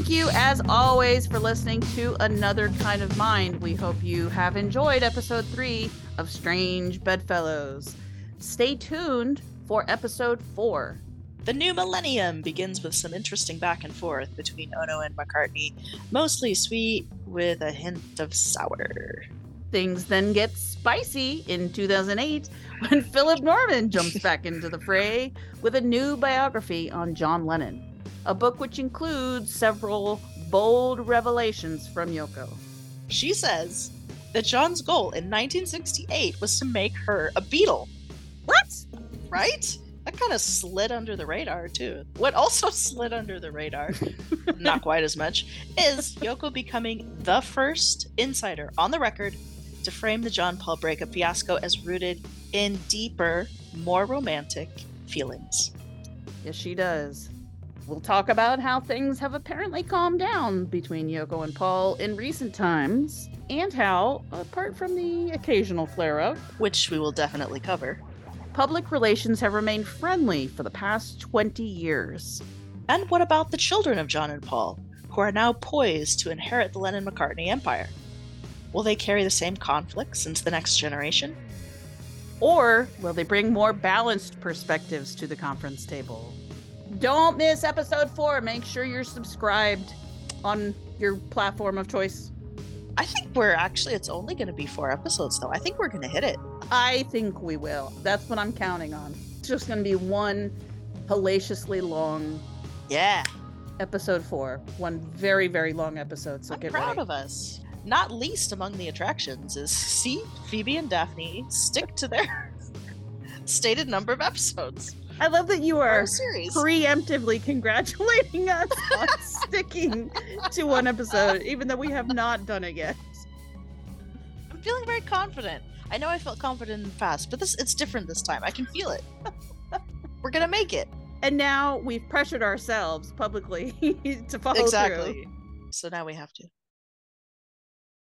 Thank you, as always, for listening to Another Kind of Mind. We hope you have enjoyed episode three of Strange Bedfellows. Stay tuned for episode four. The new millennium begins with some interesting back and forth between Ono and McCartney, mostly sweet with a hint of sour. Things then get spicy in 2008 when Philip Norman jumps back into the fray with a new biography on John Lennon, a book which includes several bold revelations from Yoko. She says that John's goal in 1968 was to make her a Beatle. What? Right? That kind of slid under the radar too. What also slid under the radar, not quite as much, is Yoko becoming the first insider on the record to frame the John Paul breakup fiasco as rooted in deeper, more romantic feelings. Yes, she does. We'll talk about how things have apparently calmed down between Yoko and Paul in recent times, and how, apart from the occasional flare up, which we will definitely cover, public relations have remained friendly for the past 20 years. And what about the children of John and Paul, who are now poised to inherit the Lennon McCartney empire? Will they carry the same conflicts into the next generation? Or will they bring more balanced perspectives to the conference table? Don't miss episode four. Make sure you're subscribed on your platform of choice. I think we're actually, it's only going to be four episodes, though. I think we're going to hit it. I think we will. That's what I'm counting on. It's just going to be one hellaciously long. Yeah. Episode four. One very, very long episode. So I'm get proud ready. of us. Not least among the attractions is see Phoebe and Daphne stick to their stated number of episodes. I love that you are oh, preemptively congratulating us on sticking to one episode, even though we have not done it yet. I'm feeling very confident. I know I felt confident in the past, but this it's different this time. I can feel it. We're gonna make it. And now we've pressured ourselves publicly to follow exactly. through. So now we have to.